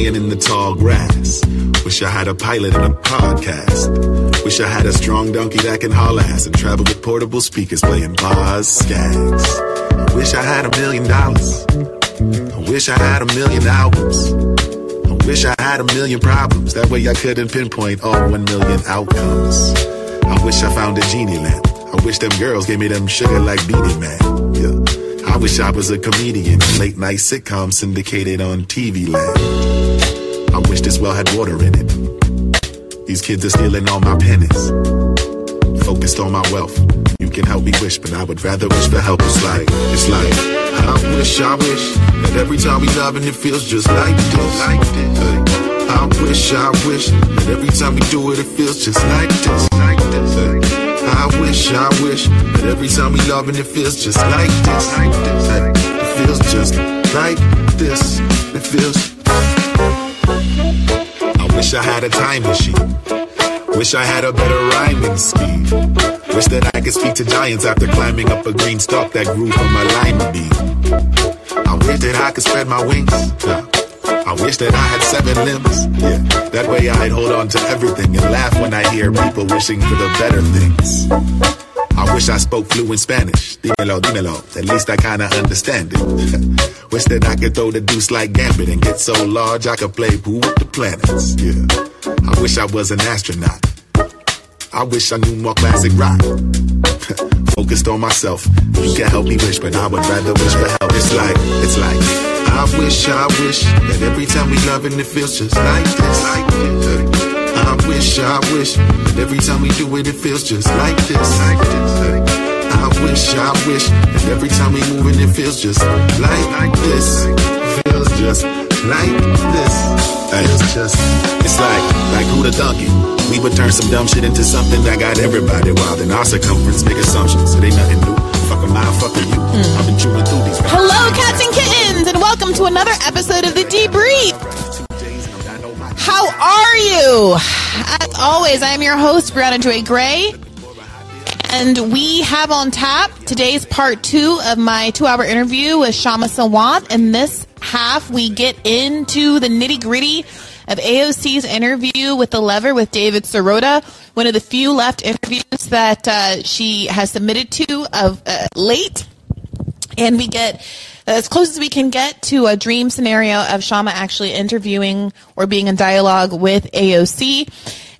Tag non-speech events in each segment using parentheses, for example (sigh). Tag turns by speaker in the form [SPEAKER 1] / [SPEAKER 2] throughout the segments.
[SPEAKER 1] lion in the tall grass. Wish I had a pilot and a podcast. Wish I had a strong donkey that can haul ass and travel with portable speakers playing bars, skags. I wish I had a million dollars. I wish I had a million albums. I wish I had a million problems. That way I couldn't pinpoint all one million outcomes. I wish I found a genie lamp. I wish them girls gave me them sugar like Beenie Man. Yeah. I wish I was a comedian, late night sitcom syndicated on TV land. I wish this well had water in it. These kids are stealing all my pennies. Focused on my wealth. You can help me wish, but I would rather wish for help. It's like, it's like, I wish, I wish that every time we love and it feels just like this. Like this. Hey. I wish, I wish that every time we do it, it feels just like this. Like this. I wish, I wish that every time we love and it feels just like this. Like this. It feels just like this. It feels. I wish I had a time machine. Wish I had a better rhyming scheme. Wish that I could speak to giants after climbing up a green stalk that grew from a lima bean. I wish that I could spread my wings. Yeah. I wish that I had seven limbs. Yeah, that way I'd hold on to everything and laugh when I hear people wishing for the better things. I wish I spoke fluent Spanish. Dímelo, dímelo. At least I kinda understand it. (laughs) wish that I could throw the deuce like Gambit and get so large I could play pool with the planets. Yeah. I wish I was an astronaut. I wish I knew more classic rock. (laughs) Focused on myself. You can help me wish, but I would rather wish for help. It's like, it's like, I wish, I wish that every time we love and it feels just like this. Like this. I wish, I wish that every time we do it, it feels just like this. Like this. I wish, I wish that every time we move and it feels just like this. Feels just like this. It's just, it's like, like who the donkey? We would turn some dumb shit into something that got everybody wild. In our circumference, big assumptions. It ain't nothing new. Fuck a mile, fuck you. Hmm. I've been chewing through these.
[SPEAKER 2] Hello, cats and kittens, and welcome to another episode of The Debrief. How are you? As always, I am your host, Briahna Joy Gray. And we have on tap today's part two of my two hour interview with Kshama Sawant. And this half, we get into the nitty gritty of AOC's interview with the lever with David Sirota, one of the few left interviews that uh, she has submitted to of uh, late. And we get as close as we can get to a dream scenario of Kshama actually interviewing or being in dialogue with AOC.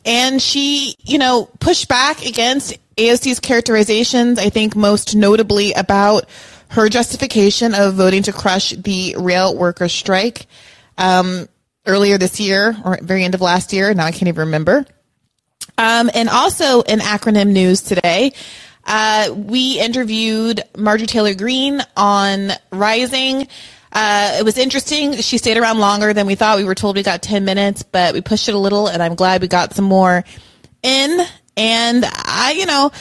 [SPEAKER 2] And she, you know, pushed back against AOC's characterizations, I think most notably about her justification of voting to crush the rail worker strike um, earlier this year or very end of last year. Now I can't even remember. Um, and also in acronym news today, uh, we interviewed Marjorie Taylor Greene on Rising. Uh, it was interesting. She stayed around longer than we thought. We were told we got 10 minutes, but we pushed it a little, and I'm glad we got some more in. And I, you know,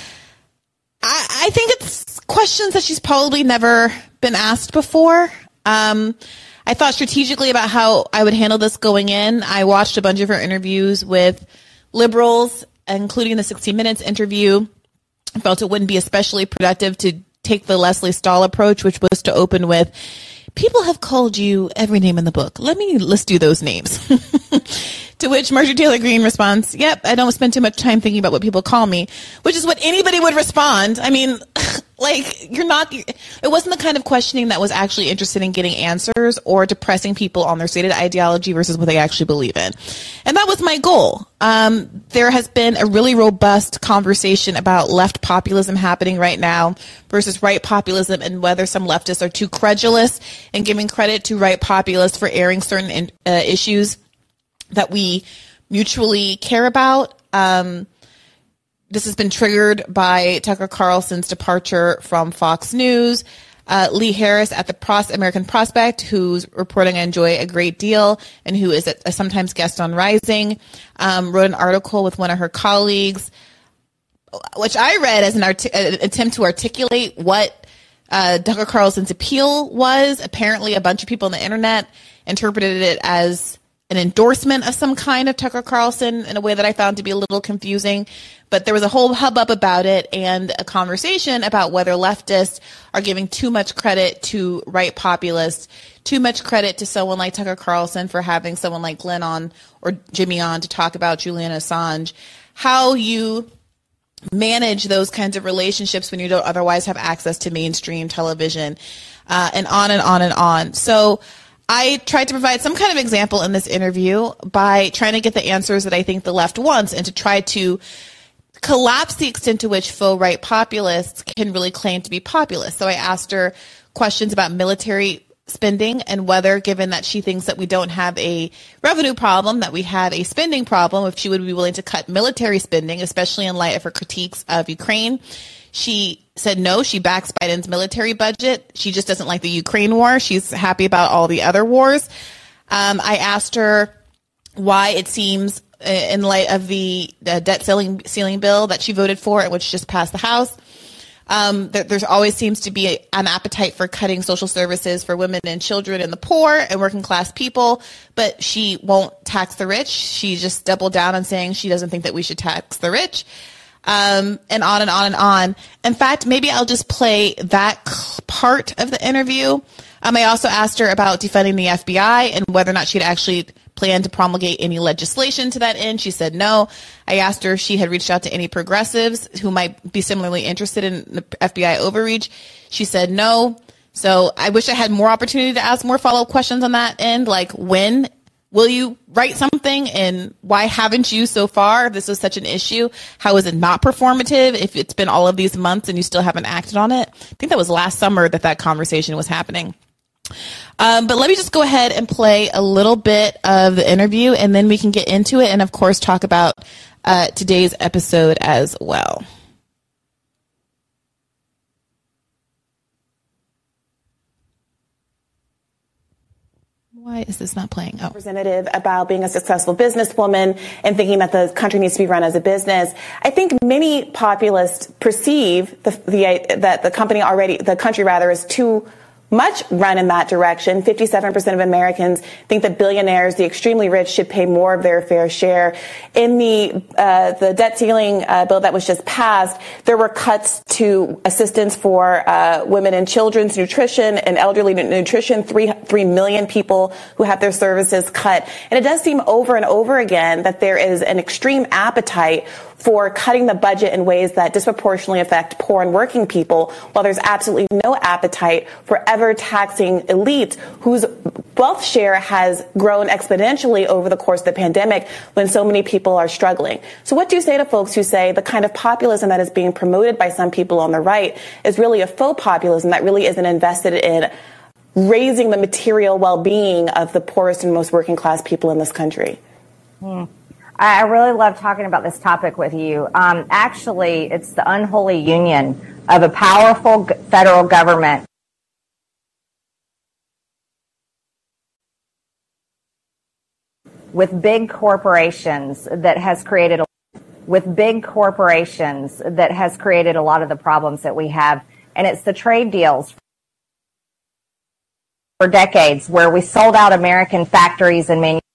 [SPEAKER 2] I, I think it's questions that she's probably never been asked before. Um, I thought strategically about how I would handle this going in. I watched a bunch of her interviews with liberals, including the 60 Minutes interview. I felt it wouldn't be especially productive to take the Lesley Stahl approach, which was to open with, people have called you every name in the book. Let me list you those names. (laughs) to which Marjorie Taylor Greene responds, yep, I don't spend too much time thinking about what people call me, which is what anybody would respond. I mean, (laughs) like, you're not, it wasn't the kind of questioning that was actually interested in getting answers or depressing people on their stated ideology versus what they actually believe in. And that was my goal. Um, there has been a really robust conversation about left populism happening right now versus right populism and whether some leftists are too credulous and giving credit to right populists for airing certain uh, issues that we mutually care about. Um, this has been triggered by Tucker Carlson's departure from Fox News. Uh, Lee Harris at the Pros- American Prospect, who's reporting I enjoy a great deal and who is a, a sometimes guest on Rising, um, wrote an article with one of her colleagues, which I read as an, arti- an attempt to articulate what uh, Tucker Carlson's appeal was. Apparently, a bunch of people on the internet interpreted it as an endorsement of some kind of Tucker Carlson in a way that I found to be a little confusing. But there was a whole hubbub about it and a conversation about whether leftists are giving too much credit to right populists, too much credit to someone like Tucker Carlson for having someone like Glenn on or Jimmy on to talk about Julian Assange. How you manage those kinds of relationships when you don't otherwise have access to mainstream television, uh, and on and on and on. So I tried to provide some kind of example in this interview by trying to get the answers that I think the left wants and to try to collapse the extent to which faux right populists can really claim to be populist. So I asked her questions about military spending and whether, given that she thinks that we don't have a revenue problem, that we have a spending problem, if she would be willing to cut military spending, especially in light of her critiques of Ukraine. She said no, she backs Biden's military budget. She just doesn't like the Ukraine war. She's happy about all the other wars. Um, I asked her why it seems, uh, in light of the, the debt ceiling, ceiling bill that she voted for, and which just passed the House, um, there, there's always seems to be an appetite for cutting social services for women and children and the poor and working class people, but she won't tax the rich. She just doubled down on saying she doesn't think that we should tax the rich. Um, and on and on and on. In fact, maybe I'll just play that part of the interview. Um, I also asked her about defunding the FBI and whether or not she'd actually plan to promulgate any legislation to that end. She said no. I asked her if she had reached out to any progressives who might be similarly interested in the FBI overreach. She said no. So I wish I had more opportunity to ask more follow up questions on that end, like when will you write something and why haven't you so far? If this is such an issue, how is it not performative if it's been all of these months and you still haven't acted on it? I think that was last summer that that conversation was happening. Um, but let me just go ahead and play a little bit of the interview and then we can get into it and, of course, talk about uh, today's episode as well. Why is this not playing?
[SPEAKER 3] Oh. Representative about being a successful businesswoman and thinking that the country needs to be run as a business. I think many populists perceive the, the, that the company already, the country rather, is too much run in that direction. 57% of Americans think that billionaires, the extremely rich, should pay more of their fair share. In the uh, the debt ceiling uh, bill that was just passed, there were cuts to assistance for uh, women and children's nutrition and elderly nutrition. Three three million people who have their services cut, and it does seem over and over again that there is an extreme appetite for cutting the budget in ways that disproportionately affect poor and working people, while there's absolutely no appetite for ever taxing elites whose wealth share has grown exponentially over the course of the pandemic when so many people are struggling. So what do you say to folks who say the kind of populism that is being promoted by some people on the right is really a faux populism that really isn't invested in raising the material well-being of the poorest and most working class people in this country?
[SPEAKER 4] Hmm. I really love talking about this topic with you. Um, actually, it's the unholy union of a powerful federal government with big corporations that has created a, with big corporations that has created a lot of the problems that we have and it's the trade deals for decades where we sold out American factories and manufacturing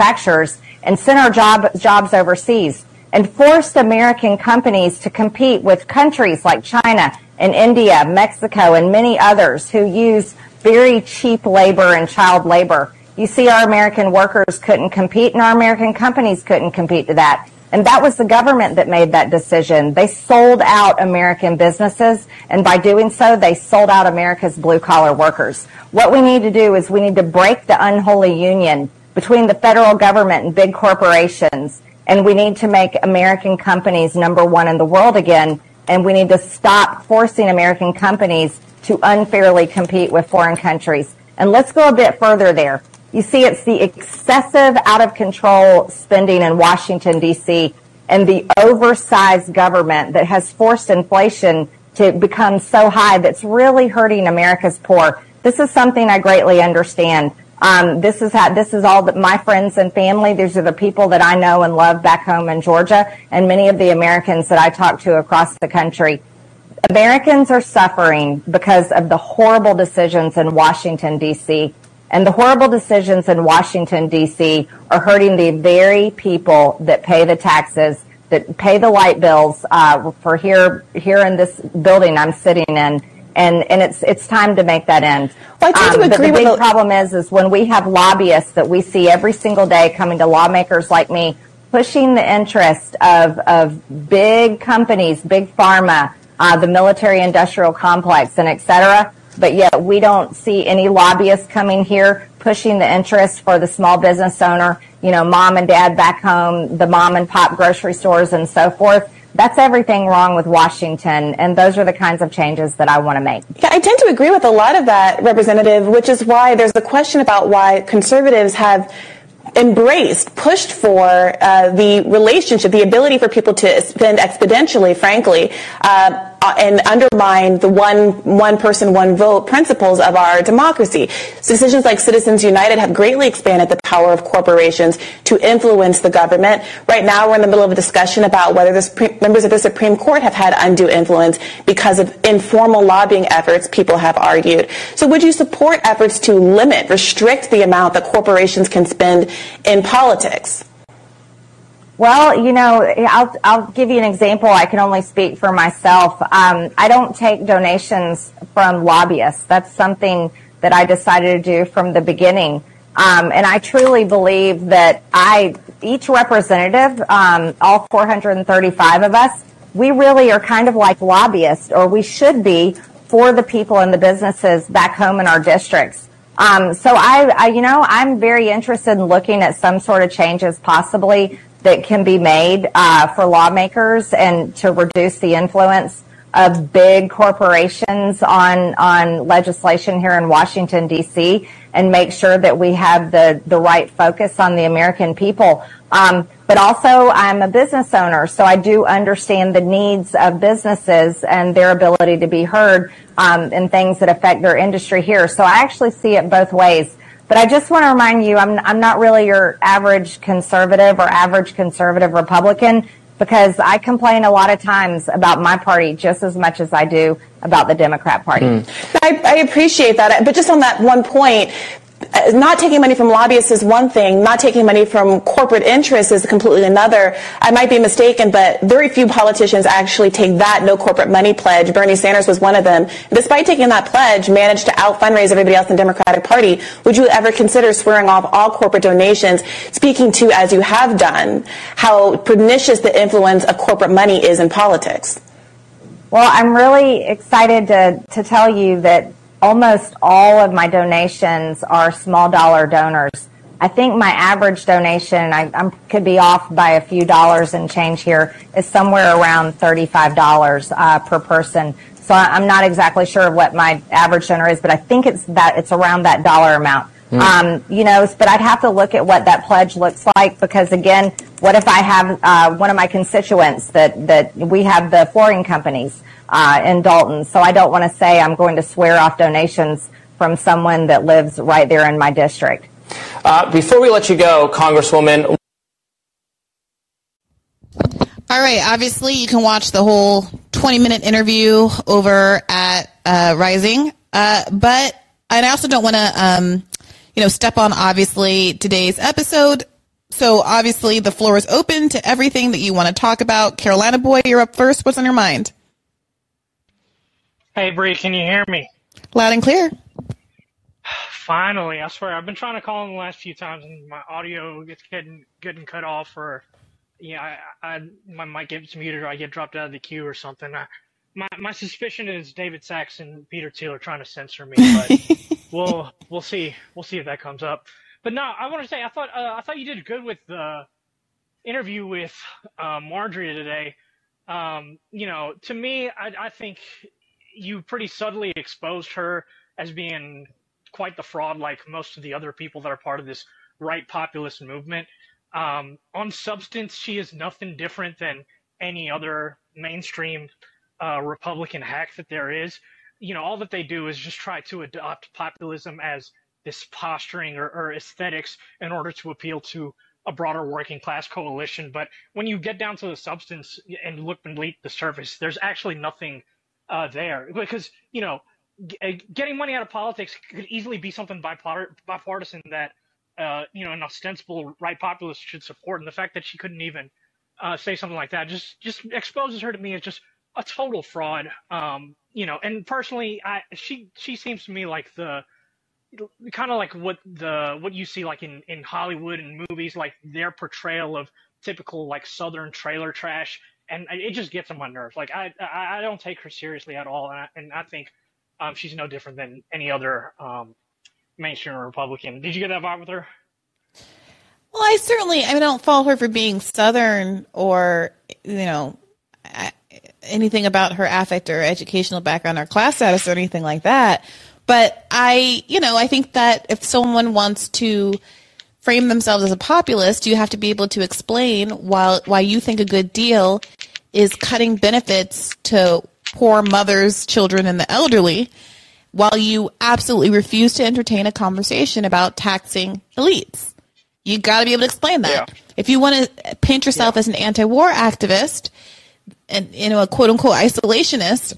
[SPEAKER 4] manufacturers and sent our job, jobs overseas and forced American companies to compete with countries like China and India, Mexico, and many others who use very cheap labor and child labor. You see, our American workers couldn't compete and our American companies couldn't compete to that. And that was the government that made that decision. They sold out American businesses, and by doing so, they sold out America's blue collar workers. What we need to do is we need to break the unholy union between the federal government and big corporations. And we need to make American companies number one in the world again. And we need to stop forcing American companies to unfairly compete with foreign countries. And let's go a bit further there. You see, it's the excessive out of control spending in Washington, D.C. and the oversized government that has forced inflation to become so high that's really hurting America's poor. This is something I greatly understand. Um, this is how, this is all that my friends and family. These are the people that I know and love back home in Georgia, and many of the Americans that I talk to across the country. Americans are suffering because of the horrible decisions in Washington D.C. And the horrible decisions in Washington, D.C. are hurting the very people that pay the taxes, that pay the light bills uh, for here here in this building I'm sitting in. And, and it's it's time to make that end.
[SPEAKER 3] Well, I tend
[SPEAKER 4] um,
[SPEAKER 3] to agree
[SPEAKER 4] but the big
[SPEAKER 3] with
[SPEAKER 4] problem is is when we have lobbyists that we see every single day coming to lawmakers like me, pushing the interest of of big companies, big pharma, uh, the military industrial complex, and et cetera but yet we don't see any lobbyists coming here pushing the interest for the small business owner, you know, mom and dad back home, the mom and pop grocery stores and so forth. That's everything wrong with Washington, and those are the kinds of changes that I want to make.
[SPEAKER 3] Yeah, I tend to agree with a lot of that, Representative, which is why there's a question about why conservatives have embraced, pushed for uh, the relationship, the ability for people to spend exponentially, frankly, uh, uh, and undermine the one one person one vote principles of our democracy. Decisions like Citizens United have greatly expanded the power of corporations to influence the government. Right now, we're in the middle of a discussion about whether the members of the Supreme Court have had undue influence because of informal lobbying efforts. People have argued. So, would you support efforts to limit, restrict the amount that corporations can spend in politics?
[SPEAKER 4] Well, you know, I'll, I'll give you an example. I can only speak for myself. Um, I don't take donations from lobbyists. That's something that I decided to do from the beginning. Um, and I truly believe that I, each representative, um, all 435 of us, we really are kind of like lobbyists, or we should be for the people and the businesses back home in our districts. Um, so I, I, you know, I'm very interested in looking at some sort of changes possibly that can be made uh, for lawmakers and to reduce the influence of big corporations on on legislation here in Washington D.C. and make sure that we have the the right focus on the American people. Um, but also, I'm a business owner, so I do understand the needs of businesses and their ability to be heard um, in things that affect their industry here. So I actually see it both ways. But I just want to remind you, I'm, I'm not really your average conservative or average conservative Republican because I complain a lot of times about my party just as much as I do about the Democrat Party.
[SPEAKER 3] Mm. I, I, appreciate that. But just on that one point, not taking money from lobbyists is one thing. Not taking money from corporate interests is completely another. I might be mistaken, but very few politicians actually take that no corporate money pledge. Bernie Sanders was one of them. Despite taking that pledge, managed to out fundraise everybody else in the Democratic Party. Would you ever consider swearing off all corporate donations, speaking to, as you have done, how pernicious the influence of corporate money is in politics?
[SPEAKER 4] Well, I'm really excited to, to tell you that almost all of my donations are small dollar donors. I think my average donation, I I'm, could be off by a few dollars and change here, is somewhere around $35 uh, per person. So I'm not exactly sure what my average donor is, but I think it's that it's around that dollar amount. Mm. Um, you know, but I'd have to look at what that pledge looks like because again, what if I have uh, one of my constituents that that we have the flooring companies uh, in Dalton. So I don't want to say I'm going to swear off donations from someone that lives right there in my district.
[SPEAKER 5] Uh, before we let you go, Congresswoman.
[SPEAKER 2] All right. Obviously, you can watch the whole 20 minute interview over at uh, Rising. Uh, but I also don't want to, um, you know, step on obviously today's episode. So obviously, the floor is open to everything that you want to talk about. Carolina boy, you're up first. What's on your mind?
[SPEAKER 6] Hey, Bree, can you hear me?
[SPEAKER 2] Loud and clear.
[SPEAKER 6] Finally, I swear I've been trying to call in the last few times, and my audio gets getting getting cut off, or yeah, I, I my mic gets muted, or I get dropped out of the queue, or something. I, my my suspicion is David Sacks and Peter Thiel are trying to censor me, but (laughs) we'll we'll see we'll see if that comes up. But no, I want to say I thought uh, I thought you did good with the interview with uh, Marjorie today. Um, you know, to me, I, I think you pretty subtly exposed her as being quite the fraud, like most of the other people that are part of this right populist movement. Um, on substance, she is nothing different than any other mainstream uh, Republican hack that there is. You know, all that they do is just try to adopt populism as this posturing or, or aesthetics in order to appeal to a broader working class coalition. But when you get down to the substance and look beneath the surface, there's actually nothing uh, there. Because you know uh, getting money out of politics could easily be something bipartisan that uh, you know an ostensible right populist should support, and the fact that she couldn't even uh, say something like that just just exposes her to me as just a total fraud. Um, you know, and personally, I she she seems to me like the kind of like what the what you see like in in Hollywood and movies, like their portrayal of typical like Southern trailer trash, and it just gets on my nerves. Like I I, don't take her seriously at all, and I, and I think um, she's no different than any other um, mainstream Republican. Did you get that vibe with her?
[SPEAKER 2] Well, I certainly, I mean, I don't fault her for being Southern or, you know, anything about her affect or educational background or class status or anything like that. But I, you know, I think that if someone wants to frame themselves as a populist, you have to be able to explain why, why you think a good deal is cutting benefits to poor mothers, children, and the elderly, while you absolutely refuse to entertain a conversation about taxing elites. You got to be able to explain that. Yeah. If you want to paint yourself yeah. as an anti-war activist and you know a quote unquote isolationist,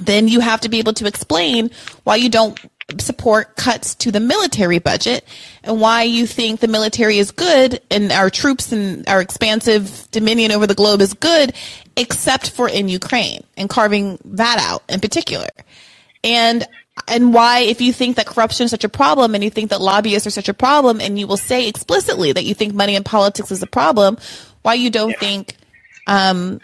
[SPEAKER 2] then you have to be able to explain why you don't support cuts to the military budget and why you think the military is good and our troops and our expansive dominion over the globe is good, except for in Ukraine and carving that out in particular. And and why, if you think that corruption is such a problem and you think that lobbyists are such a problem and you will say explicitly that you think money in politics is a problem, why you don't yeah. think, um,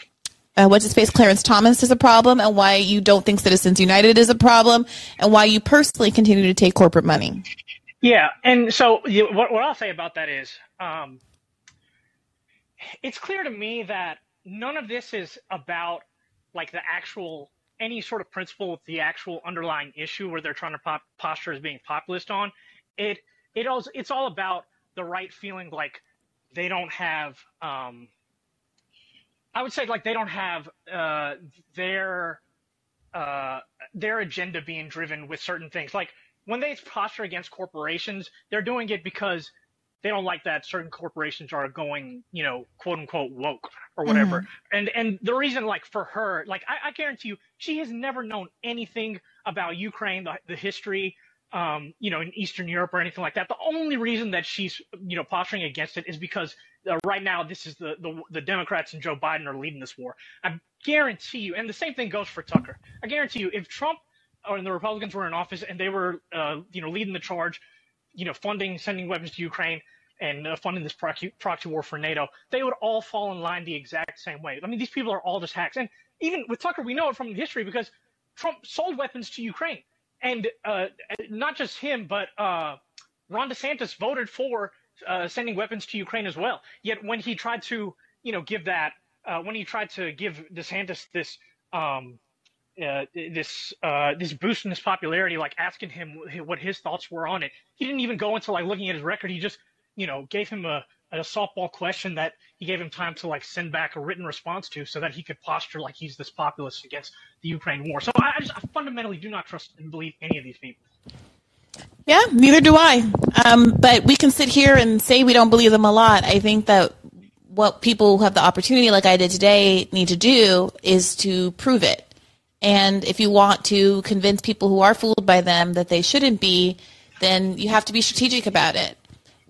[SPEAKER 2] uh, what's his face, Clarence Thomas is a problem and why you don't think Citizens United is a problem and why you personally continue to take corporate money.
[SPEAKER 6] Yeah. And so you, what, what I'll say about that is, um, it's clear to me that none of this is about like the actual any sort of principle with the actual underlying issue where they're trying to pop, posture as being populist on. It it also it's all about the right feeling like they don't have um, I would say like they don't have uh, their uh, their agenda being driven with certain things. Like when they posture against corporations, they're doing it because they don't like that certain corporations are going, you know, quote unquote woke or whatever. Mm-hmm. And and the reason, like for her, like I, I, guarantee you, she has never known anything about Ukraine, the, the history, um, you know, in Eastern Europe or anything like that. The only reason that she's, you know, posturing against it is because uh, right now this is the, the the Democrats and Joe Biden are leading this war. I guarantee you, and the same thing goes for Tucker. I guarantee you, if Trump or the Republicans were in office and they were, uh, you know, leading the charge, you know, funding, sending weapons to Ukraine and uh, funding this proxy, proxy war for NATO, they would all fall in line the exact same way. I mean, these people are all just hacks. And even with Tucker, we know it from history because Trump sold weapons to Ukraine. And uh, not just him, but uh, Ron DeSantis voted for uh, sending weapons to Ukraine as well. Yet when he tried to, you know, give that, uh, when he tried to give DeSantis this, um, uh, this uh, this boost in his popularity, like asking him what his thoughts were on it. He didn't even go into like looking at his record. He just you know, gave him a, a softball question that he gave him time to like send back a written response to so that he could posture like he's this populist against the Ukraine war. So I, just I fundamentally do not trust and believe any of these people.
[SPEAKER 2] Yeah, neither do I. Um, but we can sit here and say we don't believe them a lot. I think that what people who have the opportunity, like I did today, need to do is to prove it. And if you want to convince people who are fooled by them that they shouldn't be, then you have to be strategic about it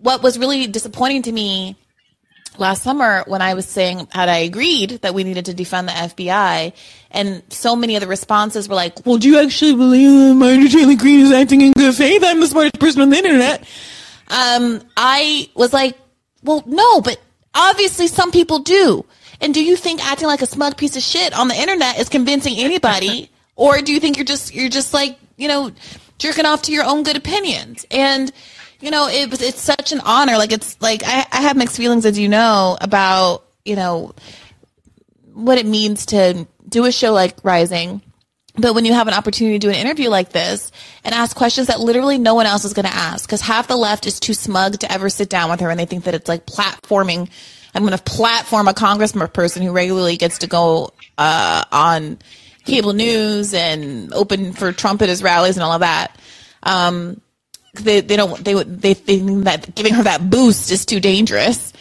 [SPEAKER 2] what was really disappointing to me last summer when I was saying had I agreed that we needed to defund the FBI, and so many of the responses were like, "Well, do you actually believe that Marjorie Taylor Greene is acting in good faith? I'm the smartest person on the internet." Um, I was like, "Well, no, but obviously some people do." And do you think acting like a smug piece of shit on the internet is convincing anybody, (laughs) or do you think you're just you're just like you know jerking off to your own good opinions and you know, it it's such an honor. Like it's like I, I have mixed feelings, as you know, about you know what it means to do a show like Rising. But when you have an opportunity to do an interview like this and ask questions that literally no one else is going to ask, because half the left is too smug to ever sit down with her and they think that it's like platforming. I'm going to platform a congressman person who regularly gets to go uh, on cable news and open for Trump at his rallies and all of that. Um, they, they don't they they think that giving her that boost is too dangerous.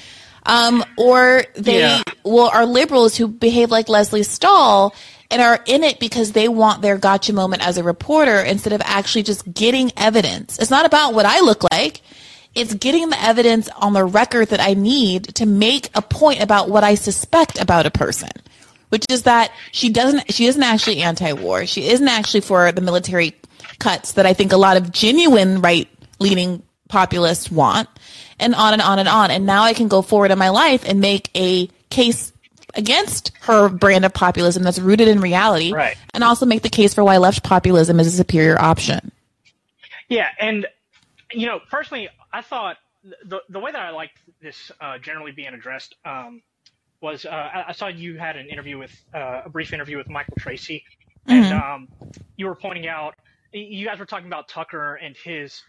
[SPEAKER 2] Um, or they yeah. well are liberals who behave like Lesley Stahl and are in it because they want their gotcha moment as a reporter instead of actually just getting evidence. It's not about what I look like. It's getting the evidence on the record that I need to make a point about what I suspect about a person, which is that she doesn't, she isn't actually anti-war. She isn't actually for the military cuts that I think a lot of genuine right leaning populists want and on and on and on. And now I can go forward in my life and make a case against her brand of populism that's rooted in reality
[SPEAKER 6] Right.
[SPEAKER 2] and also make the case for why left populism is a superior option.
[SPEAKER 6] Yeah, and you know, personally, I thought the the way that I liked this uh, generally being addressed um, was uh, I, I saw you had an interview with uh, a brief interview with Michael Tracey, and um, you were pointing out you guys were talking about Tucker and his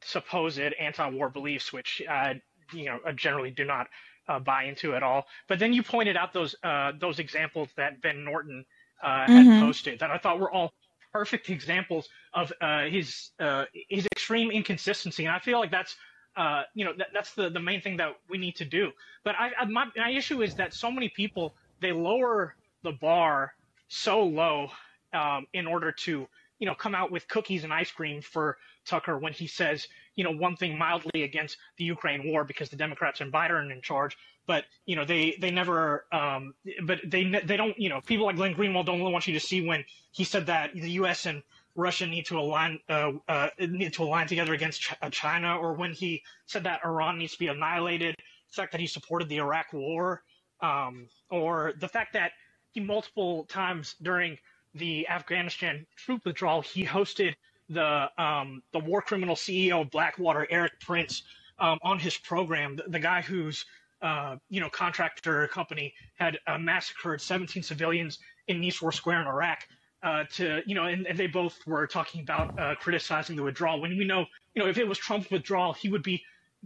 [SPEAKER 6] supposed anti-war beliefs, which uh, you know I generally do not uh, buy into at all. But then you pointed out those uh, those examples that Ben Norton uh, had posted that I thought were all perfect examples of uh, his uh, his extreme inconsistency, and I feel like that's uh, you know that, that's the the main thing that we need to do. But I, I my, my issue is that so many people they lower the bar so low um, in order to you know come out with cookies and ice cream for Tucker when he says you know one thing mildly against the Ukraine war because the Democrats and Biden are in charge, but you know they they never um, but they they don't you know people like Glenn Greenwald don't want you to see when he said that the U.S. and Russia need to align uh, uh, need to align together against uh, China, or when he said that Iran needs to be annihilated, the fact that he supported the Iraq War, um, or the fact that he multiple times during the Afghanistan troop withdrawal he hosted the um, the war criminal CEO of Blackwater, Erik Prince, um, on his program. The, the guy whose uh, you know contractor company had uh, massacred 17 civilians in Nisour Square in Iraq. Uh, to you know, and, and they both were talking about uh, criticizing the withdrawal. When we know, you know, if it was Trump's withdrawal, he would be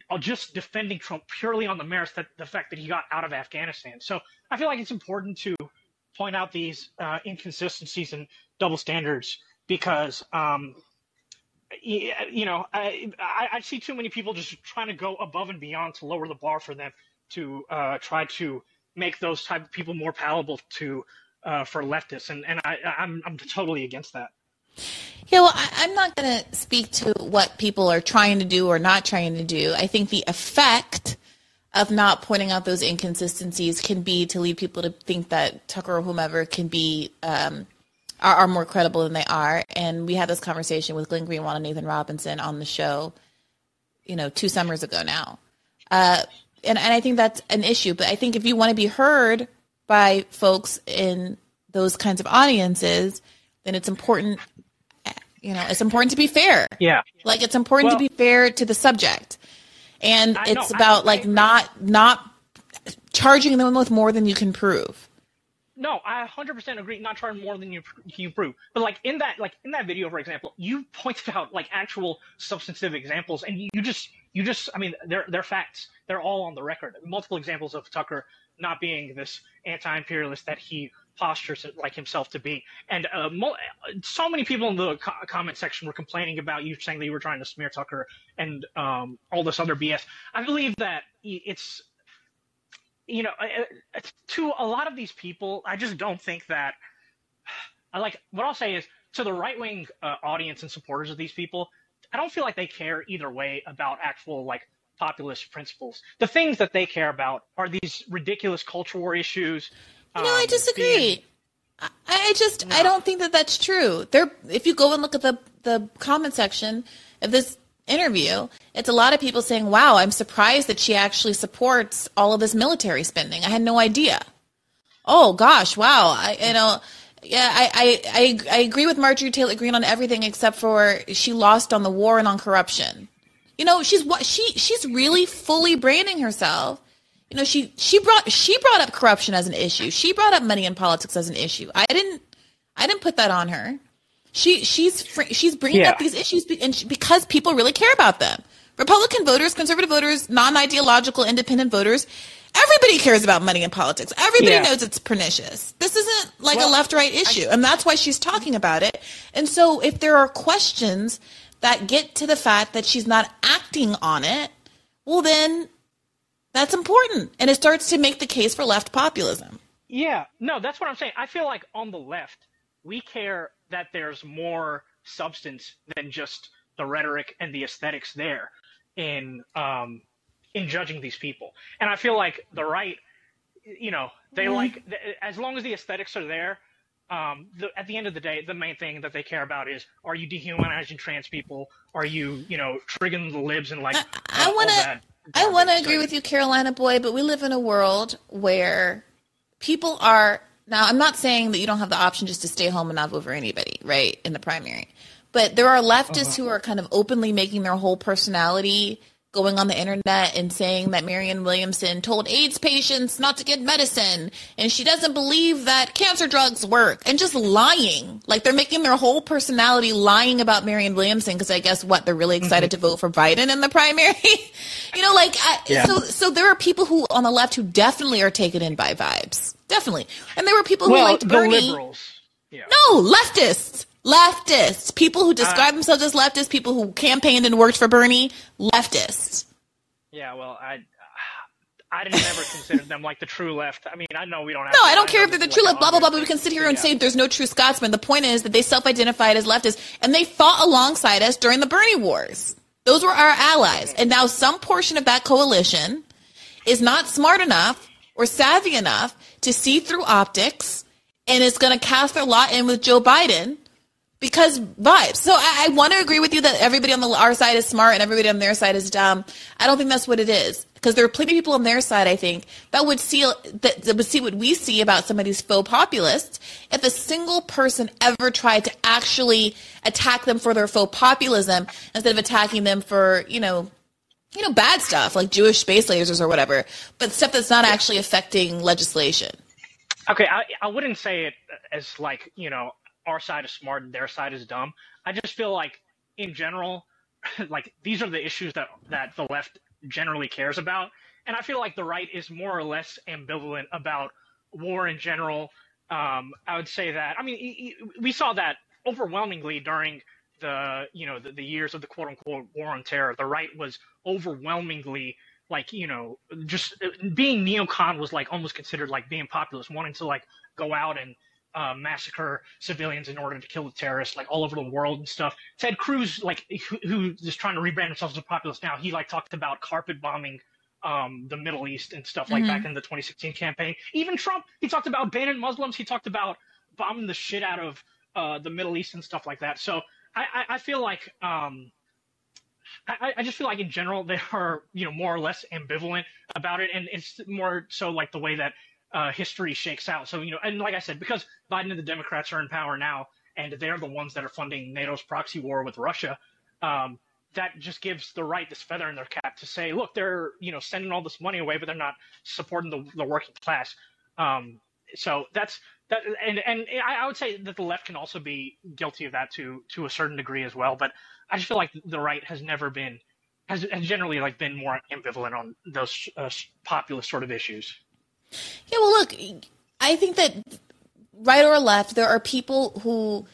[SPEAKER 6] uh, just defending Trump purely on the merits that the fact that he got out of Afghanistan. So I feel like it's important to point out these uh, inconsistencies and double standards because um, you know I, I I see too many people just trying to go above and beyond to lower the bar for them to uh, try to make those type of people more palatable to uh, for leftists and and I I'm I'm totally against that.
[SPEAKER 2] Yeah, well, I, I'm not going to speak to what people are trying to do or not trying to do. I think the effect of not pointing out those inconsistencies can be to lead people to think that Tucker or whomever can be um, are, are more credible than they are. And we had this conversation with Glenn Greenwald and Nathan Robinson on the show, you know, two summers ago now. Uh, and, and I think that's an issue. But I think if you want to be heard by folks in those kinds of audiences, then it's important, you know, it's important to be fair.
[SPEAKER 6] Yeah.
[SPEAKER 2] Like it's important
[SPEAKER 6] Well-
[SPEAKER 2] to be fair to the subject. And
[SPEAKER 6] I
[SPEAKER 2] it's
[SPEAKER 6] I-
[SPEAKER 2] about like not not charging them with more than you can prove.
[SPEAKER 6] No, I 100% agree. Not charging more than you you prove, but like in that like in that video, for example, you pointed (laughs) out like actual substantive examples, and you, you just you just I mean they're they're facts. They're all on the record. Multiple examples of Tucker not being this anti-imperialist that he postures like himself to be, and uh, mul- so many people in the co- comment section were complaining about you saying that you were trying to smear Tucker and um, all this other BS. I believe that it's you know, to a lot of these people, I just don't think that. I like what I'll say is to the right wing uh, audience and supporters of these people, I don't feel like they care either way about actual like populist principles. The things that they care about are these ridiculous culture war issues.
[SPEAKER 2] No, I
[SPEAKER 6] um,
[SPEAKER 2] disagree. I, I just I don't think that that's true. There, if you go and look at the the comment section of this interview, it's a lot of people saying, "Wow, I'm surprised that she actually supports all of this military spending. I had no idea." Oh gosh, wow! I you know. Yeah, I, I, I, I agree with Marjorie Taylor Greene on everything except for she lost on the war and on corruption. You know, she's what she she's really fully branding herself. You know, she she brought she brought up corruption as an issue. She brought up money in politics as an issue. I didn't I didn't put that on her. She she's she's bringing
[SPEAKER 6] Yeah.
[SPEAKER 2] up these issues be- and she, because people really care about them. Republican voters, conservative voters, non-ideological independent voters, everybody cares about money in politics. Everybody
[SPEAKER 6] Yeah.
[SPEAKER 2] knows it's pernicious. This isn't like a left-right issue, and that's why she's talking about it. And so if there are questions that get to the fact that she's not acting on it, well then that's important and it starts to make the case for left populism.
[SPEAKER 6] Yeah, no, that's what I'm saying. I feel like on the left, we care that there's more substance than just the rhetoric and the aesthetics there in um, in judging these people. And I feel like the right, you know, they mm-hmm. like as long as the aesthetics are there. Um, the, at the end of the day, the main thing that they care about is: Are you dehumanizing trans people? Are you, you know, triggering the libs and like? I,
[SPEAKER 2] I want to. I want to agree with you, Carolina boy, but we live in a world where people are now. I'm not saying that you don't have the option just to stay home and not vote for anybody, right, in the primary. But there are leftists uh-huh. who are kind of openly making their whole personality going on the internet and saying that Marianne Williamson told AIDS patients not to get medicine and she doesn't believe that cancer drugs work and just lying. Like they're making their whole personality lying about Marianne Williamson because I guess what they're really excited mm-hmm. to vote for Biden in the primary. (laughs) you know, like I, yeah. so so there are people who on the left who definitely are taken in by vibes. Definitely. And there were people who well, liked Bernie.
[SPEAKER 6] Liberals. Yeah.
[SPEAKER 2] No, leftists leftists, people who describe uh, themselves as leftists, people who campaigned and worked for Bernie, leftists.
[SPEAKER 6] Yeah, well, I I didn't ever consider them like the true left. I mean, I know we don't have.
[SPEAKER 2] No, I don't care if they're the true left. Blah blah blah. But we can sit here and yeah. say there's no true Scotsman. The point is that they self-identified as leftists and they fought alongside us during the Bernie wars. Those were our allies, and now some portion of that coalition is not smart enough or savvy enough to see through optics and is going to cast their lot in with Joe Biden because vibes. So I, I want to agree with you that everybody on the our side is smart and everybody on their side is dumb. I don't think that's what it is because there are plenty of people on their side. I think that would see that, that would see what we see about some of these faux populists. If a single person ever tried to actually attack them for their faux populism instead of attacking them for you know you know bad stuff like Jewish space lasers or whatever, but stuff that's not actually affecting legislation.
[SPEAKER 6] Okay, I, I wouldn't say it as like you know our side is smart and their side is dumb. I just feel like in general, (laughs) like these are the issues that that the left generally cares about, and I feel like the right is more or less ambivalent about war in general. Um, I would say that. I mean, we saw that overwhelmingly during the you know the, the years of the quote unquote war on terror. The right was overwhelmingly like you know just being neocon was like almost considered like being populist, wanting to like go out and uh, massacre civilians in order to kill the terrorists, like all over the world and stuff. Ted Cruz, like who, who is trying to rebrand himself as a populist now, he like talked about carpet bombing um, the Middle East and stuff like mm-hmm. back in the 2016 campaign. Even Trump, he talked about banning Muslims. He talked about bombing the shit out of uh, the Middle East and stuff like that. So I, I, I feel like um, I, I, just feel like in general they are you know more or less ambivalent about it, and it's more so like the way that uh, history shakes out. So, you know, and like I said, because Biden and the Democrats are in power now, and they're the ones that are funding NATO's proxy war with Russia, um, that just gives the right this feather in their cap to say, look, they're, you know, sending all this money away, but they're not supporting the, the working class. Um, so that's that, and and I, would say that the left can also be guilty of that to to a certain degree as well. But I just feel like the right has never been has, has generally like been more ambivalent on those uh, populist sort of issues.
[SPEAKER 2] Yeah, well, look, I think that right or left, there are people who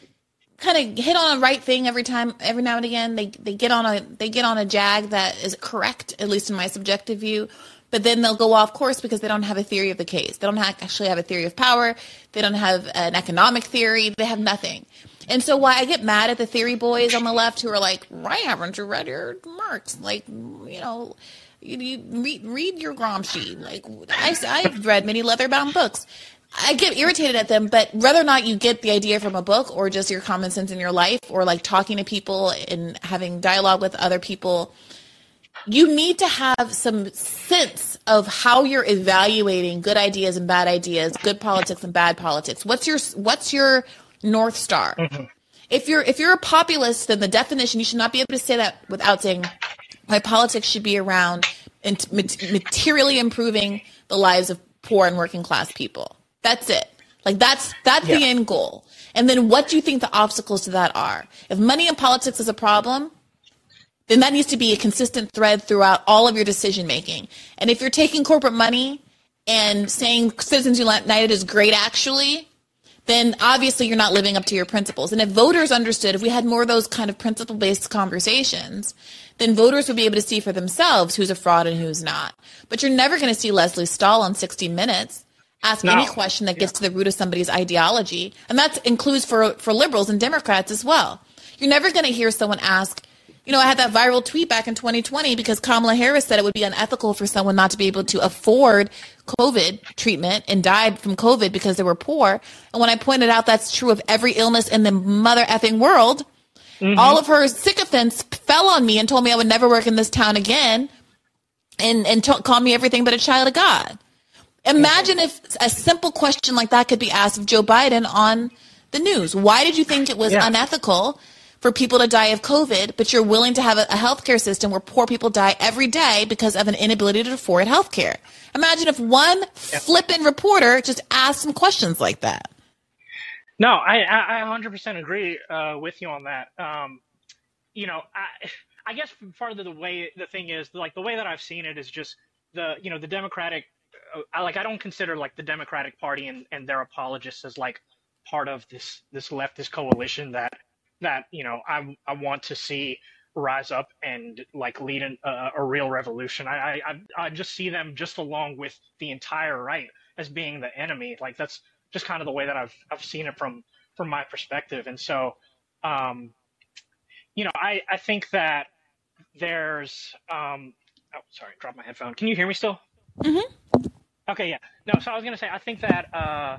[SPEAKER 2] kind of hit on a right thing every time, every now and again. They they get on a they get on a jag that is correct, at least in my subjective view. But then they'll go off course because they don't have a theory of the case. They don't actually have a theory of power. They don't have an economic theory. They have nothing. And so why I get mad at the theory boys on the left who are like, why haven't you read your Marx? Like, you know, you, you read, read your Gramsci. Like I, I've read many leather-bound books. I get irritated at them, but whether or not you get the idea from a book or just your common sense in your life or like talking to people and having dialogue with other people, you need to have some sense of how you're evaluating good ideas and bad ideas, good politics and bad politics. What's your what's your north star? Mm-hmm. If you're if you're a populist, then the definition you should not be able to say that without saying my politics should be around and materially improving the lives of poor and working class people. That's it. Like that's that's yeah. the end goal. And then what do you think the obstacles to that are? If money in politics is a problem, then that needs to be a consistent thread throughout all of your decision making. And if you're taking corporate money and saying Citizens United is great actually, then obviously you're not living up to your principles. And if voters understood, if we had more of those kind of principle based conversations, then voters would be able to see for themselves who's a fraud and who's not. But you're never going to see Lesley Stahl on 60 Minutes ask
[SPEAKER 6] No.
[SPEAKER 2] any question that gets to the root of somebody's ideology. And that includes for, for liberals and Democrats as well. You're never going to hear someone ask, you know, I had that viral tweet back in 2020 because Kamala Harris said it would be unethical for someone not to be able to afford COVID treatment and died from COVID because they were poor. And when I pointed out that's true of every illness in the mother effing world, mm-hmm. all of her sycophants fell on me and told me I would never work in this town again and, and t- called me everything but a child of God. Imagine if a simple question like that could be asked of Joe Biden on the news. Why did you think it was
[SPEAKER 6] Yeah.
[SPEAKER 2] unethical for people to die of COVID, but you're willing to have a, a healthcare system where poor people die every day because of an inability to afford healthcare? Imagine if one flippin' reporter just asked some questions like that.
[SPEAKER 6] No, I I, I 100% agree uh, with you on that. Um, you know, I I guess part of the way the thing is like the way that I've seen it is just the you know the Democratic. Uh, I like I don't consider like the Democratic Party and, and their apologists as like part of this this leftist coalition that that you know I I want to see rise up and like lead an, uh, a real revolution. I, I I just see them just along with the entire right as being the enemy. Like that's just kind of the way that I've I've seen it from from my perspective. And so, um, you know, I I think that there's um, oh sorry, dropped my headphone. Can you hear me still? Mm-hmm. Okay, yeah. No, so I was gonna say I think that uh,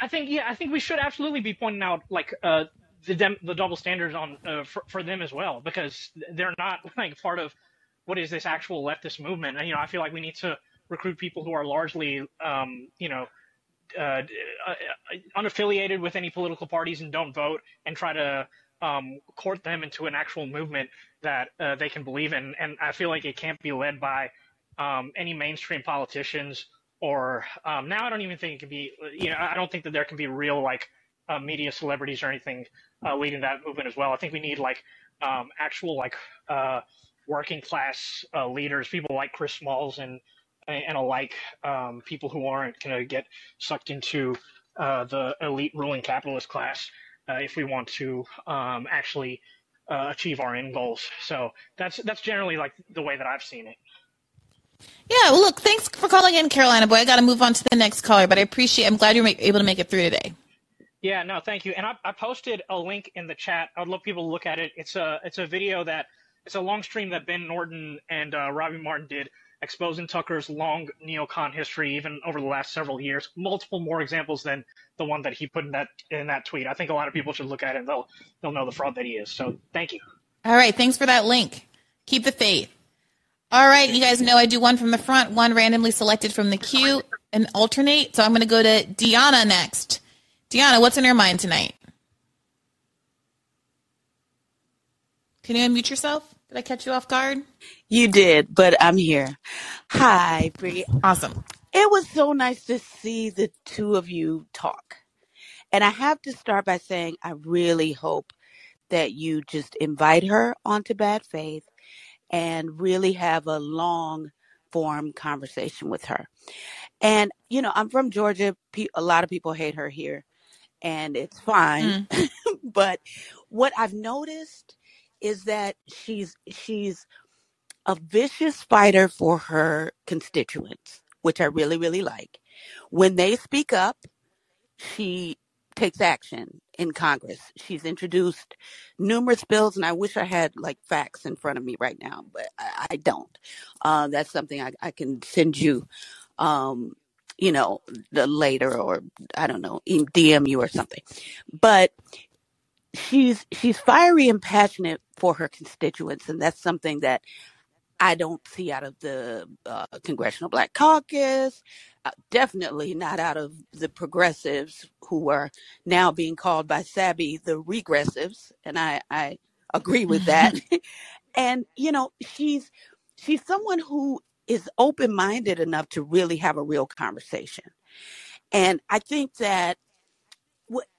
[SPEAKER 6] I think yeah, I think we should absolutely be pointing out like uh, the dem- the double standards on uh, for for them as well because they're not (laughs) like part of what is this actual leftist movement. And you know, I feel like we need to recruit people who are largely um, you know uh, uh, unaffiliated with any political parties and don't vote and try to um, court them into an actual movement that uh, they can believe in. And I feel like it can't be led by um, any mainstream politicians or um, now I don't even think it can be, you know, I don't think that there can be real like uh, media celebrities or anything uh, leading that movement as well. I think we need like um, actual like uh, working class uh, leaders, people like Chris Smalls and and alike, um, people who aren't going to get sucked into uh, the elite ruling capitalist class uh, if we want to um, actually achieve our end goals. So that's that's generally like the way that I've seen it.
[SPEAKER 2] Yeah, well, look, thanks for calling in, Carolina boy. I got to move on to the next caller, but I appreciate. I'm glad you're able to make it through today.
[SPEAKER 6] Yeah, no, thank you. And I, I posted a link in the chat. I'd love people to look at it. It's a it's a video that it's a long stream that Ben Norton and uh, Robbie Martin did, exposing Tucker's long neocon history, even over the last several years. Multiple more examples than the one that he put in that in that tweet. I think a lot of people should look at it. and They'll they'll know the fraud that he is. So thank you.
[SPEAKER 2] All right, thanks for that link. Keep the faith. All right, you guys know I do one from the front, one randomly selected from the queue, and alternate. So I'm going to go to Deanna next. Deanna, what's in your mind tonight? Can you unmute yourself? Did I catch you off guard?
[SPEAKER 7] You did, but I'm here. Hi, Bree.
[SPEAKER 2] Awesome.
[SPEAKER 7] It was so nice to see the two of you talk. And I have to start by saying I really hope that you just invite her onto Bad Faith and really have a long form conversation with her. And, you know, I'm from Georgia. A lot of people hate her here, and it's fine. (laughs) but what I've noticed is that she's she's a vicious fighter for her constituents, which I really, really like. When they speak up, she takes action in Congress. She's introduced numerous bills, and I wish I had like facts in front of me right now, but I, I don't. Uh, that's something I, I can send you, um, you know, the later, or I don't know, DM you or something. But she's she's fiery and passionate for her constituents, and that's something that I don't see out of the uh, Congressional Black Caucus. Uh, definitely not out of the progressives who are now being called by Sabby the regressives, and I, I agree with that. (laughs) (laughs) and you know, she's she's someone who is open minded enough to really have a real conversation. And I think that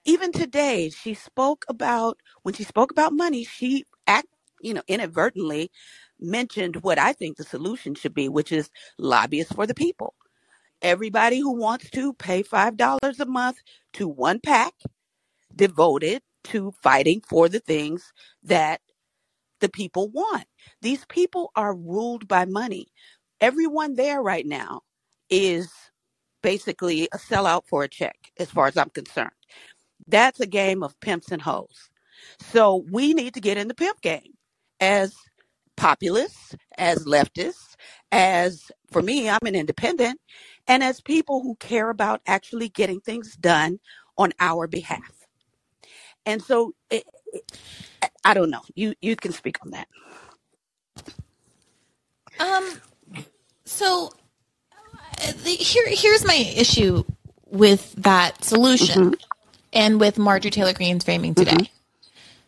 [SPEAKER 7] even today, she spoke about when she spoke about money, she act you know inadvertently mentioned what I think the solution should be, which is lobbyists for the people. Everybody who wants to pay $5 a month to one PAC devoted to fighting for the things that the people want. These people are ruled by money. Everyone there right now is basically a sellout for a check, as far as I'm concerned. That's a game of pimps and hoes. So we need to get in the pimp game as populists, as leftists, as for me, I'm an independent, and as people who care about actually getting things done on our behalf. And so it, it, I don't know. You you can speak on that.
[SPEAKER 2] Um so uh, the, here here's my issue with that solution
[SPEAKER 7] Mm-hmm.
[SPEAKER 2] and with Marjorie Taylor Greene's framing today.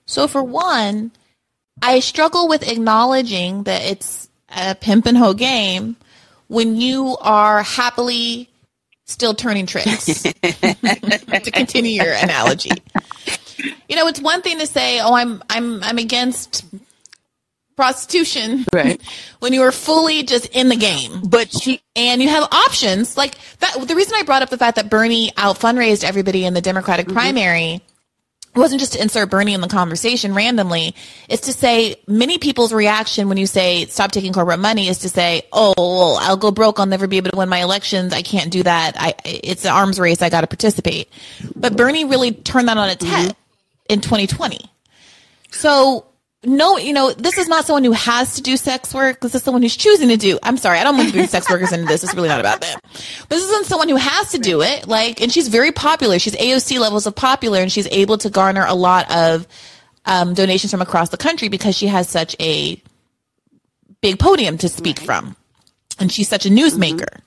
[SPEAKER 2] So for one, I struggle with acknowledging that it's a pimp and hoe game when you are happily still turning tricks. (laughs) to continue your analogy. You know, it's one thing to say, "Oh, I'm I'm I'm against prostitution."
[SPEAKER 7] Right. (laughs)
[SPEAKER 2] when you were fully just in the game.
[SPEAKER 7] But she
[SPEAKER 2] And you have options like that. The reason I brought up the fact that Bernie out fundraised everybody in the Democratic mm-hmm. primary wasn't just to insert Bernie in the conversation randomly. It's to say many people's reaction when you say stop taking corporate money is to say, "Oh, well, I'll go broke. I'll never be able to win my elections. I can't do that. I it's an arms race. I got to participate." But Bernie really turned that on its mm-hmm. head in 2020. So no, you know, this is not someone who has to do sex work. This is someone who's choosing to do. I'm sorry, I don't want to bring sex workers into this. It's really not about them. But this isn't someone who has to do it. Like, and she's very popular. She's AOC levels of popular, and she's able to garner a lot of um, donations from across the country because she has such a big podium to speak from, and she's such a newsmaker.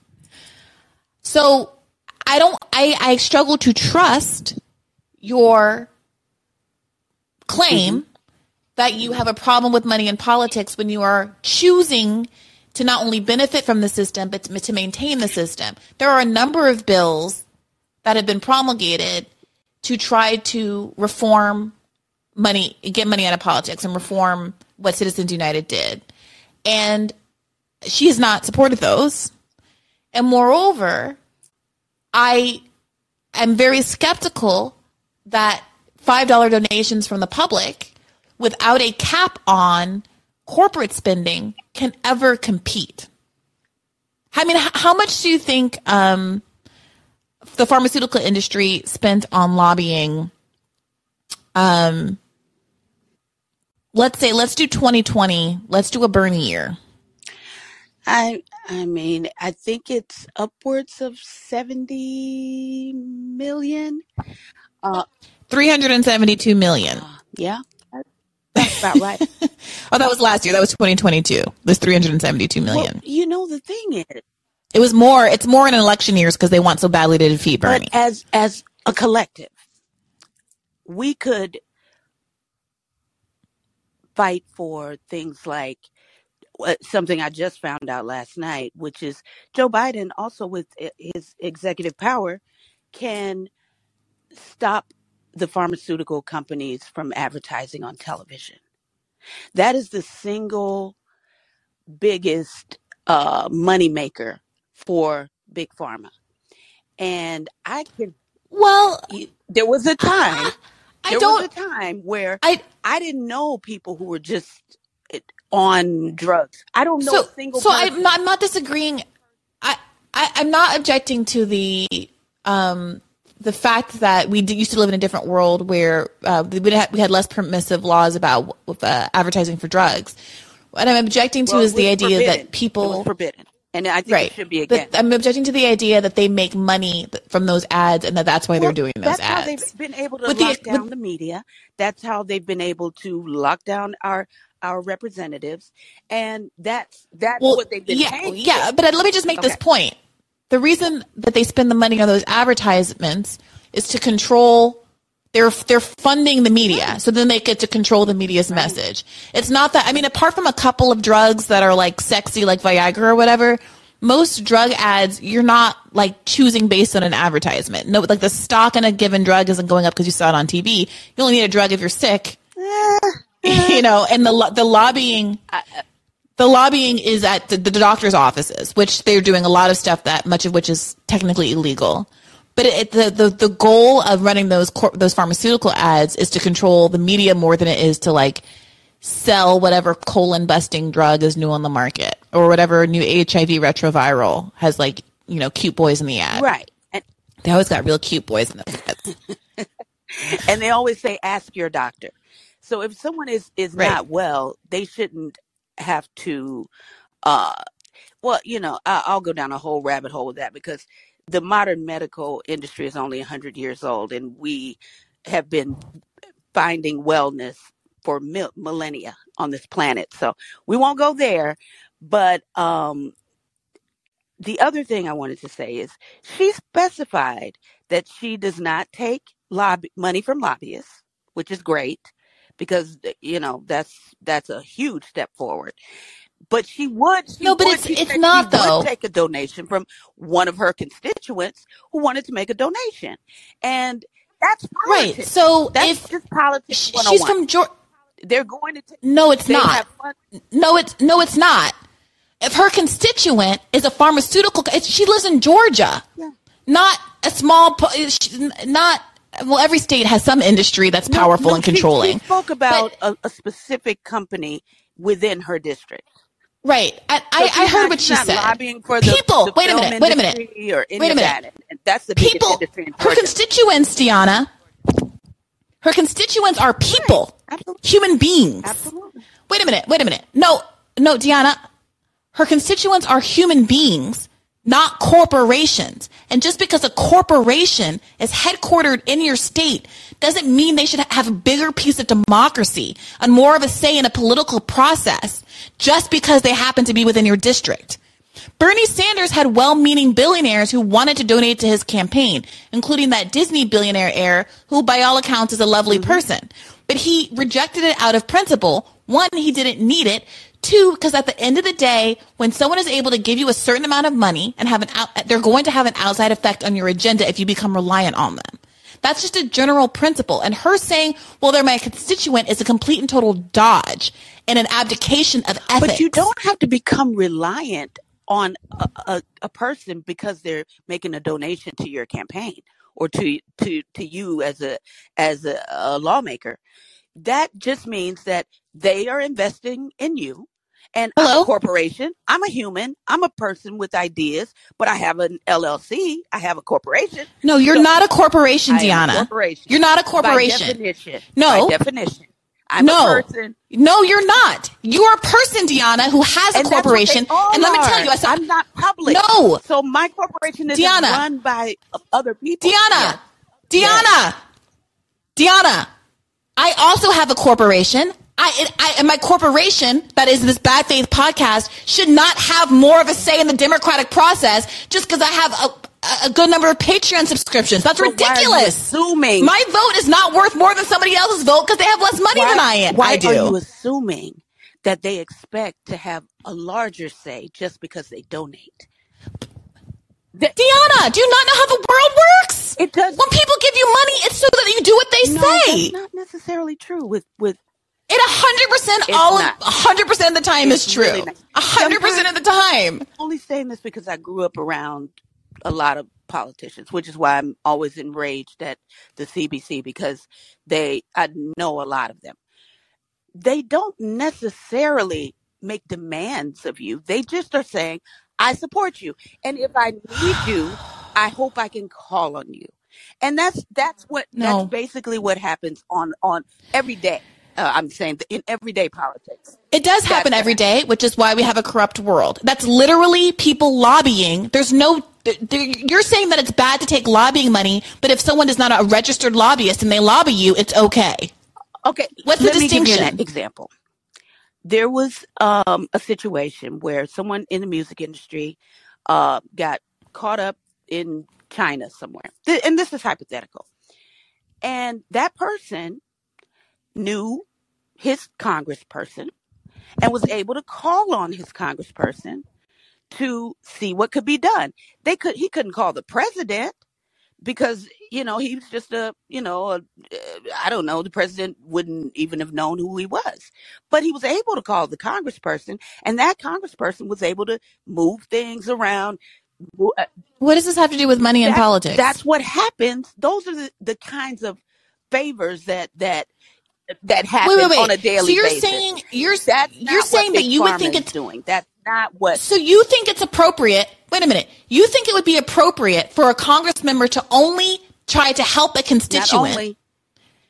[SPEAKER 2] So I don't. I I struggle to trust your claim that you have a problem with money in politics when you are choosing to not only benefit from the system but to, maintain the system. There are a number of bills that have been promulgated to try to reform money, get money out of politics and reform what Citizens United did. And she has not supported those. And moreover, I am very skeptical that $5 donations from the public without a cap on corporate spending can ever compete. I mean, how much do you think um, the pharmaceutical industry spent on lobbying? Um, let's say, let's do 2020. Let's do a Bernie year.
[SPEAKER 7] I I mean, I think it's upwards of 70 million. Uh
[SPEAKER 2] 372 million.
[SPEAKER 7] yeah. That's about right. (laughs)
[SPEAKER 2] Oh, that was last year. That was 2022. It was 372 million.
[SPEAKER 7] well, you know the thing is,
[SPEAKER 2] it was more, it's more in election years because they want so badly to defeat Bernie.
[SPEAKER 7] but as as a collective, we could fight for things like uh, something I just found out last night, which is Joe Biden also with his executive power can stop the pharmaceutical companies from advertising on television. That is the single biggest uh, moneymaker for big pharma. And I can.
[SPEAKER 2] well,
[SPEAKER 7] There was a time.
[SPEAKER 2] I
[SPEAKER 7] There
[SPEAKER 2] don't,
[SPEAKER 7] was a time where
[SPEAKER 2] I,
[SPEAKER 7] I didn't know people who were just on drugs. I don't know
[SPEAKER 2] so,
[SPEAKER 7] a single
[SPEAKER 2] so
[SPEAKER 7] person.
[SPEAKER 2] I'm not, I'm not disagreeing. I, I, I'm not objecting to the, um, the fact that we used to live in a different world where uh, we, had, we had less permissive laws about uh, advertising for drugs. What I'm objecting to
[SPEAKER 7] Well,
[SPEAKER 2] is the idea
[SPEAKER 7] forbidden.
[SPEAKER 2] that people
[SPEAKER 7] forbidden, and I think
[SPEAKER 2] right
[SPEAKER 7] it should be again.
[SPEAKER 2] But I'm objecting to the idea that they make money th- from those ads and that that's why they're doing those
[SPEAKER 7] that's how
[SPEAKER 2] ads.
[SPEAKER 7] they've been able to
[SPEAKER 2] With the-
[SPEAKER 7] lock down
[SPEAKER 2] with-
[SPEAKER 7] the media. That's how they've been able to lock down our our representatives, and that's that's
[SPEAKER 2] well,
[SPEAKER 7] what they've been
[SPEAKER 2] yeah, yeah. But uh, let me just make this point. The reason that they spend the money on those advertisements is to control. They're they're funding the media, so then they get to control the media's message. It's not that I mean, apart from a couple of drugs that are like sexy, like Viagra or whatever. Most drug ads, you're not like choosing based on an advertisement. No, like the stock in a given drug isn't going up because you saw it on TV. You only need a drug if you're sick. Eh. (laughs) you know, and the the lobbying the lobbying is at the, the doctor's offices, which they're doing a lot of stuff that much of which is technically illegal. But it, the, the the goal of running those cor- those pharmaceutical ads is to control the media more than it is to like sell whatever colon busting drug is new on the market or whatever new HIV retroviral has like you know, cute boys in the ad.
[SPEAKER 7] Right. And,
[SPEAKER 2] They always got real cute boys in the ads. (laughs)
[SPEAKER 7] and they always say, ask your doctor. So if someone is, is
[SPEAKER 2] Right.
[SPEAKER 7] not well, they shouldn't have to, uh, well, you know, I, I'll go down a whole rabbit hole with that because the modern medical industry is only 100 years old and we have been finding wellness for mil- millennia on this planet. So we won't go there. But um, the other thing I wanted to say is she specified that she does not take lobby money from lobbyists, which is great because eh, you know that's that's a huge step forward. But she would. She
[SPEAKER 2] No, but
[SPEAKER 7] would-
[SPEAKER 2] it's- it's not, though.
[SPEAKER 7] take a donation from one of her constituents who wanted to make a donation, and that's
[SPEAKER 2] Right. So
[SPEAKER 7] That's
[SPEAKER 2] if
[SPEAKER 7] just politics.
[SPEAKER 2] she's oh from Georgia,
[SPEAKER 7] They're going to. Take,
[SPEAKER 2] no, it's not. No, it's no, it's not. If her constituent is a pharmaceutical, she lives in Georgia,
[SPEAKER 7] Yeah.
[SPEAKER 2] not a small, eh, not. Well, every state has some industry that's powerful
[SPEAKER 7] no,
[SPEAKER 2] and controlling.
[SPEAKER 7] She, spoke about a, a specific company within her district.
[SPEAKER 2] Right. I,
[SPEAKER 7] So
[SPEAKER 2] I, I heard what she said.
[SPEAKER 7] Lobbying for the
[SPEAKER 2] People,
[SPEAKER 7] the
[SPEAKER 2] wait a minute, wait a minute. Wait a minute.
[SPEAKER 7] that's the
[SPEAKER 2] People, her constituents, Diana. her constituents are people,
[SPEAKER 7] Absolutely.
[SPEAKER 2] human beings.
[SPEAKER 7] Absolutely.
[SPEAKER 2] Wait a minute. Wait a minute. No, no, Diana. Her constituents are human beings, not corporations. And just because a corporation is headquartered in your state doesn't mean they should have a bigger piece of democracy and more of a say in a political process just because they happen to be within your district. Bernie Sanders had well-meaning billionaires who wanted to donate to his campaign, including that Disney billionaire heir who by all accounts is a lovely mm-hmm. person. But he rejected it out of principle. One, he didn't need it. Two, because at the end of the day, when someone is able to give you a certain amount of money and have an out, they're going to have an outside effect on your agenda if you become reliant on them. That's just a general principle. And her saying, well, they're my constituent is a complete and total dodge and an abdication of ethics.
[SPEAKER 7] But you don't have to become reliant on a, a, a person because they're making a donation to your campaign or to to to you as a as a, a lawmaker. That just means that they are investing in you. And I'm
[SPEAKER 2] Hello?
[SPEAKER 7] a corporation. I'm a human. I'm a person with ideas, but I have an LLC. I have a corporation.
[SPEAKER 2] No, you're
[SPEAKER 7] So-
[SPEAKER 2] not a corporation,
[SPEAKER 7] am a
[SPEAKER 2] Deanna.
[SPEAKER 7] corporation.
[SPEAKER 2] You're not a
[SPEAKER 7] By
[SPEAKER 2] corporation.
[SPEAKER 7] definition.
[SPEAKER 2] No.
[SPEAKER 7] By definition. I'm
[SPEAKER 2] no.
[SPEAKER 7] a person.
[SPEAKER 2] No, you're not. You're a person, Deanna, who has a
[SPEAKER 7] And what
[SPEAKER 2] corporation. And let me tell you, I said,
[SPEAKER 7] I'm not public.
[SPEAKER 2] No.
[SPEAKER 7] So my corporation isn't
[SPEAKER 2] Deanna.
[SPEAKER 7] run by other people.
[SPEAKER 2] Deanna,
[SPEAKER 7] Yeah.
[SPEAKER 2] Deanna, Deanna, I also have a corporation. I, it, I, and my corporation, that is this bad faith podcast, should not have more of a say in the democratic process just because I have a, a good number of Patreon subscriptions. That's
[SPEAKER 7] So why are you
[SPEAKER 2] ridiculous.
[SPEAKER 7] assuming?
[SPEAKER 2] My vote is not worth more than somebody else's vote because they have less money
[SPEAKER 7] why,
[SPEAKER 2] than I am.
[SPEAKER 7] Why
[SPEAKER 2] I do.
[SPEAKER 7] are you assuming that they expect to have a larger say just because they donate? That-
[SPEAKER 2] Deanna, do you not know how the world works?
[SPEAKER 7] It does.
[SPEAKER 2] When people give you money, it's so that you do what they
[SPEAKER 7] no,
[SPEAKER 2] say.
[SPEAKER 7] that's not necessarily true. With with
[SPEAKER 2] It a hundred percent
[SPEAKER 7] It's
[SPEAKER 2] all
[SPEAKER 7] not.
[SPEAKER 2] a hundred percent of the time
[SPEAKER 7] It's
[SPEAKER 2] is true.
[SPEAKER 7] really.
[SPEAKER 2] A hundred percent of the time.
[SPEAKER 7] I'm only saying this because I grew up around a lot of politicians, which is why I'm always enraged at the CBC because they, I know a lot of them. They don't necessarily make demands of you. They just are saying, I support you. And if I need you, I hope I can call on you. And that's, that's what,
[SPEAKER 2] No.
[SPEAKER 7] that's basically what happens on, on every day. Uh, I'm saying in everyday politics.
[SPEAKER 2] It does happen every day, which is why we have a corrupt world. That's literally people lobbying. There's no. You're saying that it's bad to take lobbying money, but if someone is not a registered lobbyist and they lobby you, it's okay.
[SPEAKER 7] Okay.
[SPEAKER 2] What's the
[SPEAKER 7] let me give you
[SPEAKER 2] distinction?
[SPEAKER 7] an example. There was um, a situation where someone in the music industry uh, got caught up in China somewhere. Th- and this is hypothetical. And that person knew his congressperson and was able to call on his congressperson to see what could be done. They could he couldn't call the president because you know he was just a you know a, I don't know the president wouldn't even have known who he was, but he was able to call the congressperson, and that congressperson was able to move things around. Uh,
[SPEAKER 2] What does this have to do with money and
[SPEAKER 7] that-
[SPEAKER 2] politics?
[SPEAKER 7] That's what happens. Those are the, the kinds of favors that that that happen
[SPEAKER 2] wait, wait, wait.
[SPEAKER 7] on a daily
[SPEAKER 2] so you're
[SPEAKER 7] basis.
[SPEAKER 2] saying you're
[SPEAKER 7] That's
[SPEAKER 2] you're saying that you would think it's
[SPEAKER 7] doing. That's not what.
[SPEAKER 2] So you think it's appropriate? Wait a minute. You think it would be appropriate for a Congress member to only try to help a constituent?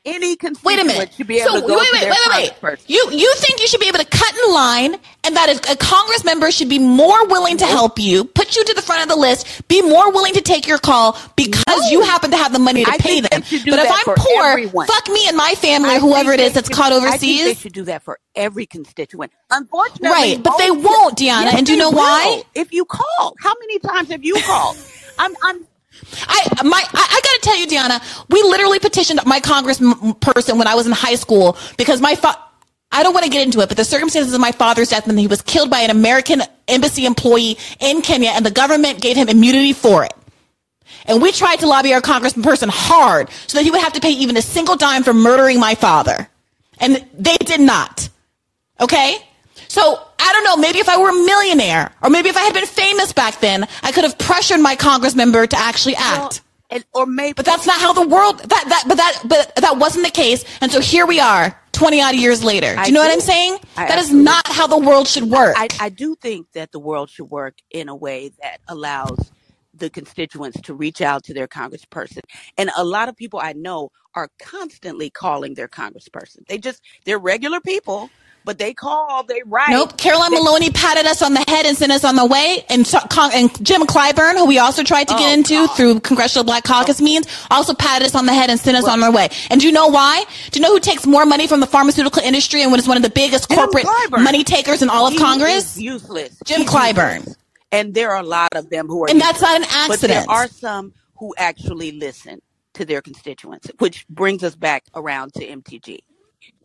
[SPEAKER 7] Any
[SPEAKER 2] Wait a minute.
[SPEAKER 7] should be able
[SPEAKER 2] so
[SPEAKER 7] to go
[SPEAKER 2] wait, wait, wait, wait, wait. You you think you should be able to cut in line, and that a, a Congress member should be more willing to help you, put you to the front of the list, be more willing to take your call because
[SPEAKER 7] No.
[SPEAKER 2] you happen to have the money to
[SPEAKER 7] I
[SPEAKER 2] pay them.
[SPEAKER 7] they should do
[SPEAKER 2] But if I'm poor,
[SPEAKER 7] everyone.
[SPEAKER 2] fuck me and my family,
[SPEAKER 7] I
[SPEAKER 2] or whoever it is that's caught
[SPEAKER 7] I think they should do that for every constituent. Unfortunately,
[SPEAKER 2] Right, but they won't, Deanna,
[SPEAKER 7] Yes,
[SPEAKER 2] and do you know why?
[SPEAKER 7] If you call, how many times have you called? (laughs) I'm, I'm
[SPEAKER 2] I my I, I got to tell you, Deanna, we literally petitioned my congressperson when I was in high school because my fa- I don't want to get into it, but the circumstances of my father's death when he was killed by an American embassy employee in Kenya, and the government gave him immunity for it. And we tried to lobby our congressperson hard so that he would have to pay even a single dime for murdering my father, and they did not. Okay? So I don't know. Maybe if I were a millionaire, or maybe if I had been famous back then, I could have pressured my congress member to actually act.
[SPEAKER 7] and, or maybe
[SPEAKER 2] But that's not how the world. That that but that but that wasn't the case. And so here we are, twenty odd years later. Do
[SPEAKER 7] I
[SPEAKER 2] you know what. I'm saying?
[SPEAKER 7] I
[SPEAKER 2] that is
[SPEAKER 7] absolutely-
[SPEAKER 2] not how the world should work.
[SPEAKER 7] I, I do think that the world should work in a way that allows the constituents to reach out to their congressperson. And a lot of people I know are constantly calling their congressperson. They just, they're regular people, but they called, they write.
[SPEAKER 2] Nope. Carolyn
[SPEAKER 7] They-
[SPEAKER 2] Maloney patted us on the head and sent us on the way. And, and Jim Clyburn, who we also tried to get
[SPEAKER 7] Oh,
[SPEAKER 2] into
[SPEAKER 7] God.
[SPEAKER 2] through Congressional Black Caucus means, also patted us on the head and sent us on our way. And do you know why? Do you know who takes more money from the pharmaceutical industry and is one of the biggest
[SPEAKER 7] Jim
[SPEAKER 2] corporate
[SPEAKER 7] Clyburn.
[SPEAKER 2] money takers in all of
[SPEAKER 7] He
[SPEAKER 2] Congress?
[SPEAKER 7] useless.
[SPEAKER 2] Jim
[SPEAKER 7] He's
[SPEAKER 2] Clyburn.
[SPEAKER 7] useless. And there are a lot of them who are
[SPEAKER 2] And that's not an accident.
[SPEAKER 7] But there are some who actually listen to their constituents, which brings us back around to MTG.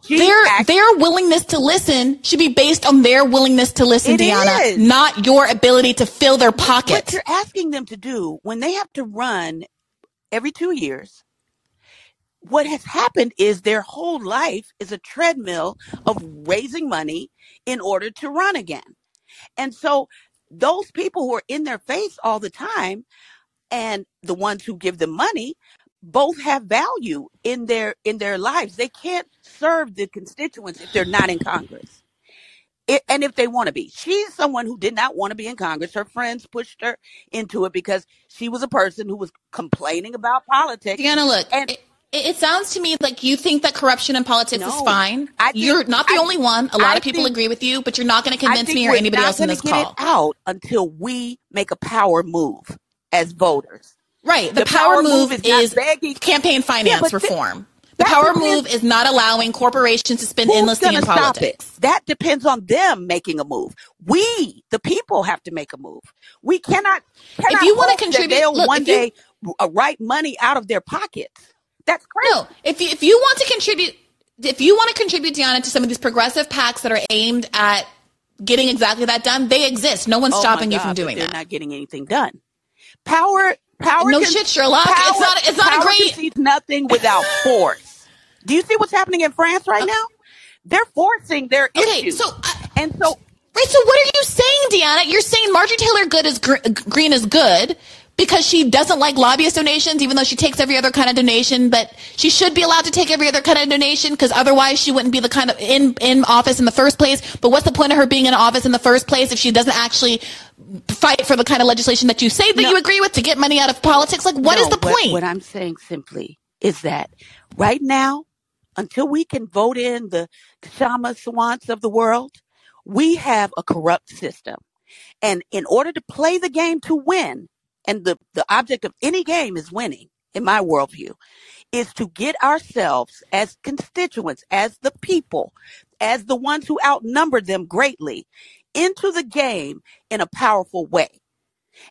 [SPEAKER 2] Their their willingness to listen should be based on their willingness to listen, Deanna,
[SPEAKER 7] is.
[SPEAKER 2] not your ability to fill their pockets.
[SPEAKER 7] what
[SPEAKER 2] pocket.
[SPEAKER 7] you're asking them to do when they have to run every two years what has happened is their whole life is a treadmill of raising money in order to run again and so those people who are in their face all the time and the ones who give them money both have value in their in their lives they can't serve the constituents if they're not in congress it, and if they want to be. She's someone who did not want to be in Congress. Her friends pushed her into it because she was a person who was complaining about politics.
[SPEAKER 2] Deanna, look,
[SPEAKER 7] And-
[SPEAKER 2] it, it sounds to me like you think that corruption in politics is fine.
[SPEAKER 7] I think-
[SPEAKER 2] you're not the
[SPEAKER 7] I-
[SPEAKER 2] only one. A lot
[SPEAKER 7] I
[SPEAKER 2] of people
[SPEAKER 7] think-
[SPEAKER 2] agree with you, but you're not going to convince me or anybody else in this
[SPEAKER 7] get
[SPEAKER 2] call.
[SPEAKER 7] it out until we make a power move as voters.
[SPEAKER 2] Right. The,
[SPEAKER 7] The
[SPEAKER 2] power,
[SPEAKER 7] power
[SPEAKER 2] move,
[SPEAKER 7] move is
[SPEAKER 2] is
[SPEAKER 7] campaign
[SPEAKER 2] campaign finance
[SPEAKER 7] thi-
[SPEAKER 2] reform. The
[SPEAKER 7] that
[SPEAKER 2] power
[SPEAKER 7] depends-
[SPEAKER 2] move is not allowing corporations to spend
[SPEAKER 7] Who's
[SPEAKER 2] endlessly in
[SPEAKER 7] to stop
[SPEAKER 2] politics.
[SPEAKER 7] it? That depends on them making a move. We, the people, have to make a move. We cannot. cannot
[SPEAKER 2] you wanna contribute-
[SPEAKER 7] they'll
[SPEAKER 2] look,
[SPEAKER 7] one
[SPEAKER 2] if you-
[SPEAKER 7] day uh, write money out of their pockets. That's crazy.
[SPEAKER 2] No, if you, if you want to contribute, if you want to contribute, Deanna, to some of these progressive PACs that are aimed at getting exactly that done, they exist. No one's
[SPEAKER 7] Oh
[SPEAKER 2] stopping you from doing
[SPEAKER 7] they're
[SPEAKER 2] that.
[SPEAKER 7] not getting anything done. Power, power.
[SPEAKER 2] No shit, Sherlock. It's not- it's not a
[SPEAKER 7] power
[SPEAKER 2] great-
[SPEAKER 7] concedes nothing without force. Do you see what's happening in France right now? They're forcing their
[SPEAKER 2] Okay,
[SPEAKER 7] issues,
[SPEAKER 2] so uh,
[SPEAKER 7] and so
[SPEAKER 2] right. So what are you saying, Deanna? You're saying Marjorie Taylor Good is gr- Green is good because she doesn't like lobbyist donations, even though she takes every other kind of donation. But she should be allowed to take every other kind of donation because otherwise she wouldn't be the kind of in in office in the first place. But what's the point of her being in office in the first place if she doesn't actually fight for the kind of legislation that you say that
[SPEAKER 7] No.
[SPEAKER 2] you agree with to get money out of politics? Like, what is
[SPEAKER 7] No,
[SPEAKER 2] the
[SPEAKER 7] what-
[SPEAKER 2] point?
[SPEAKER 7] What I'm saying simply is that right now, until we can vote in the Kshama Sawants of the world, we have a corrupt system. And in order to play the game to win, and the, the object of any game is winning, in my worldview, is to get ourselves as constituents, as the people, as the ones who outnumber them greatly, into the game in a powerful way.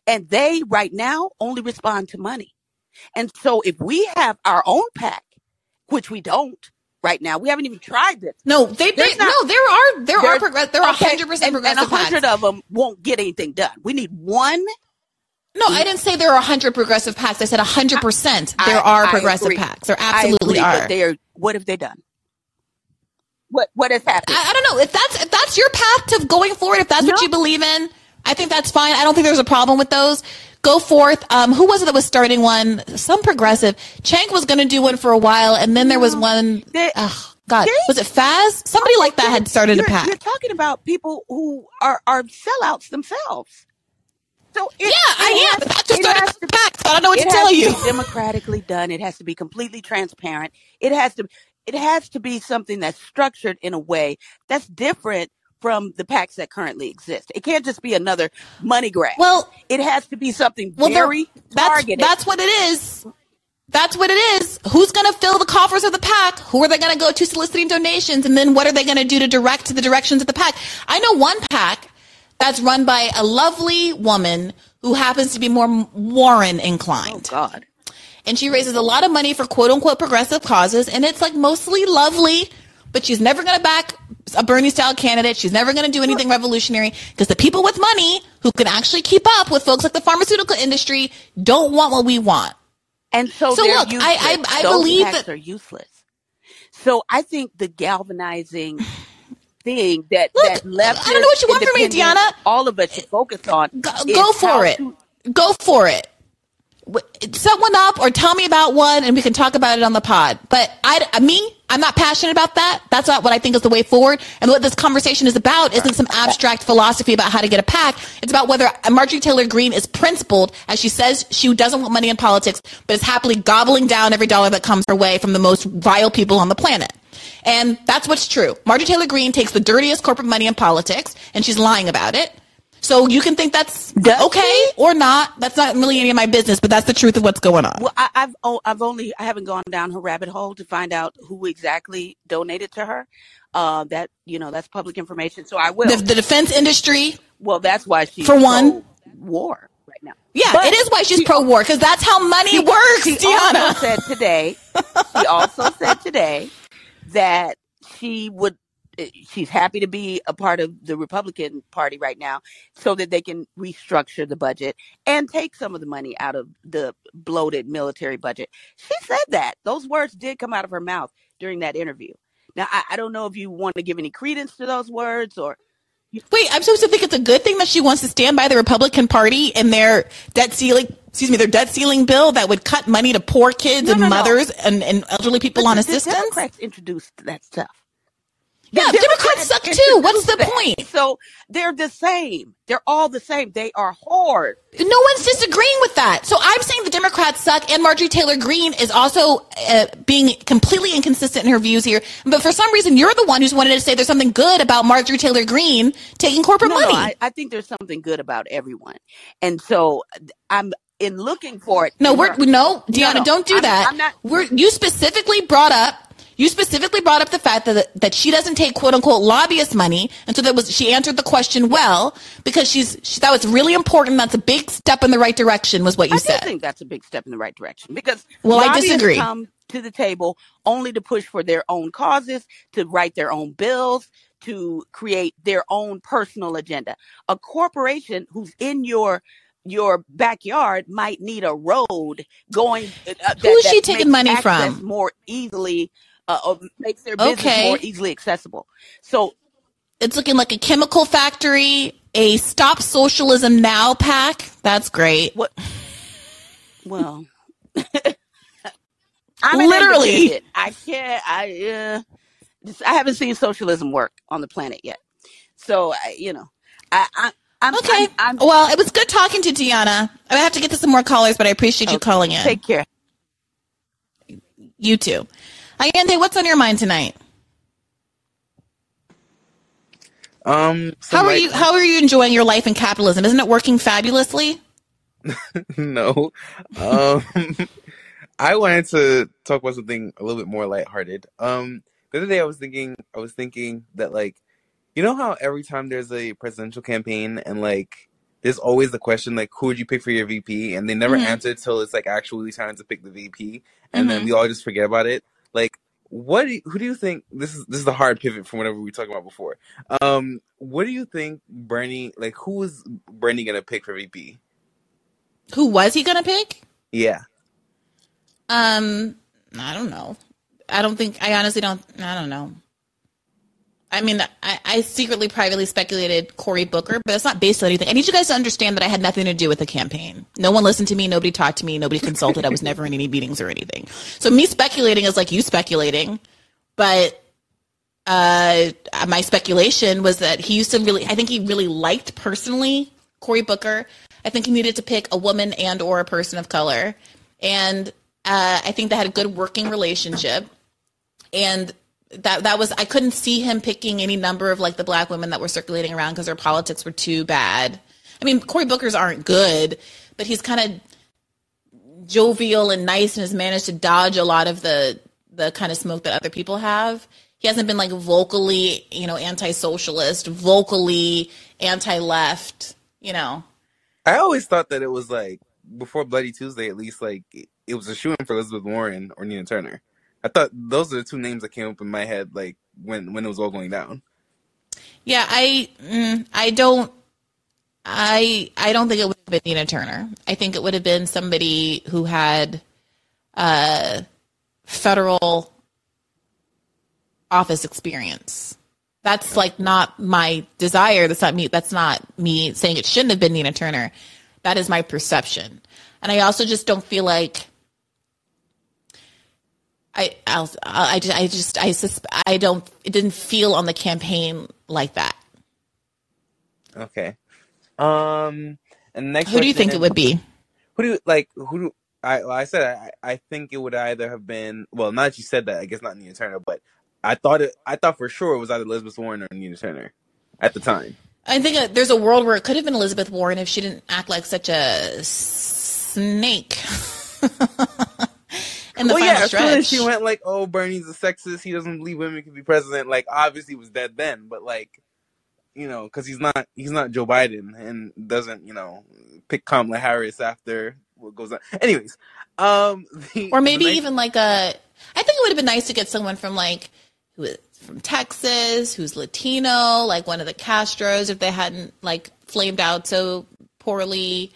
[SPEAKER 7] And they right now only respond to money. And so if we have our own PAC, which we don't right now, we haven't even tried this.
[SPEAKER 2] no, they, they
[SPEAKER 7] not-
[SPEAKER 2] no, there are there are
[SPEAKER 7] There's-
[SPEAKER 2] progress, there are
[SPEAKER 7] okay,
[SPEAKER 2] hundred percent
[SPEAKER 7] and- and
[SPEAKER 2] progressive
[SPEAKER 7] a hundred of them won't get anything done. We need one.
[SPEAKER 2] No, I didn't say there are 100 progressive PACs. I said 100% there
[SPEAKER 7] I-
[SPEAKER 2] are
[SPEAKER 7] I
[SPEAKER 2] progressive. PACs. There absolutely
[SPEAKER 7] agree,
[SPEAKER 2] are.
[SPEAKER 7] They are. What have they done? What What has happened?
[SPEAKER 2] I, I don't know if that's if that's your path to going forward. If that's what you believe in, I think that's fine. I don't think there's a problem with those. Go forth. Um, who was it that was starting one? Some progressive. Cenk was going to do one for a while, and then there was one ugh, God, was it Faz? Somebody like that had started a PAC.
[SPEAKER 7] You're talking about people who are are sellouts themselves. So it,
[SPEAKER 2] Yeah,
[SPEAKER 7] it
[SPEAKER 2] I am.
[SPEAKER 7] has-
[SPEAKER 2] But that's just started a PAC. So I don't know what to tell
[SPEAKER 7] to
[SPEAKER 2] you.
[SPEAKER 7] be (laughs) democratically done. It has to be completely transparent. It has to it has to be something that's structured in a way that's different from the PACs that currently exist. It can't just be another money grab.
[SPEAKER 2] Well,
[SPEAKER 7] it has to be something
[SPEAKER 2] well,
[SPEAKER 7] very
[SPEAKER 2] that's
[SPEAKER 7] targeted.
[SPEAKER 2] that's what it is. That's what it is. Who's going to fill the coffers of the PAC? Who are they going to go to soliciting donations? And then what are they going to do to direct the directions of the PAC? I know one PAC that's run by a lovely woman who happens to be more Warren
[SPEAKER 7] oh,
[SPEAKER 2] inclined. oh.
[SPEAKER 7] God.
[SPEAKER 2] and she raises a lot of money for quote unquote progressive causes and it's like mostly lovely but she's never going to back a bernie style candidate she's never going to do anything revolutionary because the people with money who can actually keep up with folks like the pharmaceutical industry don't want what we want
[SPEAKER 7] And so,
[SPEAKER 2] So look, I- I-
[SPEAKER 7] useless.
[SPEAKER 2] I
[SPEAKER 7] Those
[SPEAKER 2] believe that-
[SPEAKER 7] are useless. So I think the galvanizing thing that
[SPEAKER 2] Look,
[SPEAKER 7] that left
[SPEAKER 2] I don't know what you want from me, Deanna.
[SPEAKER 7] all of us should focus on.
[SPEAKER 2] go, go for it
[SPEAKER 7] to-
[SPEAKER 2] go for it set one up or tell me about one and we can talk about it on the pod but i me i'm not passionate about that. That's not what i think is the way forward. And what this conversation is about isn't some abstract philosophy about how to get a PAC. It's about whether marjorie taylor greene is principled as she says she doesn't want money in politics but is happily gobbling down every dollar that comes her way from the most vile people on the planet. And that's what's true. Marjorie taylor greene takes the dirtiest corporate money in politics and she's lying about it so you can think that's
[SPEAKER 7] Does
[SPEAKER 2] okay
[SPEAKER 7] she?
[SPEAKER 2] or not. That's not really any of my business, but that's the truth of what's going on.
[SPEAKER 7] Well, I, I've oh, I've only I haven't gone down her rabbit hole to find out who exactly donated to her. Uh, that you know that's public information, so I will.
[SPEAKER 2] The, the defense industry,
[SPEAKER 7] well, that's why she
[SPEAKER 2] For one-
[SPEAKER 7] war right now.
[SPEAKER 2] yeah,
[SPEAKER 7] But
[SPEAKER 2] it is why she's
[SPEAKER 7] she-
[SPEAKER 2] pro war because that's how money
[SPEAKER 7] She-
[SPEAKER 2] works,
[SPEAKER 7] She
[SPEAKER 2] Deanna.
[SPEAKER 7] also said today. She also said today (laughs) that she would. Eh, She's happy to be a part of the Republican Party right now, so that they can restructure the budget and take some of the money out of the bloated military budget. She said that those words did come out of her mouth during that interview. Now, I, I don't know if you want to give any credence to those words or
[SPEAKER 2] Wait, I'm supposed to think it's a good thing that she wants to stand by the Republican Party and their debt ceiling. Excuse me, their debt ceiling bill that would cut money to poor kids
[SPEAKER 7] No,
[SPEAKER 2] and
[SPEAKER 7] no, no.
[SPEAKER 2] mothers and, and elderly people
[SPEAKER 7] But
[SPEAKER 2] on
[SPEAKER 7] the-
[SPEAKER 2] assistance.
[SPEAKER 7] The Democrats introduced that stuff.
[SPEAKER 2] Yeah,
[SPEAKER 7] The
[SPEAKER 2] Democrats suck too. What's the point?
[SPEAKER 7] So they're the same. They're all the same. They are whores.
[SPEAKER 2] No one's disagreeing with that. So I'm saying the Democrats suck, and Marjorie Taylor Greene is also uh, being completely inconsistent in her views here. But for some reason, you're the one who's wanted to say there's something good about Marjorie Taylor Greene taking corporate
[SPEAKER 7] No, no,
[SPEAKER 2] money.
[SPEAKER 7] I, I think there's something good about everyone. And so I'm in looking for it.
[SPEAKER 2] no, we're
[SPEAKER 7] her.
[SPEAKER 2] no, Deanna,
[SPEAKER 7] no.
[SPEAKER 2] don't do
[SPEAKER 7] I'm-
[SPEAKER 2] that.
[SPEAKER 7] I'm not-
[SPEAKER 2] We're you specifically brought up. You specifically brought up the fact that that she doesn't take quote unquote lobbyist money, and so that was she answered the question well because she's she thought it's really important. That's a big step in the right direction, was what you
[SPEAKER 7] I
[SPEAKER 2] said.
[SPEAKER 7] do think that's a big step in the right direction because
[SPEAKER 2] Well, I
[SPEAKER 7] lobbyists
[SPEAKER 2] disagree.
[SPEAKER 7] come to the table only to push for their own causes, to write their own bills, to create their own personal agenda. A corporation who's in your your backyard might need a road going. Uh, that,
[SPEAKER 2] Who is she
[SPEAKER 7] that
[SPEAKER 2] taking money from?
[SPEAKER 7] More easily, uh, or makes their business
[SPEAKER 2] Okay.
[SPEAKER 7] more easily accessible. So
[SPEAKER 2] It's looking like a chemical factory, a Stop Socialism Now PAC. That's great.
[SPEAKER 7] what? Well, (laughs) I'm an
[SPEAKER 2] Literally.
[SPEAKER 7] independent. I can't. I uh, just, I haven't seen socialism work on the planet yet. So I, you know, I, I I'm
[SPEAKER 2] Okay.
[SPEAKER 7] I'm, I'm
[SPEAKER 2] well, it was good talking to Deanna. I have to get to some more callers, but I appreciate you
[SPEAKER 7] Okay.
[SPEAKER 2] calling in.
[SPEAKER 7] take care.
[SPEAKER 2] you too. Ayante, what's on your mind tonight?
[SPEAKER 8] Um, so
[SPEAKER 2] How are you? How are you enjoying your life in capitalism? Isn't it working fabulously? (laughs)
[SPEAKER 8] no. Um, (laughs) I wanted to talk about something a little bit more lighthearted. Um, the other day I was thinking, I was thinking that like, you know how every time there's a presidential campaign and like, there's always the question like, who would you pick for your VP? And they never
[SPEAKER 2] Mhm.
[SPEAKER 8] answer till it's like actually time to pick the VP, and then
[SPEAKER 2] Mhm.
[SPEAKER 8] we all just forget about it. Like, what? Do you, who do you think? This is this is the hard pivot from whatever we talked about before. Um, what do you think Bernie? Like, who is Bernie gonna pick for VP?
[SPEAKER 2] Who was he going to pick?
[SPEAKER 8] Yeah.
[SPEAKER 2] Um, I don't know. I don't think. I honestly don't. I don't know. I mean, I, I secretly, privately speculated Cory Booker, but it's not based on anything. I need you guys to understand that I had nothing to do with the campaign. No one listened to me. Nobody talked to me. Nobody consulted. I was never in any meetings or anything. So me speculating is like you speculating, but uh, my speculation was that he used to really, I think he really liked personally Cory Booker. I think he needed to pick a woman and or a person of color, and uh, I think they had a good working relationship. And that that was I couldn't see him picking any number of like the black women that were circulating around because their politics were too bad. I mean, Cory Booker's aren't good, but he's kind of jovial and nice and has managed to dodge a lot of the the kind of smoke that other people have. He hasn't been like vocally, you know, anti-socialist, vocally anti-left, you know.
[SPEAKER 8] I always thought that it was like before Bloody Tuesday, at least like it was a shoe in for Elizabeth Warren or Nina Turner. I thought those are the two names that came up in my head, like when when it was all going down.
[SPEAKER 2] Yeah, I mm, I don't I I don't think it would have been Nina Turner. I think it would have been somebody who had uh, federal office experience. That's like not my desire. That's not me. That's not me saying it shouldn't have been Nina Turner. That is my perception, and I also just don't feel like I I'll, I just I just I susp- I don't it didn't feel on the campaign like that.
[SPEAKER 8] Okay. Um. And next,
[SPEAKER 2] Who do you think
[SPEAKER 8] question-
[SPEAKER 2] it would be?
[SPEAKER 8] Who do you like? Who do I? well, I said I, I think it would either have been well. Now that you said that, I guess not Nina Turner, but I thought it. I thought for sure it was either Elizabeth Warren or Nina Turner at the time.
[SPEAKER 2] I think uh, there's a world where it could have been Elizabeth Warren if she didn't act like such a snake. (laughs) In the
[SPEAKER 8] well,
[SPEAKER 2] final
[SPEAKER 8] yeah, as soon as she went like, "Oh, Bernie's a sexist. He doesn't believe women can be president." Like, obviously, he was dead then, but like, you know, because he's not he's not Joe Biden and doesn't you know pick Kamala Harris after what goes on. Anyways, um, (laughs) the,
[SPEAKER 2] or maybe even like a. I think it would have been nice to get someone from like who is from Texas, who's Latino, like one of the Castros, if they hadn't like flamed out so poorly.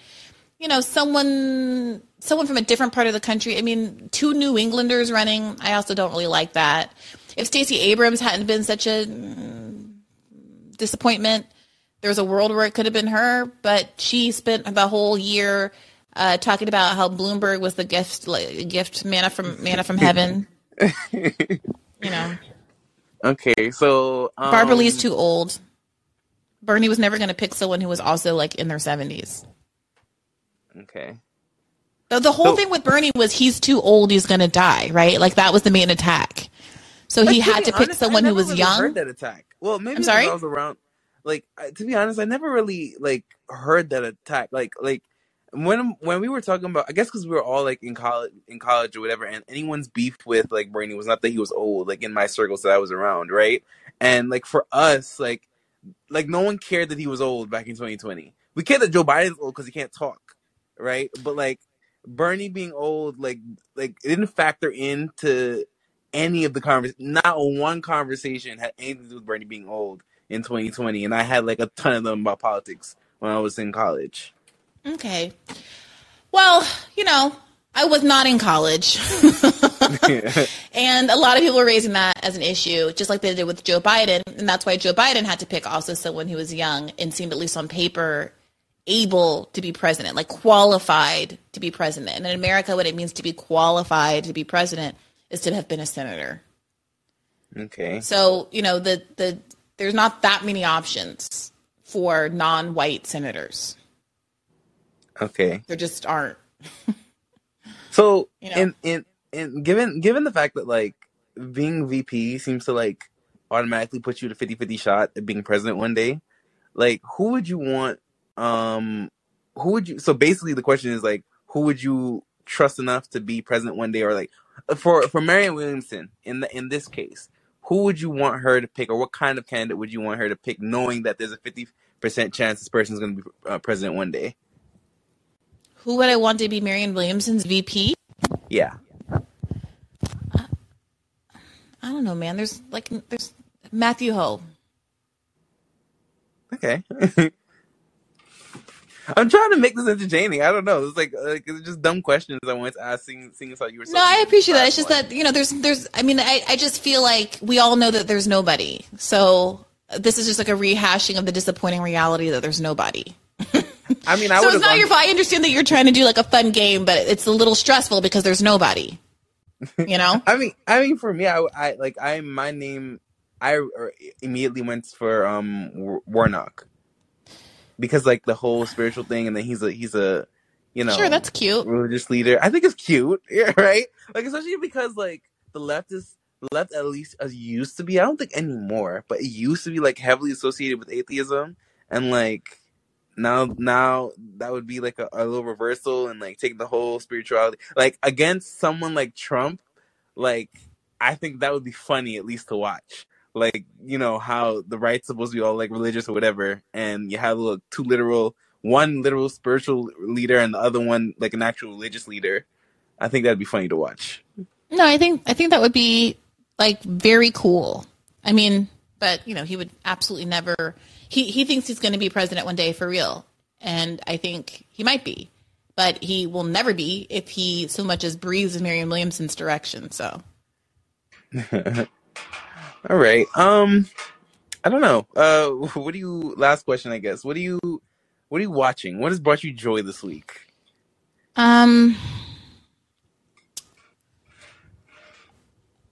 [SPEAKER 2] You know, someone someone from a different part of the country. I mean, two New Englanders running. I also don't really like that. If Stacey Abrams hadn't been such a mm, disappointment, there was a world where it could have been her, but she spent the whole year uh, talking about how Bloomberg was the gift, like, gift manna from manna from heaven. (laughs) you know,
[SPEAKER 8] okay, so um,
[SPEAKER 2] Barbara Lee's too old. Bernie was never going to pick someone who was also like in their seventies.
[SPEAKER 8] Okay,
[SPEAKER 2] The, whole
[SPEAKER 8] So-
[SPEAKER 2] thing with Bernie was he's too old, he's to die, right? Like that was the main attack. So he had to pick
[SPEAKER 8] honest,
[SPEAKER 2] someone who was
[SPEAKER 8] really
[SPEAKER 2] young.
[SPEAKER 8] Heard that attack? Well, maybe
[SPEAKER 2] I'm sorry?
[SPEAKER 8] I was around. Like, to be honest, I never really like heard that attack. Like, like when when we were talking about, I guess because we were all like in college, in college or whatever, and anyone's beef with like Bernie was not that he was old. Like in my circles that I was around, right? And like for us, like like no one cared that he was old back in 2020. We cared that Joe Biden's old because he can't talk, right? But like Bernie being old, like like it didn't factor into any of the convers. Not one conversation had anything to do with Bernie being old in 2020, and I had like a ton of them about politics when I was in college.
[SPEAKER 2] Okay. Well, you know, I was not in college. (laughs) and a lot of people were raising that as an issue, just like they did with Joe Biden. And that's why Joe Biden had to pick also someone who was young and seemed, at least on paper, able to be president, like qualified to be president. And in America, what it means to be qualified to be president is to have been a senator.
[SPEAKER 8] okay.
[SPEAKER 2] So, you know, the, the, there's not that many options for non white senators.
[SPEAKER 8] Okay.
[SPEAKER 2] There just aren't. (laughs)
[SPEAKER 8] So
[SPEAKER 2] You know.
[SPEAKER 8] in in in given given the fact that like being VP seems to like automatically put you to 50-50 shot at being president one day, like who would you want um who would you so basically the question is like who would you trust enough to be president one day or like for for Marianne Williamson in the in this case, who would you want her to pick or what kind of candidate would you want her to pick knowing that there's a 50% chance this person's going to be uh, president one day?
[SPEAKER 2] Who would I want to be Marianne Williamson's VP?
[SPEAKER 8] Yeah.
[SPEAKER 2] I don't know, man. There's like there's Matthew Hoh.
[SPEAKER 8] Okay. (laughs) I'm trying to make this entertaining. I don't know. It's like, like it's just dumb questions I wanted to ask. Seeing, seeing as how you were. so
[SPEAKER 2] No, I appreciate that. It's just that you know, there's there's. I mean, I I just feel like we all know that there's nobody. So this is just like a rehashing of the disappointing reality that there's nobody.
[SPEAKER 8] I mean, I (laughs)
[SPEAKER 2] so it's not your fault. I understand that you're trying to do like a fun game, but it's a little stressful because there's nobody. You know. (laughs)
[SPEAKER 8] I mean, I mean, for me, I, I like I my name I uh, immediately went for um Warnock because like the whole spiritual thing, and then he's a he's a you know
[SPEAKER 2] Sure, that's cute.
[SPEAKER 8] religious leader. I think it's cute, (laughs) yeah, right? Like especially because like the left is the left at least as used to be. I don't think anymore, but it used to be like heavily associated with atheism, and like now now that would be like a, a little reversal and like take the whole spirituality like against someone like Trump. Like I think that would be funny at least to watch. Like you know how the right's supposed to be all like religious or whatever, and you have like two literal, one literal spiritual leader and the other one like an actual religious leader. I think that'd be funny to watch.
[SPEAKER 2] No, I think I think that would be like very cool. I mean, but you know, he would absolutely never. He he thinks he's going to be president one day for real, and I think he might be, but he will never be if he so much as breathes in Marianne Williamson's direction. So (laughs)
[SPEAKER 8] All right. Um, I don't know. Uh, (laughs) what do you? Last question, I guess. What do you? What are you watching? What has brought you joy this week?
[SPEAKER 2] Um,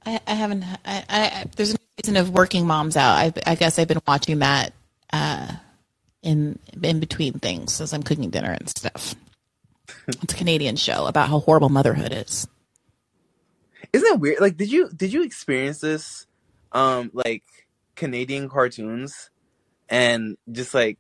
[SPEAKER 2] I, I haven't. I, I, I there's a season of Working Moms out. I, I guess I've been watching that uh, in in between things as I'm cooking dinner and stuff. (laughs) It's a Canadian show about how horrible motherhood is.
[SPEAKER 8] Isn't that weird? Like, did you did you experience this? Um, like Canadian cartoons, and just like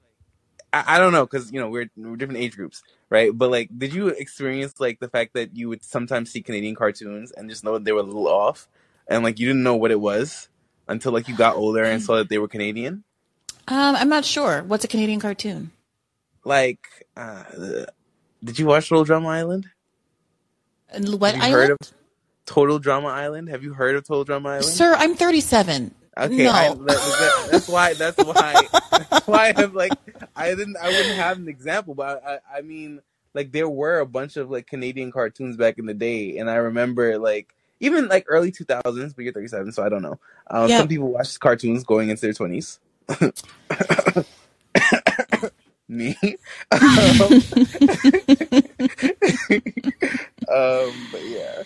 [SPEAKER 8] I, I don't know, because you know we're we're different age groups, right? But like, did you experience like the fact that you would sometimes see Canadian cartoons and just know that they were a little off, and like you didn't know what it was until like you got older and saw that they were Canadian?
[SPEAKER 2] Um, I'm not sure. What's a Canadian cartoon?
[SPEAKER 8] Like, uh, did you watch Little Drum Island?
[SPEAKER 2] And What
[SPEAKER 8] you
[SPEAKER 2] island?
[SPEAKER 8] heard of Total Drama Island? Have you heard of Total Drama Island?
[SPEAKER 2] Sir, I'm 37.
[SPEAKER 8] Okay,
[SPEAKER 2] no.
[SPEAKER 8] I, that, that- that's why. That's why. That's why I'm like, I didn't. I wouldn't have an example, but I, I mean, like there were a bunch of like Canadian cartoons back in the day, and I remember like even like early 2000s. But you're 37, so I don't know. Um,
[SPEAKER 2] Yeah.
[SPEAKER 8] Some people watch cartoons going into their 20s. (coughs) Me. (laughs) um, (laughs) um, but yeah.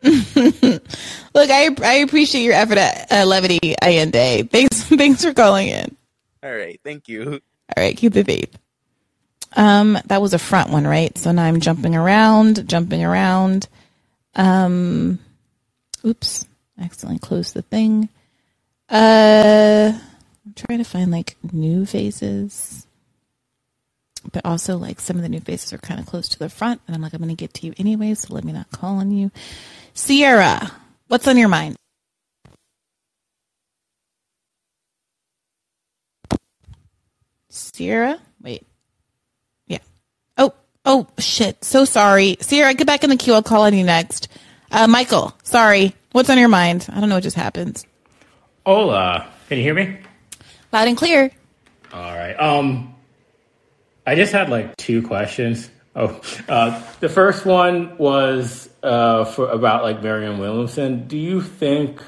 [SPEAKER 8] (laughs)
[SPEAKER 2] Look, I I appreciate your effort at uh, levity, Allende. Thanks, (laughs) thanks for calling in.
[SPEAKER 8] All right. Thank you.
[SPEAKER 2] All right, keep the faith. Um, that was a front one, right? So now I'm jumping around, jumping around. Um, oops, I accidentally closed the thing. Uh, I'm trying to find like new faces, but also like some of the new faces are kind of close to the front, and I'm like, I'm going to get to you anyway, so let me not call on you. Sierra, what's on your mind? Sierra? Wait. Yeah. Oh, oh, shit. So sorry. Sierra, get back in the queue. I'll call on you next. Uh, Michael, sorry. What's on your mind? I don't know what just happened.
[SPEAKER 9] Hola, can you hear me?
[SPEAKER 2] Loud and clear.
[SPEAKER 9] All right. Um, I just had like two questions. Oh, uh, the first one was uh, for about like Marianne Williamson. Do you think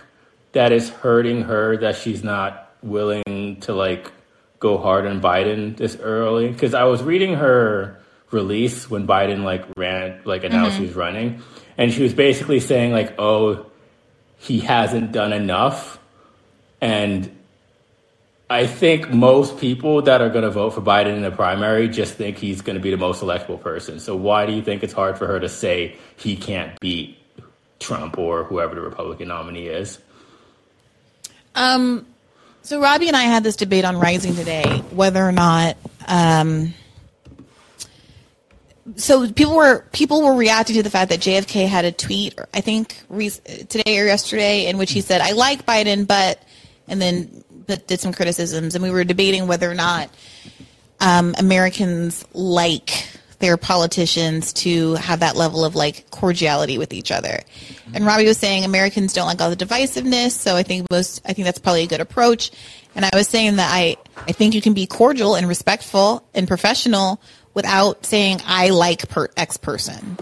[SPEAKER 9] that is hurting her that she's not willing to like go hard on Biden this early? Because I was reading her release when Biden like ran, like announced he was running, and she was basically saying like, "Oh, he hasn't done enough," and I think most people that are going to vote for Biden in the primary just think he's going to be the most electable person. So why do you think it's hard for her to say he can't beat Trump or whoever the Republican nominee is?
[SPEAKER 2] Um, so Robbie and I had this debate on Rising today, whether or not, um, so people were people were reacting to the fact that JFK had a tweet, I think re- today or yesterday, in which he said, "I like Biden, but," and then but did some criticisms, and we were debating whether or not um, Americans like their politicians to have that level of like cordiality with each other. And Robbie was saying Americans don't like all the divisiveness, so I think most I think that's probably a good approach. And I was saying that I I think you can be cordial and respectful and professional without saying I like per X person.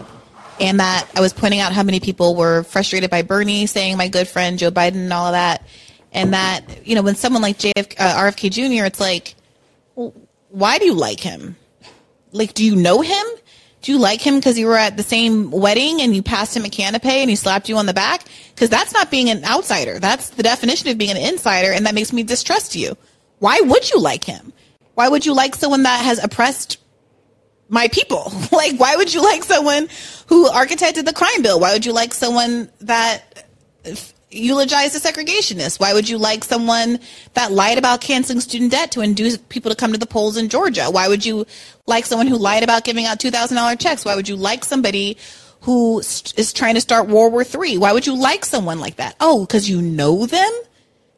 [SPEAKER 2] And that I was pointing out how many people were frustrated by Bernie saying my good friend Joe Biden and all of that. And that, you know, when someone like JF, uh, RFK Jr., it's like, why do you like him? Like, do you know him? Do you like him because you were at the same wedding and you passed him a canapé and he slapped you on the back? Because that's not being an outsider. That's the definition of being an insider, and that makes me distrust you. Why would you like him? Why would you like someone that has oppressed my people? (laughs) like, why would you like someone who architected the crime bill? Why would you like someone that eulogized the segregationists? Why would you like someone that lied about canceling student debt to induce people to come to the polls in Georgia? Why would you like someone who lied about giving out $2,000 checks? Why would you like somebody who is trying to start World War III? Why would you like someone like that? Oh, because you know them?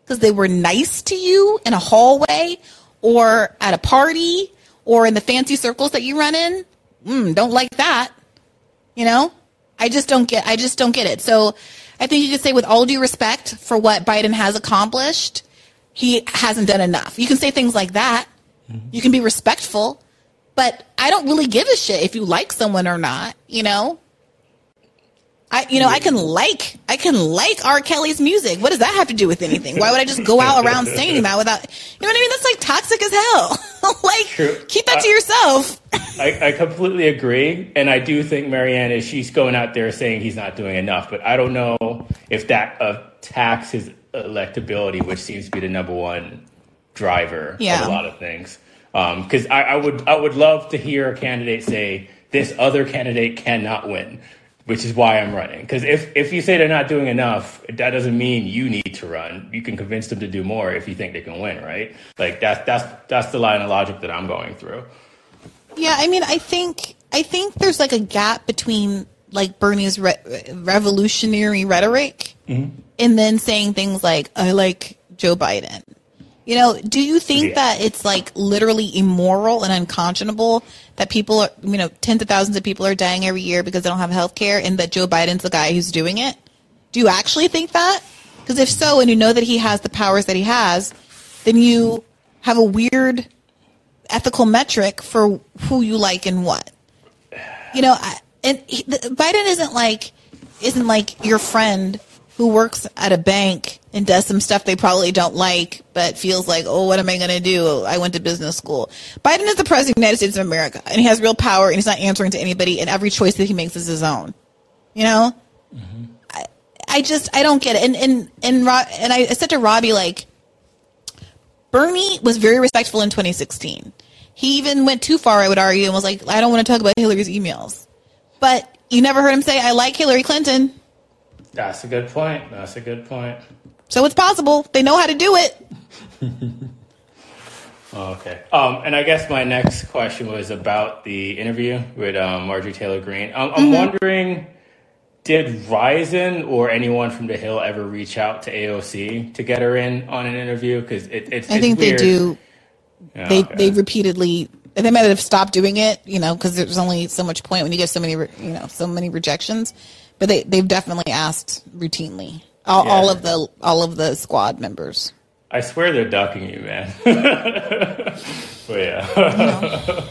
[SPEAKER 2] Because they were nice to you in a hallway or at a party or in the fancy circles that you run in? Mm, don't like that. You know? I just don't get I just don't get it. So I think you could say, with all due respect for what Biden has accomplished, he hasn't done enough. You can say things like that. Mm-hmm. You can be respectful, but I don't really give a shit if you like someone or not. You know, I, you know, I can like, I can like R. Kelly's music. What does that have to do with anything? Why would I just go out around (laughs) saying that without, you know what I mean? That's like toxic as hell. (laughs) like, True. keep that to yourself.
[SPEAKER 9] I, I, completely agree. And I do think Marianne is, she's going out there saying he's not doing enough, but I don't know if that attacks his electability, which seems to be the number one driver yeah. of a lot of things. Um, cause I, I would, I would love to hear a candidate say, this other candidate cannot win which is why I'm running. Because if, if you say they're not doing enough, that doesn't mean you need to run. You can convince them to do more if you think they can win, right? Like that's that's that's the line of logic that I'm going through.
[SPEAKER 2] Yeah, I mean, I think I think there's like a gap between like Bernie's re- revolutionary rhetoric mm-hmm. and then saying things like "I like Joe Biden." You know, do you think yeah. that it's like literally immoral and unconscionable that people are, you know, tens of thousands of people are dying every year because they don't have health care and that Joe Biden's the guy who's doing it? Do you actually think that? Because if so, and you know that he has the powers that he has, then you have a weird ethical metric for who you like and what. You know, and he, Biden isn't like isn't like your friend who works at a bank and does some stuff they probably don't like, but feels like, oh, what am I going to do? I went to business school. Biden is the president of the United States of America, and he has real power, and he's not answering to anybody, and every choice that he makes is his own. You know, mm-hmm. I, I just I don't get it. And and and and I said to Robbie like, Bernie was very respectful in 2016. He even went too far, I would argue, and was like, I don't want to talk about Hillary's emails. But you never heard him say, I like Hillary Clinton.
[SPEAKER 9] That's a good point. That's a good point.
[SPEAKER 2] So it's possible. They know how to do it. (laughs)
[SPEAKER 9] okay. Um, and I guess my next question was about the interview with um, Marjorie Taylor Greene. Um, I'm mm-hmm. wondering, did Rising or anyone from the Hill ever reach out to AOC to get her in on an interview? Because it, it's.
[SPEAKER 2] I think
[SPEAKER 9] weird.
[SPEAKER 2] they do. Oh, they okay. they repeatedly they might have stopped doing it, you know, because there's only so much point when you get so many, you know, so many rejections but they they've definitely asked routinely all, yeah. all of the all of the squad members.
[SPEAKER 9] I swear they're ducking you, man. (laughs) but yeah.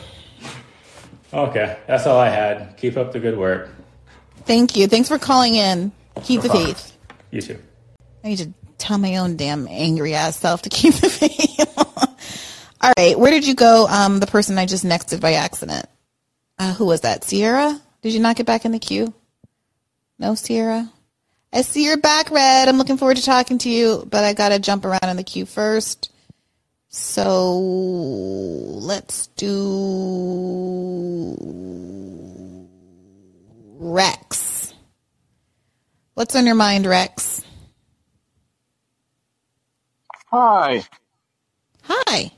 [SPEAKER 9] (laughs) okay, that's all I had. Keep up the good work.
[SPEAKER 2] Thank you. Thanks for calling in. Keep no the problem. faith.
[SPEAKER 9] You too.
[SPEAKER 2] I need to tell my own damn angry ass self to keep the faith. (laughs) all right, where did you go? Um, the person I just nexted by accident. Uh, who was that? Sierra? Did you not get back in the queue? No, Sierra. I see you're back, Red. I'm looking forward to talking to you, but I gotta jump around in the queue first. So let's do Rex. What's on your mind, Rex?
[SPEAKER 10] Hi.
[SPEAKER 2] Hi.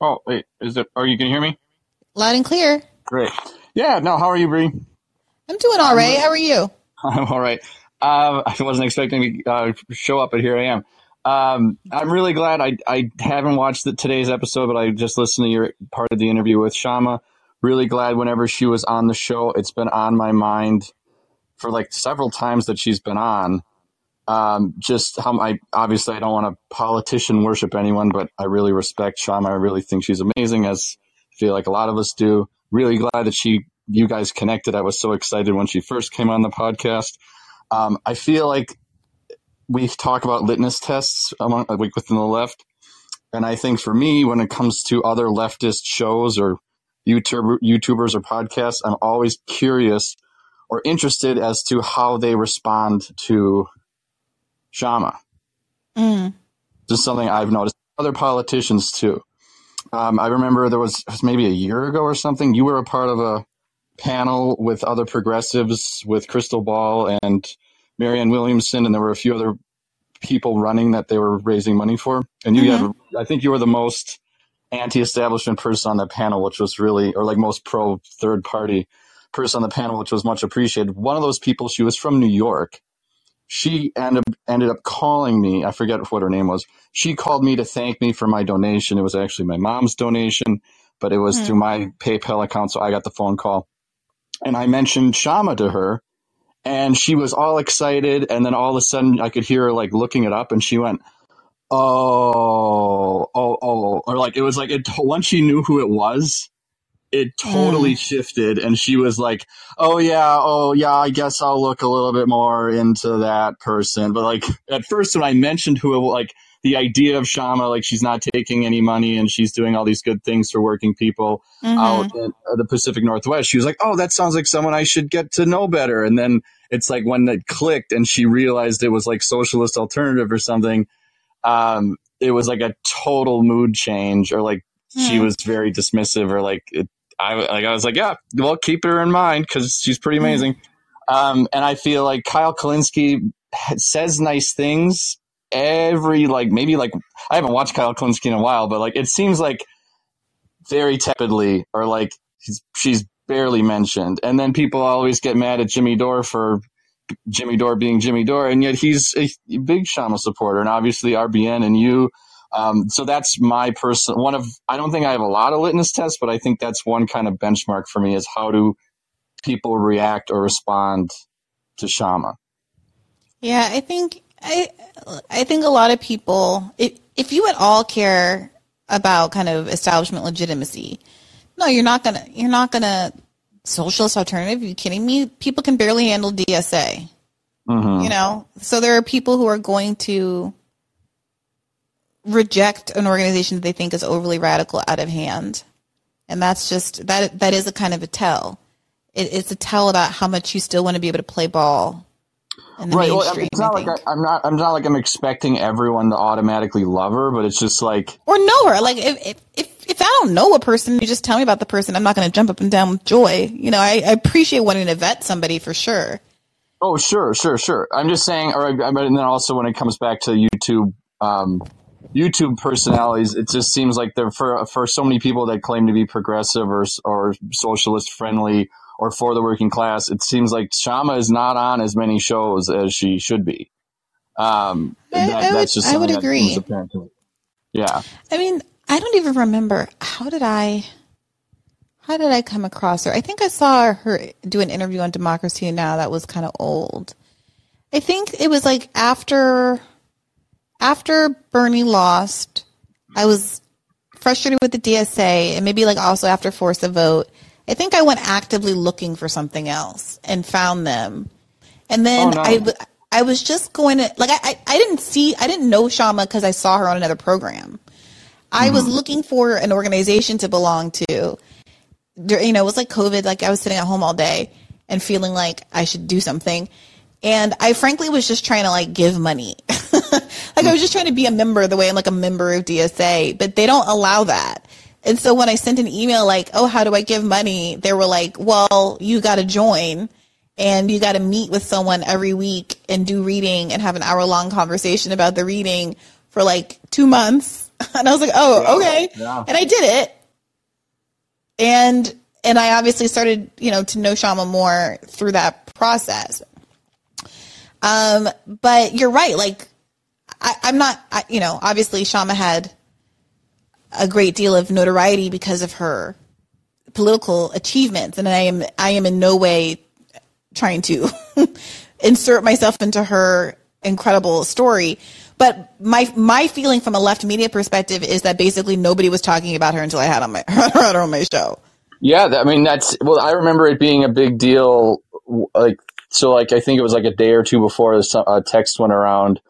[SPEAKER 10] Oh, wait, is it? Are you gonna hear me?
[SPEAKER 2] Loud and clear.
[SPEAKER 10] Great. Yeah. No. How are you, Bree?
[SPEAKER 2] I'm doing all right. How are you? (laughs)
[SPEAKER 10] I'm all right. Uh, (laughs) I wasn't expecting to uh, show up, but here I am. Um, I'm really glad. I, I haven't watched the, today's episode, but I just listened to your part of the interview with Kshama. Really glad whenever she was on the show. It's been on my mind for like several times that she's been on. Um, just how I obviously I don't want to politician worship anyone, but I really respect Kshama. I really think she's amazing, as I feel like a lot of us do. Really glad that she you guys connected. I was so excited when she first came on the podcast. Um, I feel like we talk about litmus tests among like within the left, and I think for me, when it comes to other leftist shows or YouTuber, YouTubers or podcasts, I'm always curious or interested as to how they respond to Kshama.
[SPEAKER 2] Mm.
[SPEAKER 10] Just something I've noticed. Other politicians too. Um, I remember there was, was maybe a year ago or something. You were a part of a panel with other progressives, with Krystal Ball and Marianne Williamson, and there were a few other people running that they were raising money for. And you
[SPEAKER 2] Mhm.
[SPEAKER 10] had, I think you were the most anti-establishment person on that panel, which was really, or like most pro third party person on the panel, which was much appreciated. One of those people, she was from New York. She ended ended up calling me. I forget what her name was. She called me to thank me for my donation. It was actually my mom's donation, but it was
[SPEAKER 2] Hmm.
[SPEAKER 10] through my PayPal account, so I got the phone call. And I mentioned Kshama to her, and she was all excited. And then all of a sudden, I could hear her like looking it up, and she went, "Oh, oh, oh," or like it was like it. Once she knew who it was, it totally hmm. shifted, and she was like, "Oh yeah, oh yeah, I guess I'll look a little bit more into that person." But like at first, when I mentioned who it was, like the idea of Kshama, like she's not taking any money and she's doing all these good things for working people
[SPEAKER 2] Mhm.
[SPEAKER 10] out in uh, the Pacific Northwest. She was like, "Oh, that sounds like someone I should get to know better." And then it's like when it clicked and she realized it was like socialist alternative or something. Um, it was like a total mood change, or like she
[SPEAKER 2] Hmm.
[SPEAKER 10] was very dismissive, or like it, I like I was like, "Yeah, well, keep her in mind because she's pretty
[SPEAKER 2] Hmm.
[SPEAKER 10] amazing." Um, and I feel like Kyle Kulinski says nice things every like maybe like I haven't watched Kyle Kulinski in a while, but like it seems like very tepidly or like he's, she's barely mentioned. And then people always get mad at Jimmy Dore for Jimmy Dore being Jimmy Dore, and yet he's a big Kshama supporter, and obviously RBN and you. Um, so that's my person. One of I don't think I have a lot of litmus tests, but I think that's one kind of benchmark for me is how do people react or respond to Kshama.
[SPEAKER 2] Yeah, I think I I think a lot of people if if you at all care about kind of establishment legitimacy, no, you're not gonna you're not gonna socialist alternative. Are you kidding me? People can barely handle DSA.
[SPEAKER 10] Mhm.
[SPEAKER 2] You know? So there are people who are going to reject an organization that they think is overly radical out of hand. And that's just that that is a kind of a tell. It, it's a tell about how much you still want to be able to play ball
[SPEAKER 10] right. Well, it's not like I, I'm not. I'm not like I'm expecting everyone to automatically love her, but it's just like
[SPEAKER 2] or know her. Like if if if, if I don't know a person, you just tell me about the person. I'm not going to jump up and down with joy. You know, I, I appreciate wanting to vet somebody for sure.
[SPEAKER 10] Oh, sure, sure, sure. I'm just saying, or but and then also when it comes back to YouTube, um, YouTube personalities, it just seems like they're for for so many people that claim to be progressive or or socialist friendly or for the working class. It seems like Kshama is not on as many shows as she should be. Um,
[SPEAKER 2] I-
[SPEAKER 10] that-
[SPEAKER 2] I would-
[SPEAKER 10] that's just
[SPEAKER 2] I would agree.
[SPEAKER 10] seems apparent to me. Yeah.
[SPEAKER 2] I mean, I don't even remember how did I how did I come across her? I think I saw her do an interview on Democracy Now that was kind of old. I think it was like after after Bernie lost, I was frustrated with the DSA and maybe like also after Force the Vote. I think I went actively looking for something else and found them. And then
[SPEAKER 11] Oh, no.
[SPEAKER 2] I I was just going to like I, I, I didn't see I didn't know Kshama because I saw her on another program. I was mm-hmm. looking for an organization to belong to. You know, it was like COVID. Like I was sitting at home all day and feeling like I should do something. And I frankly was just trying to like give money. (laughs) like I was just trying to be a member the way I'm like a member of DSA, but they don't allow that. And so when I sent an email like, "Oh, how do I give money?" they were like, "Well, you got to join and you got to meet with someone every week and do reading and have an hour long conversation about the reading for like 2 months." (laughs) And I was like, "Oh, okay."
[SPEAKER 11] Yeah.
[SPEAKER 2] And I did it. And and I obviously started, you know, to know Kshama more through that process. Um, but you're right. Like, I, I'm not, I, you know, obviously Kshama had a great deal of notoriety because of her political achievements, and I am, I am in no way trying to (laughs) insert myself into her incredible story. But my my feeling from a left media perspective is that basically nobody was talking about her until I had on my (laughs) her on my show.
[SPEAKER 10] Yeah, I mean that's well. I remember it being a big deal. Like so, like I think it was like a day or two before some- a uh, text went around,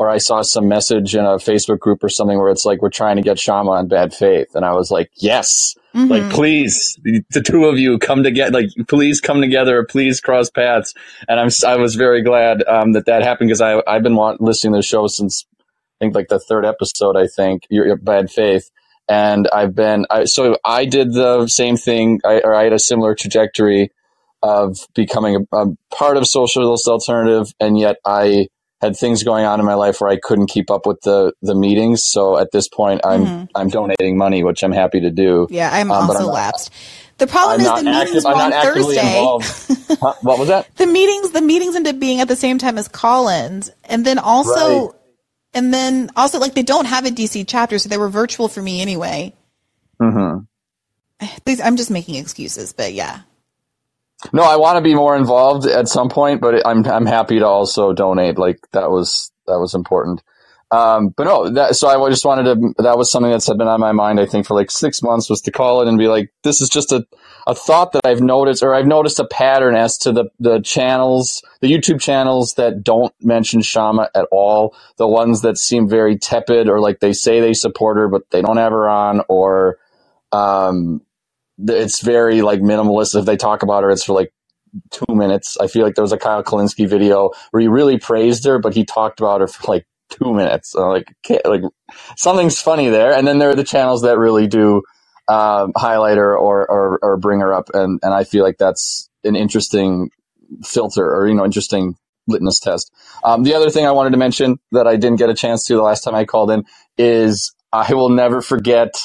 [SPEAKER 10] or I saw some message in a Facebook group or something where it's like we're trying to get Kshama on bad faith, and I was like, yes,
[SPEAKER 2] Mm-hmm.
[SPEAKER 10] Like, please, the two of you come together. Like, please come together. Please cross paths. And I'm I was very glad um, that that happened because I I've been want, listening to the show since I think like the third episode. I think your, bad faith. And I've been I, so I did the same thing, I, or I had a similar trajectory of becoming a, a part of socialist alternative, and yet I had things going on in my life where I couldn't keep up with the the meetings. So at this point, I'm
[SPEAKER 2] Mhm.
[SPEAKER 10] I'm donating money, which I'm happy to do.
[SPEAKER 2] Yeah, I'm
[SPEAKER 10] Um,
[SPEAKER 2] also
[SPEAKER 10] not-
[SPEAKER 2] lapsed. The problem
[SPEAKER 10] I'm
[SPEAKER 2] is the meetings
[SPEAKER 10] active-
[SPEAKER 2] were
[SPEAKER 10] I'm
[SPEAKER 2] on Thursday. (laughs)
[SPEAKER 10] Huh? What was that?
[SPEAKER 2] The meetings, the meetings end up being at the same time as Collins, and then also,
[SPEAKER 10] Right.
[SPEAKER 2] and then also like they don't have a DC chapter, so they were virtual for me anyway. (sighs)
[SPEAKER 10] hmm
[SPEAKER 2] These, I'm just making excuses, but yeah.
[SPEAKER 10] No, I want to be more involved at some point, but I'm I'm happy to also donate. Like that was that was important. Um, but no, that so I just wanted to. That was something that's had been on my mind. I think for like six months was to call it and be like, this is just a a thought that I've noticed, or I've noticed a pattern as to the the channels, the YouTube channels that don't mention Kshama at all. The ones that seem very tepid, or like they say they support her, but they don't have her on, or um, it's very like minimalist. If they talk about her, it's for like two minutes. I feel like there was a Kyle Kulinski video where he really praised her, but he talked about her for like two minutes. Like, like something's funny there. And then there are the channels that really do um, highlight her or, or or bring her up, and and I feel like that's an interesting filter or you know interesting litmus test. Um, the other thing I wanted to mention that I didn't get a chance to the last time I called in is I will never forget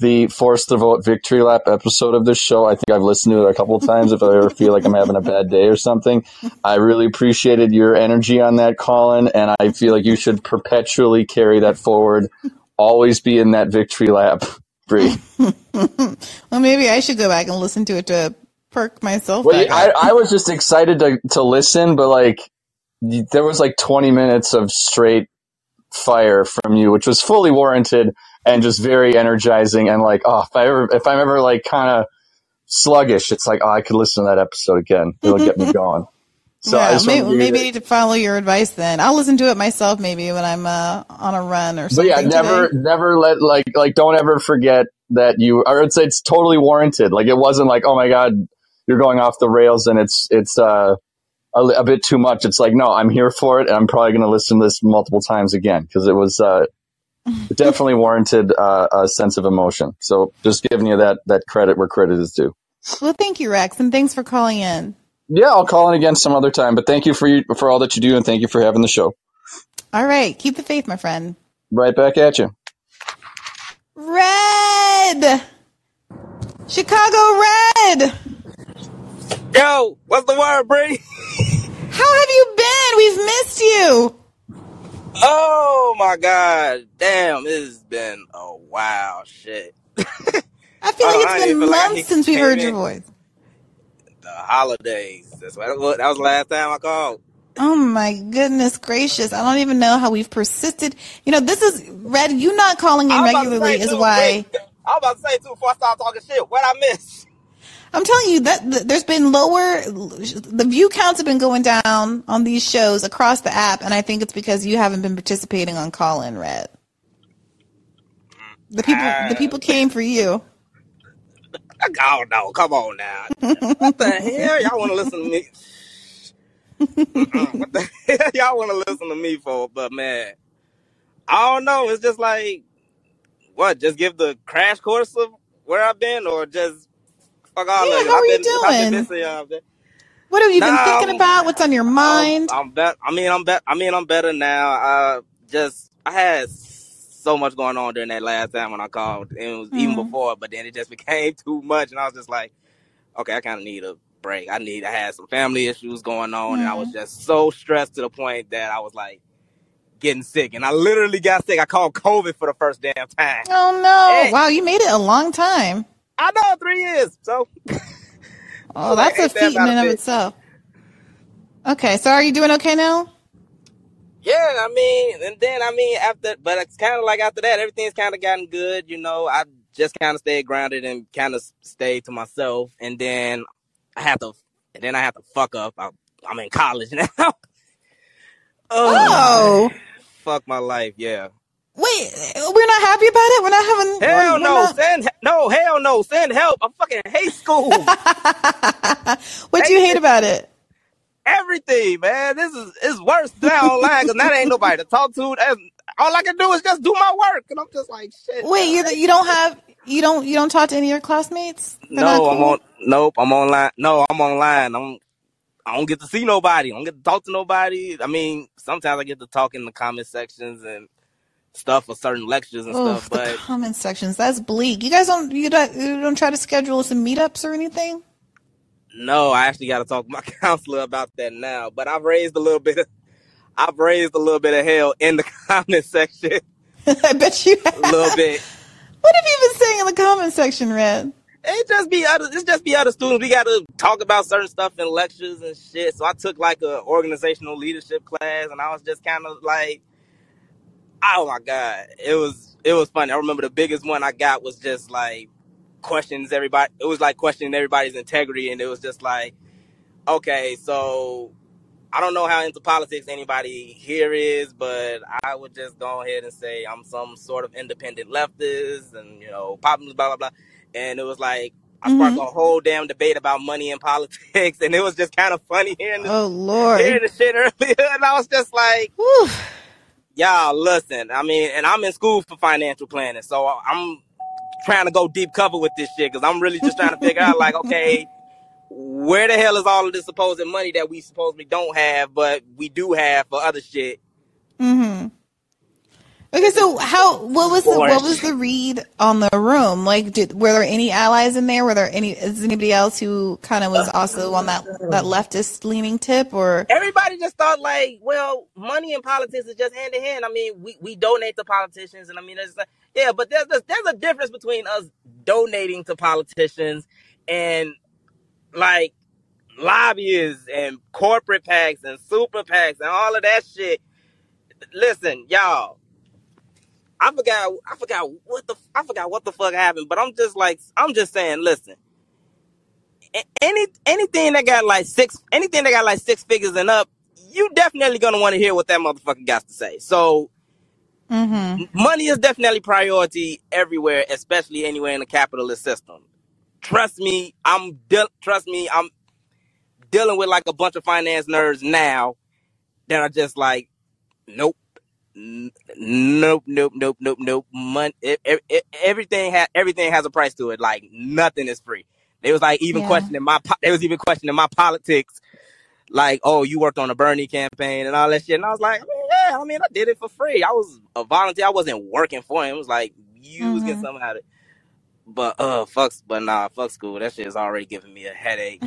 [SPEAKER 10] the Force the Vote Victory Lap episode of this show. I think I've listened to it a couple of times if I ever feel like I'm having a bad day or something. I really appreciated your energy on that, Colin, and I feel like you should perpetually carry that forward. Always be in that victory lap, Bree. (laughs)
[SPEAKER 2] well, maybe I should go back and listen to it to perk myself.
[SPEAKER 10] Well,
[SPEAKER 2] back
[SPEAKER 10] I. I was just excited to, to listen, but like there was like 20 minutes of straight fire from you, which was fully warranted and just very energizing. And like, oh, if I ever, if I'm ever like kind of sluggish, it's like, oh, I could listen to that episode again. It'll get me (laughs) going. So I
[SPEAKER 2] yeah, maybe, maybe I need to follow your advice then. I'll listen to it myself maybe when I'm uh, on a run or
[SPEAKER 10] But
[SPEAKER 2] something.
[SPEAKER 10] yeah, never,
[SPEAKER 2] today.
[SPEAKER 10] never let like like don't ever forget that you. Or it's it's totally warranted. Like it wasn't like oh my god, you're going off the rails and it's it's uh a, a bit too much. It's like no, I'm here for it, and I'm probably going to listen to this multiple times again because it was uh (laughs) it definitely warranted uh, a sense of emotion. So just giving you that that credit where credit is due.
[SPEAKER 2] Well, thank you, Rex, and thanks for calling in.
[SPEAKER 10] Yeah, I'll call in again some other time. But thank you for you for all that you do, and thank you for having the show.
[SPEAKER 2] All right, keep the faith, my friend.
[SPEAKER 10] Right back at you.
[SPEAKER 2] Red, Chicago Red.
[SPEAKER 11] Yo, what's the word, Bree?
[SPEAKER 2] How have you been? We've missed you.
[SPEAKER 11] Oh my god. Damn, it's been a wild shit.
[SPEAKER 2] I feel like uh,
[SPEAKER 11] I
[SPEAKER 2] it's been
[SPEAKER 11] feel like I
[SPEAKER 2] months since we've
[SPEAKER 11] came
[SPEAKER 2] heard your
[SPEAKER 11] in.
[SPEAKER 2] voice.
[SPEAKER 11] The holidays. That's what, that was the last time I called.
[SPEAKER 2] Oh my goodness gracious. I don't even know how we've persisted. You know, this is Red, you not calling in
[SPEAKER 11] I was about to
[SPEAKER 2] regularly is
[SPEAKER 11] too,
[SPEAKER 2] why
[SPEAKER 11] I was about to say too before I start talking shit. What I miss?
[SPEAKER 2] I'm telling you that there's been lower the view counts have been going down on these shows across the app and I think it's because you haven't been participating on call in Red. The people the people ah, came for you.
[SPEAKER 11] Oh no, come on now. What the hell? Y'all want to listen to me? What the hell y'all want to listen to me for? But man, I don't know. It's just like what? Just give the crash course of where I've been, or just fuck all
[SPEAKER 2] Yeah,
[SPEAKER 11] of it.
[SPEAKER 2] how are
[SPEAKER 11] I've
[SPEAKER 2] you
[SPEAKER 11] been, I've been
[SPEAKER 2] doing?
[SPEAKER 11] missing y'all.
[SPEAKER 2] What have you been
[SPEAKER 11] Nah,
[SPEAKER 2] thinking
[SPEAKER 11] I'm,
[SPEAKER 2] about? What's on your
[SPEAKER 11] I'm,
[SPEAKER 2] mind?
[SPEAKER 11] I'm bet. I mean, I'm bet. I mean, I'm better now. I just I had so much going on during that last time when I called. and It was even
[SPEAKER 2] Mm.
[SPEAKER 11] before, but then it just (laughs) became too much, and I was just like, okay, I kind of need a break. I need. I had some family issues going on, and I was
[SPEAKER 2] Mm.
[SPEAKER 11] just so stressed to the point that I was like getting sick, and I literally got sick. I called COVID for the first damn time.
[SPEAKER 2] Oh no. Wow, you made it a long time.
[SPEAKER 11] I know three years, so (laughs)
[SPEAKER 2] Oh, that's a
[SPEAKER 11] ain't that
[SPEAKER 2] feat in
[SPEAKER 11] about a
[SPEAKER 2] and of
[SPEAKER 11] bitch?
[SPEAKER 2] itself. Okay, so are you doing okay now?
[SPEAKER 11] Yeah, I mean, and then I mean after, but it's kind of like after that, everything's kind of gotten good. You know, I just kind of stayed grounded and kind of stayed to myself, and then I have to, and then I have to fuck up. I, I'm in college (laughs) now. oh,
[SPEAKER 2] Oh,
[SPEAKER 11] fuck my life. Yeah.
[SPEAKER 2] Wait, we're not happy about it. We're not having.
[SPEAKER 11] Hell no,
[SPEAKER 2] not.
[SPEAKER 11] send no. hell no, send help. I fucking hate school. (laughs)
[SPEAKER 2] what do you hate about it?
[SPEAKER 11] Everything, man. This is it's worse now online because now there ain't nobody to talk to. That's, all I can do is just do my work, and I'm just like shit.
[SPEAKER 2] Wait, you you don't have you don't you don't talk to any of your classmates? They're
[SPEAKER 11] No, I'm on. Nope, I'm online. No, I'm online. I'm. I don't get to see nobody. I don't get to talk to nobody. I mean, sometimes I get to talk in the comment sections and stuff for certain lectures and
[SPEAKER 2] Oof,
[SPEAKER 11] stuff.
[SPEAKER 2] the
[SPEAKER 11] But
[SPEAKER 2] comment sections. That's bleak. You guys don't you don't you don't try to schedule some meetups or anything?
[SPEAKER 11] no, I actually got to talk to my (laughs) counselor about that now. But I've raised a little bit. Of, I've raised a little bit of hell in the (laughs) comment section. (laughs)
[SPEAKER 2] I bet you
[SPEAKER 11] A little bit.
[SPEAKER 2] What have you been saying in the comment section, Red?
[SPEAKER 11] It just be other. It's just be other students. We got to talk about certain stuff in lectures and shit. So I took like a organizational leadership class, and I was just kind of like, oh my god, it was it was funny. I remember the biggest one I got was just like questions everybody. It was like questioning everybody's integrity, and it was just like, okay, so I don't know how into politics anybody here is, but I would just go ahead and say I'm some sort of independent leftist, and you know, popular, blah blah blah. And it was like I sparked
[SPEAKER 2] Mm-hmm.
[SPEAKER 11] a whole damn debate about money and (laughs) politics, and it was just kind of funny hearing the,
[SPEAKER 2] Oh Lord.
[SPEAKER 11] hearing the shit earlier, (laughs) and I was just like,
[SPEAKER 2] Whew.
[SPEAKER 11] Y'all listen. I mean, and I'm in school for financial planning, so I'm trying to go deep cover with this shit because I'm really just trying to figure out like, (laughs) okay, where the hell is all of this supposed money that we supposedly don't have, but we do have for other shit?
[SPEAKER 2] Mm-hmm. Okay, so how what was the what was the read on the room? Like did were there any allies in there? Were there any is anybody else who kind of was also on that that leftist leaning tip or
[SPEAKER 11] Everybody just thought like, well, money and politics is just hand in hand. I mean, we, we donate to politicians, and I mean, there's yeah, but there's a, there's a difference between us donating to politicians and like lobbyists and corporate PACs and super PACs and all of that shit. Listen, y'all. I forgot. I forgot what the. I forgot what the fuck happened. But I'm just like. I'm just saying. Listen. a- Any anything that got like six. Anything that got like six figures and up. You definitely gonna want to hear what that motherfucker got to say. So
[SPEAKER 2] mm-hmm.
[SPEAKER 11] money is definitely priority everywhere, especially anywhere in the capitalist system. Trust me. I'm. De- trust me. I'm dealing with like a bunch of finance nerds now that are just like, nope. N- Nope, nope, nope, nope, nope. Mon- e- e- e- everything has everything has a price to it. Like nothing is free. They was like even
[SPEAKER 2] Yeah.
[SPEAKER 11] questioning my. Po- they was even questioning my politics. Like, oh, you worked on a Bernie campaign and all that shit. And I was like, I mean, yeah, I mean, I did it for free. I was a volunteer. I wasn't working for him. It was like you was getting
[SPEAKER 2] Mm-hmm.
[SPEAKER 11] something out of it. But uh, fucks. But nah, fuck school. That shit is already giving me a headache.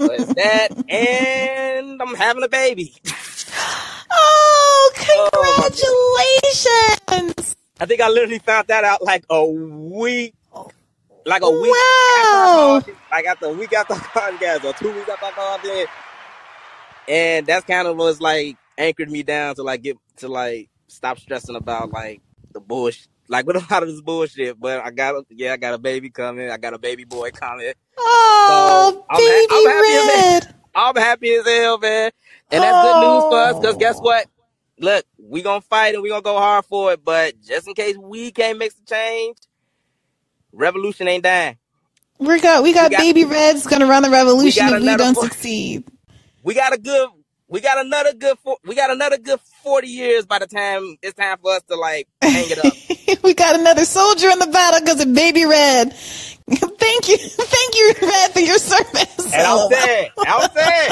[SPEAKER 11] but it's that, (laughs) and I'm having a baby. (laughs)
[SPEAKER 2] Oh,
[SPEAKER 11] Oh
[SPEAKER 2] congratulations.
[SPEAKER 11] I think I literally found that out like a week, like a week I
[SPEAKER 2] Wow.
[SPEAKER 11] in- like after a week after called or two weeks after I called in, and that's kind of was like anchored me down to like get to like stop stressing about like the bullshit, like with a lot of this bullshit. But I got, a, yeah, I got a baby coming. I got a baby boy coming.
[SPEAKER 2] Oh,
[SPEAKER 11] So I'm, ha- I'm happy as hell.
[SPEAKER 2] baby red.
[SPEAKER 11] I'm happy as hell, man. And that's good news for us, cause guess what? Look, we gonna fight and we gonna go hard for it. But just in case we can't make the change, revolution ain't dying.
[SPEAKER 2] We got we
[SPEAKER 11] We
[SPEAKER 2] got
[SPEAKER 11] got
[SPEAKER 2] baby red's gonna run the revolution
[SPEAKER 11] got
[SPEAKER 2] if we don't succeed.
[SPEAKER 11] we got a good we got another good four, we got another good forty years by the time it's time for us to like hang it up. (laughs)
[SPEAKER 2] we got another soldier in the battle because of baby red. (laughs) thank you, thank you, Red, for your service.
[SPEAKER 11] And I'm oh,
[SPEAKER 2] LOL.
[SPEAKER 11] saying, I'm saying,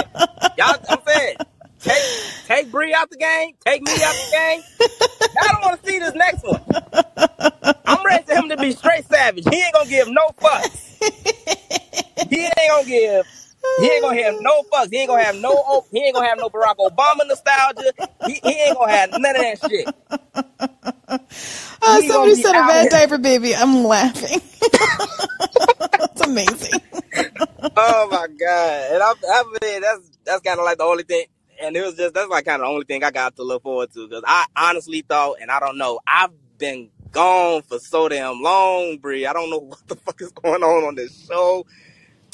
[SPEAKER 11] y'all, I'm saying, take take Bree out the game, take me out the game. I don't want to see this next one. I'm ready for him to be straight savage. He ain't gonna give no fucks. He ain't gonna give. He ain't gonna have no fucks. He ain't gonna have no. O- He ain't gonna have no Barack Obama nostalgia. He, he ain't gonna have none of that shit. (laughs)
[SPEAKER 2] Uh, somebody said a
[SPEAKER 11] out
[SPEAKER 2] red diaper baby. I'm laughing. (laughs) It's amazing.
[SPEAKER 11] Oh my god! And I, I mean, that's that's kind of like the only thing. And it was just that's like kind of the only thing I got to look forward to because I honestly thought, and I don't know, I've been gone for so damn long, Bree. I don't know (laughs) what the fuck is going on on this show.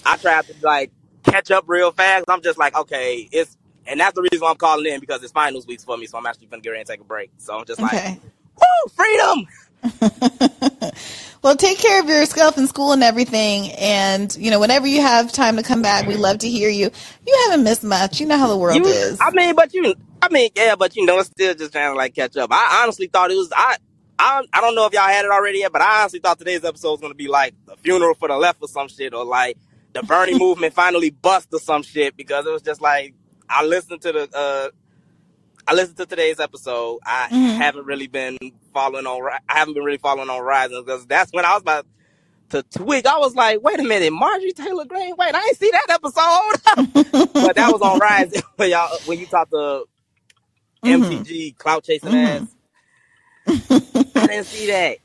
[SPEAKER 11] I tried to like catch up real fast. I'm just like, okay, it's and that's the reason why I'm calling in because it's finals weeks for me. So I'm actually gonna get ready and take a break. So I'm just like, woo, freedom. (laughs)
[SPEAKER 2] Well, take care of yourself in school and everything. And, you know, whenever you have time to come back, we love to hear you. You haven't missed much. You know how the world
[SPEAKER 11] You,
[SPEAKER 2] is.
[SPEAKER 11] I mean, but you, I mean, yeah, but you know, it's still just trying to like catch up. I honestly thought it was, I, I, I don't know if y'all had it already yet, but I honestly thought today's episode was gonna be like the funeral for the left or some shit, or like the Bernie movement finally bust or some shit, because it was just like I listened to the, uh, I listened to today's episode. I
[SPEAKER 2] Mhm.
[SPEAKER 11] haven't really been following on. Ri- I haven't been really following on Rising because that's when I was about to tweak. I was like, wait a minute, Marjorie Taylor Greene. Wait, I ain't see that episode. (laughs) but that was on Rising (laughs) when y'all when you talked to
[SPEAKER 2] Mhm.
[SPEAKER 11] MTG clout chasing
[SPEAKER 2] Mhm.
[SPEAKER 11] ass. I didn't see that.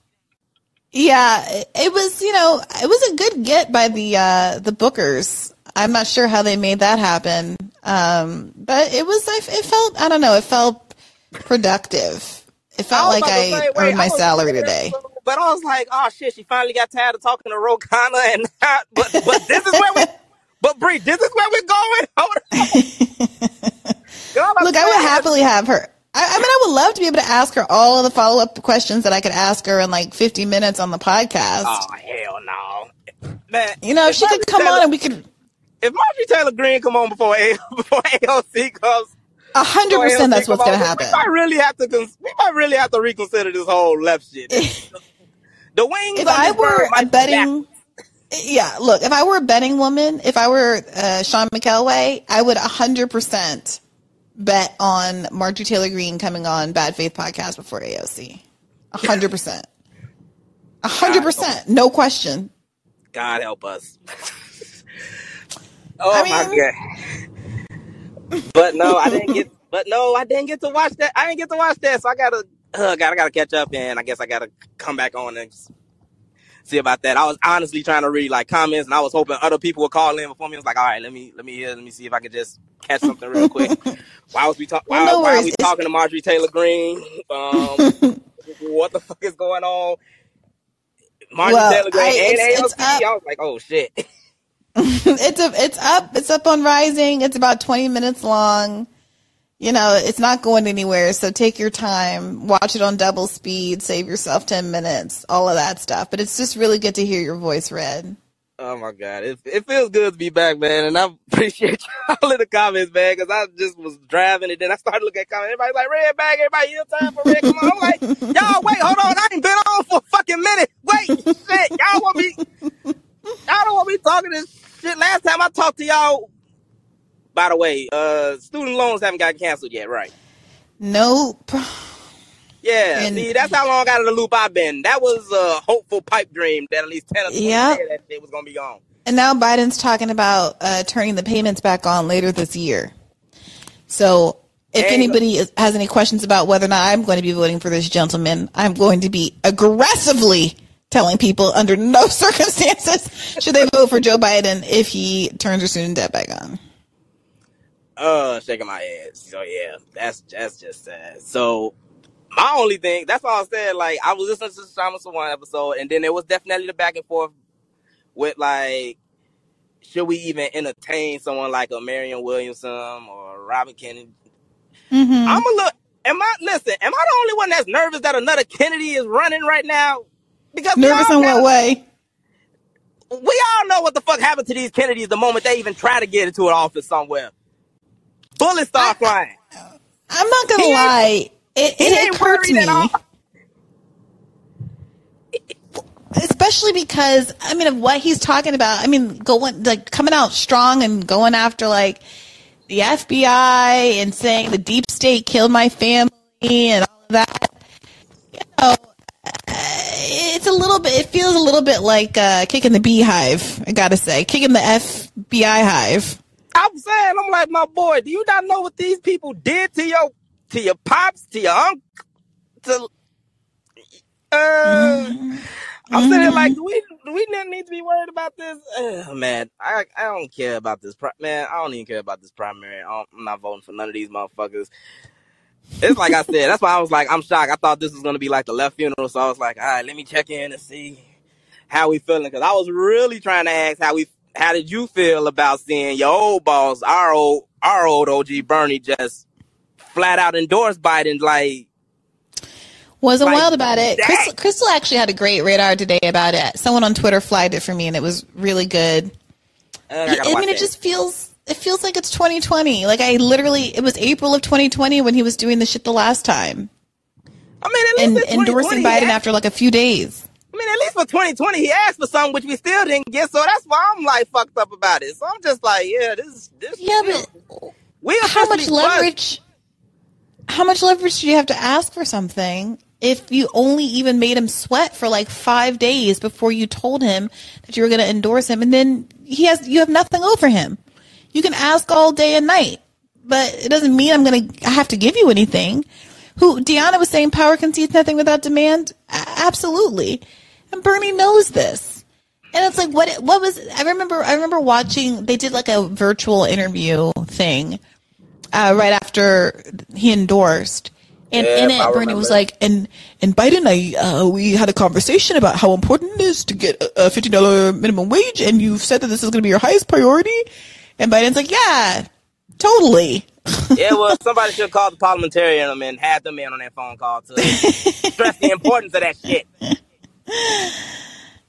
[SPEAKER 2] Yeah, it- was, you know, it was a good get by the uh the bookers. I'm not sure how they made that happen. Um, but it was I it felt I don't know, it felt productive. It felt like I
[SPEAKER 11] say, wait,
[SPEAKER 2] earned my salary today.
[SPEAKER 11] But I was like, oh shit, she finally got tired of talking to Ro Khanna and (laughs) not, but but this is where we (laughs) but Bree, this is where we're going. (laughs) Girl,
[SPEAKER 2] Look, I would happily have her. I, I mean, I would love to be able to ask her all of the follow up questions that I could ask her in like 50 minutes on the podcast.
[SPEAKER 11] Oh hell no. Man,
[SPEAKER 2] you know, if she could come
[SPEAKER 11] Taylor-
[SPEAKER 2] on and we could
[SPEAKER 11] if Marjorie Taylor Greene come on before A- (laughs) before AOC comes,
[SPEAKER 2] a hundred percent, that's what's gonna happen.
[SPEAKER 11] We might really have to cons- we might really have to reconsider this whole left shit. (laughs) the wings.
[SPEAKER 2] If I were a betting, yeah, look, if I were a betting woman, if I were uh, Sean McElwee, I would a hundred percent bet on Marjorie Taylor Greene coming on Bad Faith podcast before AOC. A hundred percent. A hundred percent, no question.
[SPEAKER 11] God help us. (laughs) oh
[SPEAKER 2] I
[SPEAKER 11] my god. But no, I didn't get. (laughs) But no, I didn't get to watch that. I didn't get to watch that, so I gotta. Uh, gotta gotta catch up, and I guess I gotta come back on and see about that. I was honestly trying to read like comments, and I was hoping other people would call in before me. I was like, all right, let me let me hear, let me see if I could just catch something real quick. (laughs) why was we talking?
[SPEAKER 2] Well,
[SPEAKER 11] why,
[SPEAKER 2] no
[SPEAKER 11] why are we talking to Marjorie Taylor Greene? Um, (laughs) what the fuck is going on? Marjorie
[SPEAKER 2] Well,
[SPEAKER 11] Taylor Greene
[SPEAKER 2] I-
[SPEAKER 11] and
[SPEAKER 2] it's-
[SPEAKER 11] AOC.
[SPEAKER 2] up.
[SPEAKER 11] I was like, oh shit. (laughs)
[SPEAKER 2] it's a, it's up. It's up on Rising. It's about 20 minutes long. You know, it's not going anywhere. So take your time, watch it on double speed, save yourself 10 minutes, all of that stuff. But it's just really good to hear your voice read.
[SPEAKER 11] Oh my god, it, it feels good to be back, man, and I appreciate (laughs) y'all in the comments, man, because I just was driving and then I started looking at comments. Everybody's like, "Red bag, everybody, you time for red?" Come on, I'm like, (laughs) y'all, wait, hold on, I ain't been on for a fucking minute. Wait, shit, y'all want me? Y'all don't want me talking this shit. Last time I talked to y'all, by the way, uh, student loans haven't got canceled yet, right?
[SPEAKER 2] Nope.
[SPEAKER 11] Yeah,
[SPEAKER 2] And-
[SPEAKER 11] see, that's how long out of the loop I've been. That was a hopeful pipe dream that at least ten or twenty
[SPEAKER 2] Yep.
[SPEAKER 11] years that shit was gonna be gone.
[SPEAKER 2] And now Biden's talking about uh, turning the payments back on later this year. So if anybody is, has any questions about whether or not I'm going to be voting for this gentleman, I'm going to be aggressively telling people under no (laughs) circumstances should they vote for Joe Biden if he turns their student debt back on.
[SPEAKER 11] Uh shaking my head. So yeah, that's that's just sad. So my only thing, that's all I said. Like I was listening to the Shaman one episode, and then there was definitely the back and forth with like, should we even entertain someone like a Marianne Williamson or Robin Kennedy?
[SPEAKER 2] Mm-hmm.
[SPEAKER 11] I'm a little. Am I listen? Am I the only one that's nervous that another Kennedy is running right now? Because we
[SPEAKER 2] Nervous
[SPEAKER 11] all
[SPEAKER 2] in what way?
[SPEAKER 11] We all know what the fuck happened to these Kennedys the moment they even try to get into an office somewhere. Bullets start flying.
[SPEAKER 2] I'm not gonna
[SPEAKER 11] He
[SPEAKER 2] lie. It, it
[SPEAKER 11] ain't
[SPEAKER 2] occurred to
[SPEAKER 11] worried at
[SPEAKER 2] me, especially because I mean of what he's talking about. I mean, going like coming out strong and going after like the FBI and saying the deep state killed my family and all of that. You know, uh, it's a little bit. It feels a little bit like uh, kicking the beehive. I gotta say, kicking the FBI hive.
[SPEAKER 11] I'm saying, I'm like, my boy, do you not know what these people did to your to your pops, to your uncle, to uh I'm sitting here like, do we do we not need to be worried about this? Ugh, man, I I don't care about this. Pri- man, I don't even care about this primary. I'm not voting for none of these motherfuckers. It's like I said. That's why I was like, I'm shocked. I thought this was gonna be like the left funeral, so I was like, all right, let me check in and see how we feeling because I was really trying to ask how we how did you feel about seeing your old boss, our old our old OG Bernie, just flat out endorse Biden? Like,
[SPEAKER 2] Wasn't
[SPEAKER 11] Like,
[SPEAKER 2] wild about it. Krystal, Krystal actually had a great radar today about it. Someone on Twitter flagged it for me, and it was really good.
[SPEAKER 11] Uh, I
[SPEAKER 2] I, mean, it
[SPEAKER 11] that.
[SPEAKER 2] just feels it feels like it's 2020. Like I literally, it was April of 2020 when he was doing the shit the last time,
[SPEAKER 11] I mean,
[SPEAKER 2] and endorsing Biden after like a few days.
[SPEAKER 11] Mean, at least for 2020, he asked for something which we still didn't get. So that's why I'm like fucked up about it. So I'm just like, yeah, this, this.
[SPEAKER 2] Yeah,
[SPEAKER 11] we-
[SPEAKER 2] but
[SPEAKER 11] we
[SPEAKER 2] how much leverage? How much leverage do you have to ask for something if you only even made him sweat for like five days before you told him that you were going to endorse him, and then he has you have nothing over him. You can ask all day and night, but it doesn't mean I'm going to have to give you anything. Who Deanna was saying, power concedes nothing without demand. A- absolutely, and Bernie knows this. And it's like what what was I remember I remember watching they did like a virtual interview thing uh, right after he endorsed. And
[SPEAKER 11] Yeah,
[SPEAKER 2] in it,
[SPEAKER 11] I
[SPEAKER 2] Bernie was like, and and Biden, I uh, we had a conversation about how important it is to get a fifteen dollar minimum wage, and you've said that this is going to be your highest priority. And Biden's like, yeah, totally.
[SPEAKER 11] yeah, well, (laughs) somebody should call the parliamentarian and have them in on that phone call to (laughs) stress the importance of that shit.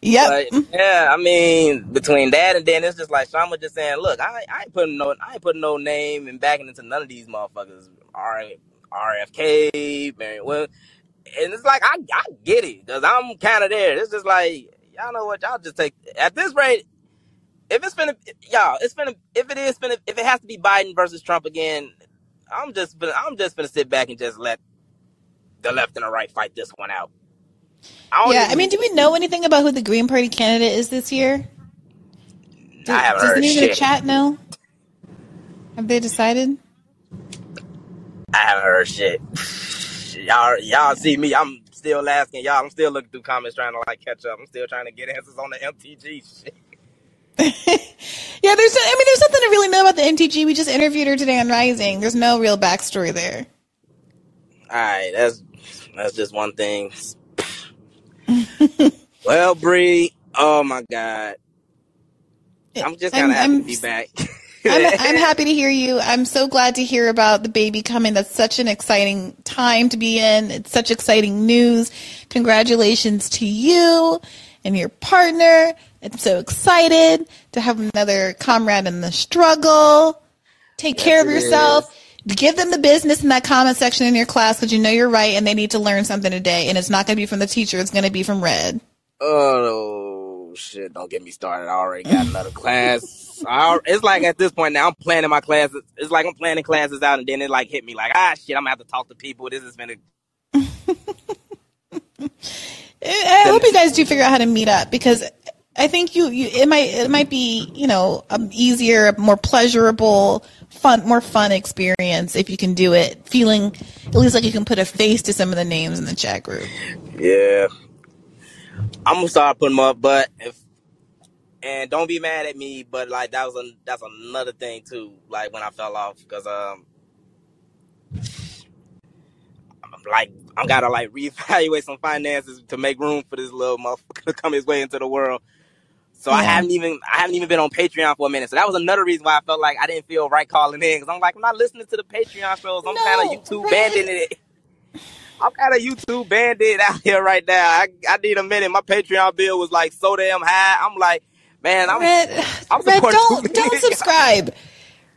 [SPEAKER 2] Yep.
[SPEAKER 11] But, yeah, I mean, between that and then it's just like Kshama just saying, "Look, I, I ain't putting no, I ain't putting no name and backing into none of these motherfuckers." R, RFK, Marion Will, and it's like I, I get it because I'm kind of there. It's just like y'all know what y'all just take at this rate. If it's been y'all, it's finna. If it is finna, if it has to be Biden versus Trump again, I'm just, I'm just gonna sit back and just let the left and the right fight this one out. I don't
[SPEAKER 2] Yeah,
[SPEAKER 11] even-
[SPEAKER 2] I mean, do we know anything about who the Green Party candidate is this year?
[SPEAKER 11] I haven't
[SPEAKER 2] Does
[SPEAKER 11] heard
[SPEAKER 2] of the chat know? Have they decided?
[SPEAKER 11] I haven't heard shit. Y'all, y'all see me. I'm still asking y'all. I'm still looking through comments trying to like catch up. I'm still trying to get answers on the MTG shit. (laughs)
[SPEAKER 2] Yeah, there's. I mean, there's nothing to really know about the MTG. We just interviewed her today on Rising. There's no real backstory there.
[SPEAKER 11] All right, that's that's just one thing. (laughs) well, Bree. Oh my god. I'm just kind
[SPEAKER 2] I'm-
[SPEAKER 11] of happy
[SPEAKER 2] I'm-
[SPEAKER 11] to be back. (laughs)
[SPEAKER 2] I'm, I'm (laughs) happy to hear you. I'm so glad to hear about the baby coming. That's such an exciting time to be in. It's such exciting news. Congratulations to you and your partner. I'm so excited to have another comrade in the struggle. Take care of
[SPEAKER 11] it
[SPEAKER 2] yourself. Give them the business in that comment section in your class because you know you're right and they need to learn something today. And it's not going to be from the teacher. It's going to be from Red.
[SPEAKER 11] Oh shit! Don't get me started. I already got another class. I, it's like at this point now, I'm planning my classes. It's like I'm planning classes out, and then it like hit me like, ah, shit! I'm gonna have to talk to people. This is gonna. (laughs)
[SPEAKER 2] I hope you guys do figure out how to meet up because I think you, you it might it might be you know a easier, more pleasurable, fun, more fun experience if you can do it, feeling at least like you can put a face to some of the names in the chat group.
[SPEAKER 11] Yeah, I'm gonna start putting them up, but if and don't be mad at me, but like that was a, that's another thing too. Like when I fell off because um, I'm like I'm gotta like (laughs) reevaluate some finances to make room for this little motherfucker to come his way into the world. So I haven't even I haven't even been on Patreon for a minute. So that was another reason why I felt like I didn't feel right calling in because I'm like I'm not listening to the Patreon shows. I'm kind of YouTube banding it. I'm kind of YouTube bandit (laughs) out here right now. I, I need a minute. My Patreon bill was like so damn high. I'm like, man, I'm
[SPEAKER 2] Red,
[SPEAKER 11] I'm
[SPEAKER 2] Red, don't don't (laughs) subscribe.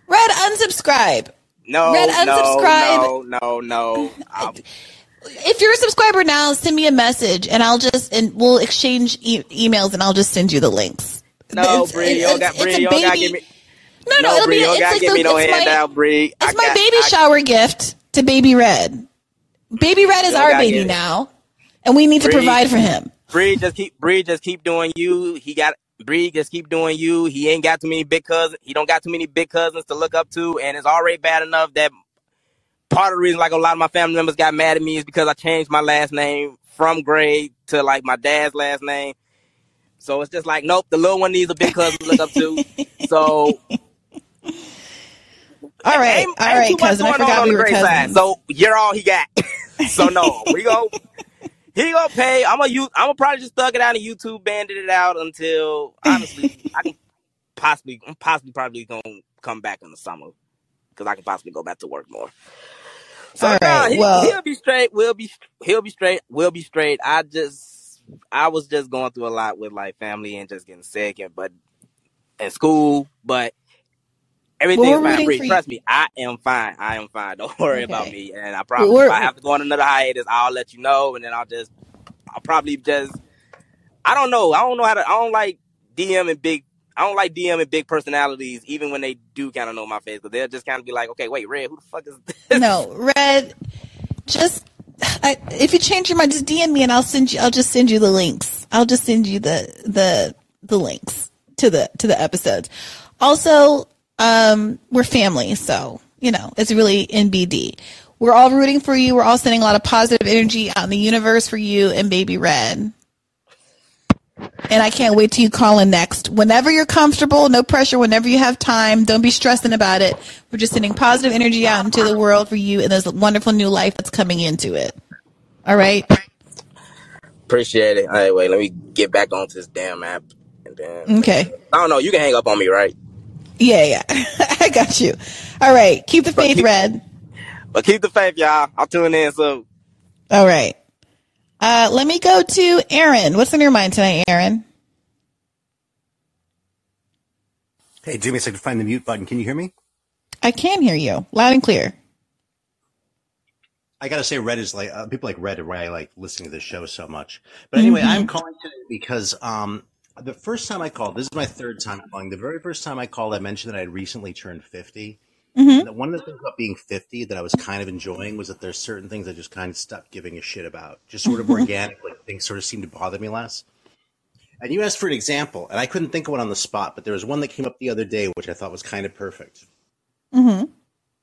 [SPEAKER 2] Red, unsubscribe.
[SPEAKER 11] No,
[SPEAKER 2] Red,
[SPEAKER 11] no,
[SPEAKER 2] unsubscribe.
[SPEAKER 11] no, no, no. (laughs) I'm-
[SPEAKER 2] If you're a subscriber now, send me a message and I'll just and we'll exchange e- emails and I'll just send you the links.
[SPEAKER 11] no,
[SPEAKER 2] It's-
[SPEAKER 11] Bree, you don't got
[SPEAKER 2] it's
[SPEAKER 11] Bree, you got give me.
[SPEAKER 2] No, no,
[SPEAKER 11] no,
[SPEAKER 2] it'll
[SPEAKER 11] Bree,
[SPEAKER 2] be
[SPEAKER 11] you got
[SPEAKER 2] like
[SPEAKER 11] give
[SPEAKER 2] the-
[SPEAKER 11] me no
[SPEAKER 2] it's my-
[SPEAKER 11] handout, Bree. I
[SPEAKER 2] It's my baby
[SPEAKER 11] I-
[SPEAKER 2] shower gift to Baby Red. Baby Red is our baby now, and we need to provide for him.
[SPEAKER 11] Bree just keep Bree just keep doing you. He got Bree just keep doing you. He ain't got too many big cousins. He don't got too many big cousins to look up to, and it's already bad enough that part of the reason like a lot of my family members got mad at me is because I changed my last name from Gray to like my dad's last name. So it's just like, nope, the little one needs a big cousin to look up to. (laughs) So
[SPEAKER 2] All right,
[SPEAKER 11] ain't,
[SPEAKER 2] all
[SPEAKER 11] ain't
[SPEAKER 2] right, cousin. I
[SPEAKER 11] going on
[SPEAKER 2] forgot
[SPEAKER 11] on
[SPEAKER 2] we
[SPEAKER 11] the
[SPEAKER 2] were
[SPEAKER 11] side.
[SPEAKER 2] cousins.
[SPEAKER 11] So you're all he got. (laughs) (laughs) so no, we go. He gonna pay. I'm gonna use. I'm gonna probably just thug it out and YouTube banded it out until honestly I can possibly. I'm possibly probably gonna come back in the summer because I can possibly go back to work more. So
[SPEAKER 2] All right,
[SPEAKER 11] he,
[SPEAKER 2] well-
[SPEAKER 11] he'll be straight. We'll be he'll be straight. We'll be straight. I just I was just going through a lot with like family and just getting sick and but in school, but everything's
[SPEAKER 2] Well,
[SPEAKER 11] fine.
[SPEAKER 2] rooting
[SPEAKER 11] Bree,
[SPEAKER 2] for you.
[SPEAKER 11] trust me, I am fine. I am fine. (laughs) Don't worry about me. And I promise,
[SPEAKER 2] We're-
[SPEAKER 11] if I have to go on another hiatus, I'll let you know, and then I'll just I'll probably just I don't know. I don't know how to. I don't like DM and big. I don't like DMing big personalities, even when they do kind of know my face, because they'll just kind of be like, "Okay, wait, Red, who the fuck is this?"
[SPEAKER 2] No, Red, just I, if you change your mind, just DM me and I'll send you. I'll just send you the links. I'll just send you the the the links to the to the episodes. Also, um, we're family, so you know it's really NBD. We're all rooting for you. We're all sending a lot of positive energy out in the universe for you and Baby Red. And I can't wait till you call in next. Whenever you're comfortable, no pressure, whenever you have time, don't be stressing about it. We're just sending positive energy out into the world for you and this wonderful new life that's coming into it. All right?
[SPEAKER 11] Appreciate it. All right, let me get back onto this damn app, and then
[SPEAKER 2] Okay.
[SPEAKER 11] I don't know. You can hang up on me, right?
[SPEAKER 2] Yeah, yeah. (laughs) I got you. All right. Keep the faith, Red.
[SPEAKER 11] But keep the faith, y'all. I'll tune in soon.
[SPEAKER 2] All right. Uh, let me go to Aaron. What's on your mind tonight, Aaron?
[SPEAKER 12] Hey, Jimmy, me a second to find the mute button. Can you hear me?
[SPEAKER 2] I can hear you loud and clear.
[SPEAKER 12] I gotta say, Red is like uh, people like Red are why I like listening to this show so much. But anyway,
[SPEAKER 2] Mhm.
[SPEAKER 12] I'm calling today because um, the first time I called, this is my third time calling. The very first time I called, I mentioned that I had recently turned 50.
[SPEAKER 2] Mhm.
[SPEAKER 12] And one of the things about being 50 that I was kind of enjoying was that there's certain things I just kind of stopped giving a shit about. Just sort of (laughs) organically, things sort of seemed to bother me less. And you asked for an example, and I couldn't think of one on the spot, but there was one that came up the other day, which I thought was kind of perfect.
[SPEAKER 2] Mm-hmm.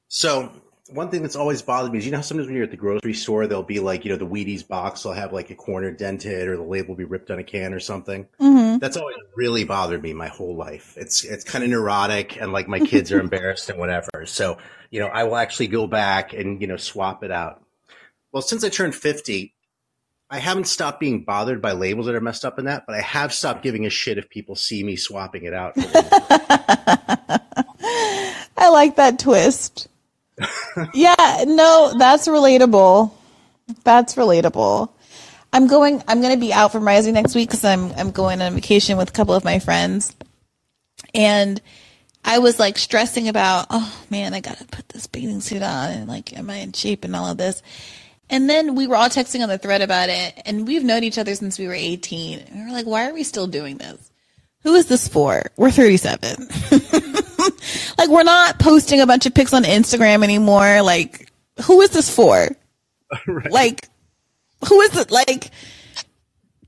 [SPEAKER 12] So one thing that's always bothered me is you know sometimes when you're at the grocery store there'll be like you know the Wheaties box will have like a corner dented or the label will be ripped on a can or something.
[SPEAKER 2] Mhm.
[SPEAKER 12] That's always really bothered me my whole life. It's it's kind of neurotic and like my kids are (laughs) embarrassed and whatever. So you know I will actually go back and you know swap it out. Well, since I turned fifty. I haven't stopped being bothered by labels that are messed up in that, but I have stopped giving a shit if people see me swapping it out. (laughs)
[SPEAKER 2] I like that twist. (laughs) yeah, no, that's relatable. That's relatable. I'm going. I'm going to be out from Rising next week because I'm I'm going on vacation with a couple of my friends, and I was like stressing about, oh man, I got to put this bathing suit on, and like, am I in shape and all of this. And then we were all texting on the thread about it, and we've known each other since we were 18. And we're like, why are we still doing this? Who is this for? We're 37. (laughs) like, we're not posting a bunch of pics on Instagram anymore. Like, who is this for? (laughs) Like, who is it? Like,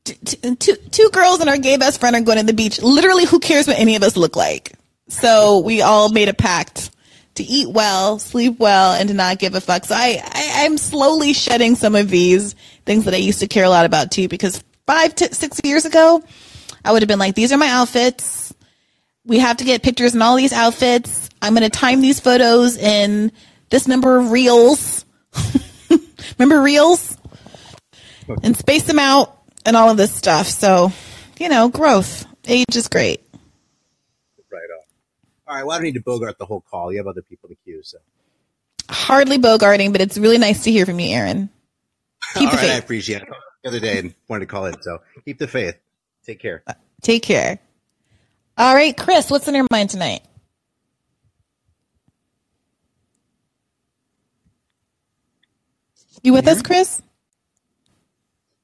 [SPEAKER 2] t- t- two, two girls and our gay best friend are going to the beach. Literally, who cares what any of us look like? So we all made a pact to eat well, sleep well, and to not give a fuck. So I, I I'm slowly shedding some of these things that I used to care a lot about too. Because five to six years ago, I would have been like, these are my outfits. We have to get pictures in all these outfits. I'm going to time these photos in this number of reels. (laughs) Remember reels? And space them out and all of this stuff. So, you know, growth. Age is great.
[SPEAKER 12] Right on. All right. Well, I don't need to bogart the whole call. You have other people to queue, so.
[SPEAKER 2] Hardly bogarting, but it's really nice to hear from you, Aaron. (laughs) Keep
[SPEAKER 12] All
[SPEAKER 2] the
[SPEAKER 12] right, I appreciate it. The other day and wanted to call in, so keep the faith. Take care.
[SPEAKER 2] Take care. All right, Chris, what's in your mind tonight? You with us, Chris?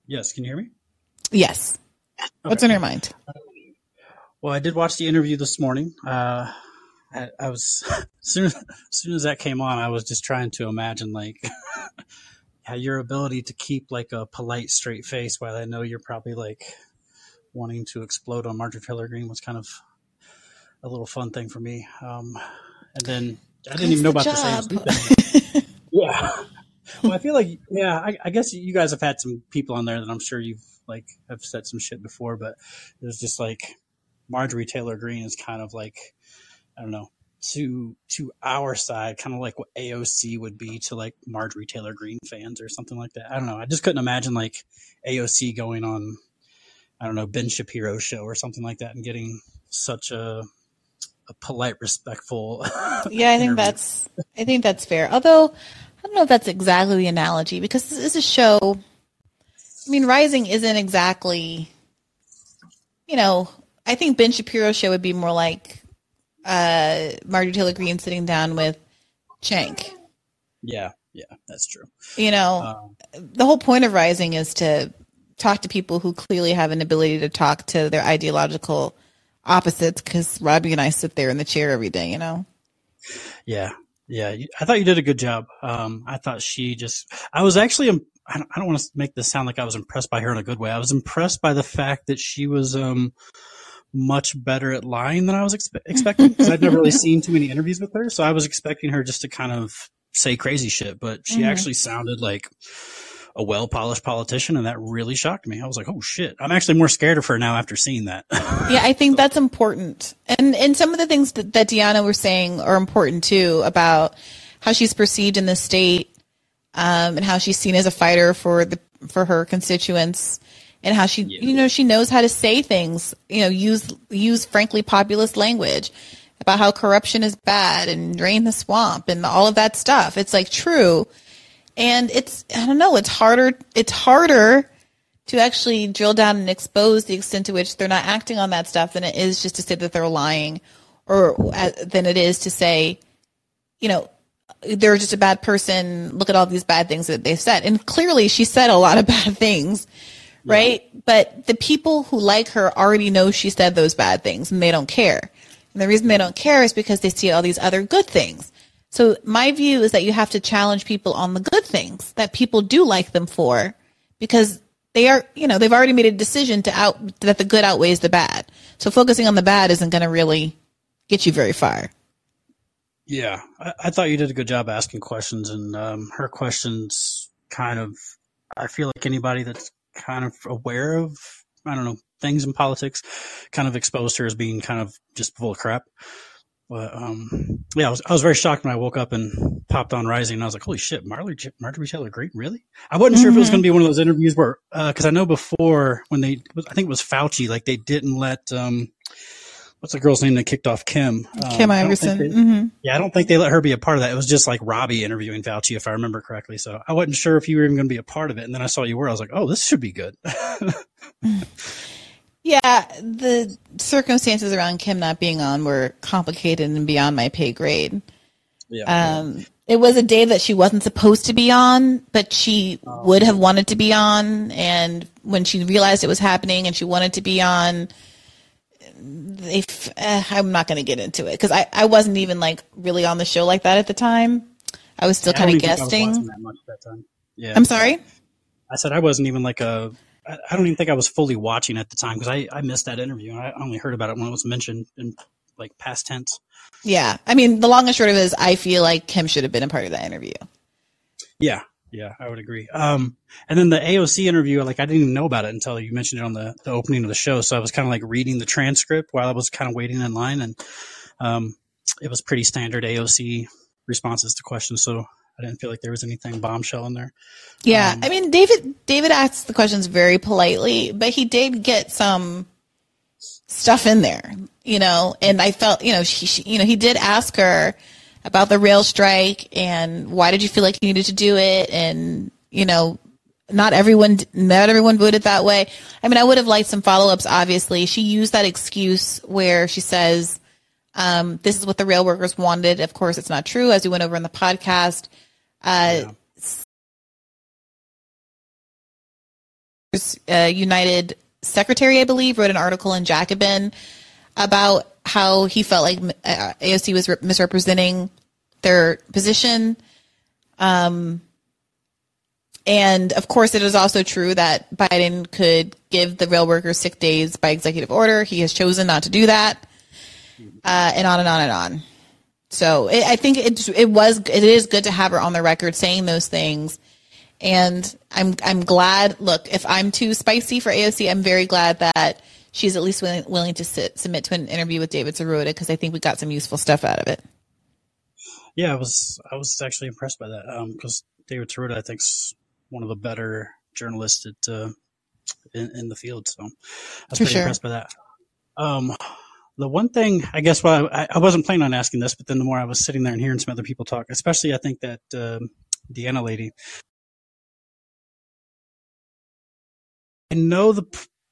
[SPEAKER 13] Yes, can you hear me?
[SPEAKER 2] Yes. What's in your mind?
[SPEAKER 13] Well, I did watch the interview this morning. Uh, I, I was (laughs) as soon as, as soon as that came on, I was just trying to imagine like (laughs) your ability to keep like a polite, straight face while I know you're probably like wanting to explode on Marjorie Taylor Greene was kind of a little fun thing for me. Um, and then I didn't even know about
[SPEAKER 2] That's
[SPEAKER 13] this
[SPEAKER 2] the
[SPEAKER 13] same. thing. (laughs) yeah. Well, I feel like yeah, I, I guess you guys have had some people on there that I'm sure you've like have said some shit before, but it was just like Marjorie Taylor Greene is kind of like I don't know to to our side, kind of like what AOC would be to like Marjorie Taylor Greene fans or something like that. I don't know. I just couldn't imagine like AOC going on I don't know Ben Shapiro show or something like that and getting such a a polite, respectful. (laughs)
[SPEAKER 2] Yeah, I think that's I think that's fair. Although I don't know if that's exactly the analogy because this is a show. I mean, Rising isn't exactly, you know, I think Ben Shapiro's show would be more like uh, Marjorie Taylor Greene sitting down with Cenk.
[SPEAKER 13] Yeah, yeah, that's true.
[SPEAKER 2] You know,
[SPEAKER 13] Um,
[SPEAKER 2] the whole point of Rising is to talk to people who clearly have an ability to talk to their ideological opposites because Robbie and I sit there in the chair every day, you know?
[SPEAKER 13] Yeah, yeah. I thought you did a good job. Um, I thought she just. I was actually. I don't, I don't want to make this sound like I was impressed by her in a good way. I was impressed by the fact that she was um much better at lying than I was expe- expecting because I'd never really (laughs) seen too many interviews with her. So I was expecting her just to kind of say crazy shit, but she
[SPEAKER 2] Mhm.
[SPEAKER 13] actually sounded like a well polished politician, and that really shocked me. I was like, "Oh shit!" I'm actually more scared of her now after seeing that.
[SPEAKER 2] Yeah, I think (laughs) that's important. And and some of the things that, that Deanna was saying are important too about how she's perceived in the state, um, and how she's seen as a fighter for the for her constituents, and how she you know she knows how to say things, you know, use use frankly populist language about how corruption is bad and drain the swamp and all of that stuff. It's like true. And it's I don't know, it's harder it's harder to actually drill down and expose the extent to which they're not acting on that stuff than it is just to say that they're lying or uh, than it is to say, you know, they're just a bad person. Look at all these bad things that they've said. And clearly she said a lot of (laughs) bad things, right? But the people who like her already know she said those bad things and they don't care. And the reason they don't care is because they see all these other good things. So my view is that you have to challenge people on the good things that people do like them for because they are, you know, they've already made a decision to out that the good outweighs the bad. So focusing on the bad isn't going to really get you very far.
[SPEAKER 13] Yeah, I, I thought you did a good job asking questions, and um, her questions kind of. I feel like anybody that's kind of aware of, I don't know, things in politics, kind of exposed her as being kind of just full of crap. But um, yeah, I was I was very shocked when I woke up and popped on Rising, and I was like, "Holy shit, Marjorie Marjorie Taylor Greene, really?" I wasn't sure if it was
[SPEAKER 2] Mhm.
[SPEAKER 13] going to be one of those interviews where, because I know before when they, I think it was Fauci, like they didn't let um, what's the girl's name that kicked off Kim? Um,
[SPEAKER 2] Kim
[SPEAKER 13] I don't think
[SPEAKER 2] Iversen.
[SPEAKER 13] they-
[SPEAKER 2] Mhm.
[SPEAKER 13] yeah, I don't think they let her be a part of that. It was just like Robbie interviewing Fauci, if I remember correctly. So I wasn't sure if you were even going to be a part of it. And then I saw you were. I was like, oh, this should be good. (laughs) (laughs)
[SPEAKER 2] Yeah, the circumstances around Kim not being on were complicated and beyond my pay grade.
[SPEAKER 13] Yeah.
[SPEAKER 2] Um, it was a day that she wasn't supposed to be on, but she would have wanted to be on. And when she realized it was happening and she wanted to be on, they, f- eh, I'm not going to get into it because I, I wasn't even like really on the show like that at the time. I was still
[SPEAKER 13] Yeah,
[SPEAKER 2] kind of
[SPEAKER 13] even think I was watching
[SPEAKER 2] guesting.
[SPEAKER 13] that that. Yeah.
[SPEAKER 2] I'm sorry?
[SPEAKER 13] I said I wasn't even like a. I I don't even think I was fully watching at the time because I, I missed that interview. I only heard about it when it was mentioned in like past tense.
[SPEAKER 2] Yeah. I mean, the long and short of it is I feel like Kim should have been a part of that interview.
[SPEAKER 13] Yeah, yeah, I would agree. Um, and then the AOC interview, like I didn't even know about it until you mentioned it on the, the opening of the show. So I was kind of like reading the transcript while I was kind of waiting in line, and um, it was pretty standard AOC responses to questions. So I didn't feel like there was anything bombshell in there.
[SPEAKER 2] Yeah, um, I mean, David David asked the questions very politely, but he did get some stuff in there, you know. And I felt, you know, she, she, you know, he did ask her about the rail strike and why did you feel like you needed to do it, and you know, not everyone not everyone voted that way. I mean, I would have liked some follow ups. Obviously, she used that excuse where she says. Um, this is what the rail workers wanted. Of course, it's not true, as we went over in the podcast. Uh, uh, United secretary, I believe, wrote an article in Jacobin about how he felt like uh, AOC was re- misrepresenting their position. Um, and of course, it is also true that Biden could give the rail workers sick days by executive order. He has chosen not to do that, uh, and on and on and on. So it, I think it it was it is good to have her on the record saying those things, and I'm I'm glad. Look, if I'm too spicy for AOC, I'm very glad that she's at least willing, willing to sit, submit to an interview with David Sirota because I think we got some useful stuff out of it.
[SPEAKER 13] Yeah, I was I was actually impressed by that because David Sirota, I think, is one of the better journalists at, uh, in, in the field. So I was
[SPEAKER 2] For
[SPEAKER 13] pretty
[SPEAKER 2] sure.
[SPEAKER 13] impressed by that. Um, the one thing, I guess, well, I, I wasn't planning on asking this, but then the more I was sitting there and hearing some other people talk, especially I think that um, Deanna lady. I know the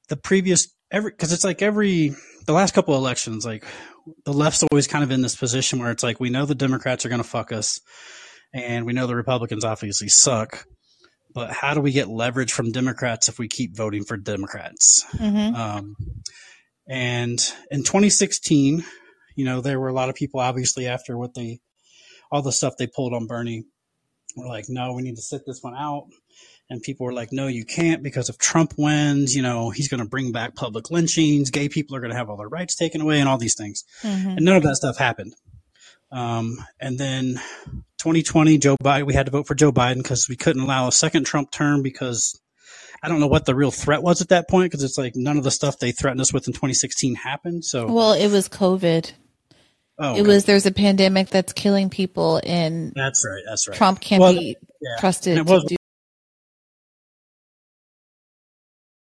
[SPEAKER 13] the previous every because it's like every the last couple of elections, like the left's always kind of in this position where it's like we know the Democrats are going to fuck us, and we know the Republicans obviously suck. But how do we get leverage from Democrats if we keep voting for Democrats?
[SPEAKER 2] Mhm.
[SPEAKER 13] Um, and in 2016, you know, there were a lot of people obviously after what they, all the stuff they pulled on Bernie, were like, no, we need to sit this one out. And people were like, no, you can't because if Trump wins, you know, he's going to bring back public lynchings. Gay people are going to have all their rights taken away and all these things.
[SPEAKER 2] Mhm.
[SPEAKER 13] And none of that stuff happened. Um, and then 2020, Joe Biden, we had to vote for Joe Biden because we couldn't allow a second Trump term because I don't know what the real threat was at that point because it's like none of the stuff they threatened us with in 2016 happened. So,
[SPEAKER 2] Well, it was COVID.
[SPEAKER 13] Oh,
[SPEAKER 2] It
[SPEAKER 13] okay.
[SPEAKER 2] was there's a pandemic that's killing people, and
[SPEAKER 13] that's right. That's right.
[SPEAKER 2] Trump can't
[SPEAKER 13] Well,
[SPEAKER 2] be
[SPEAKER 13] yeah.
[SPEAKER 2] trusted
[SPEAKER 13] And it was,
[SPEAKER 2] to do.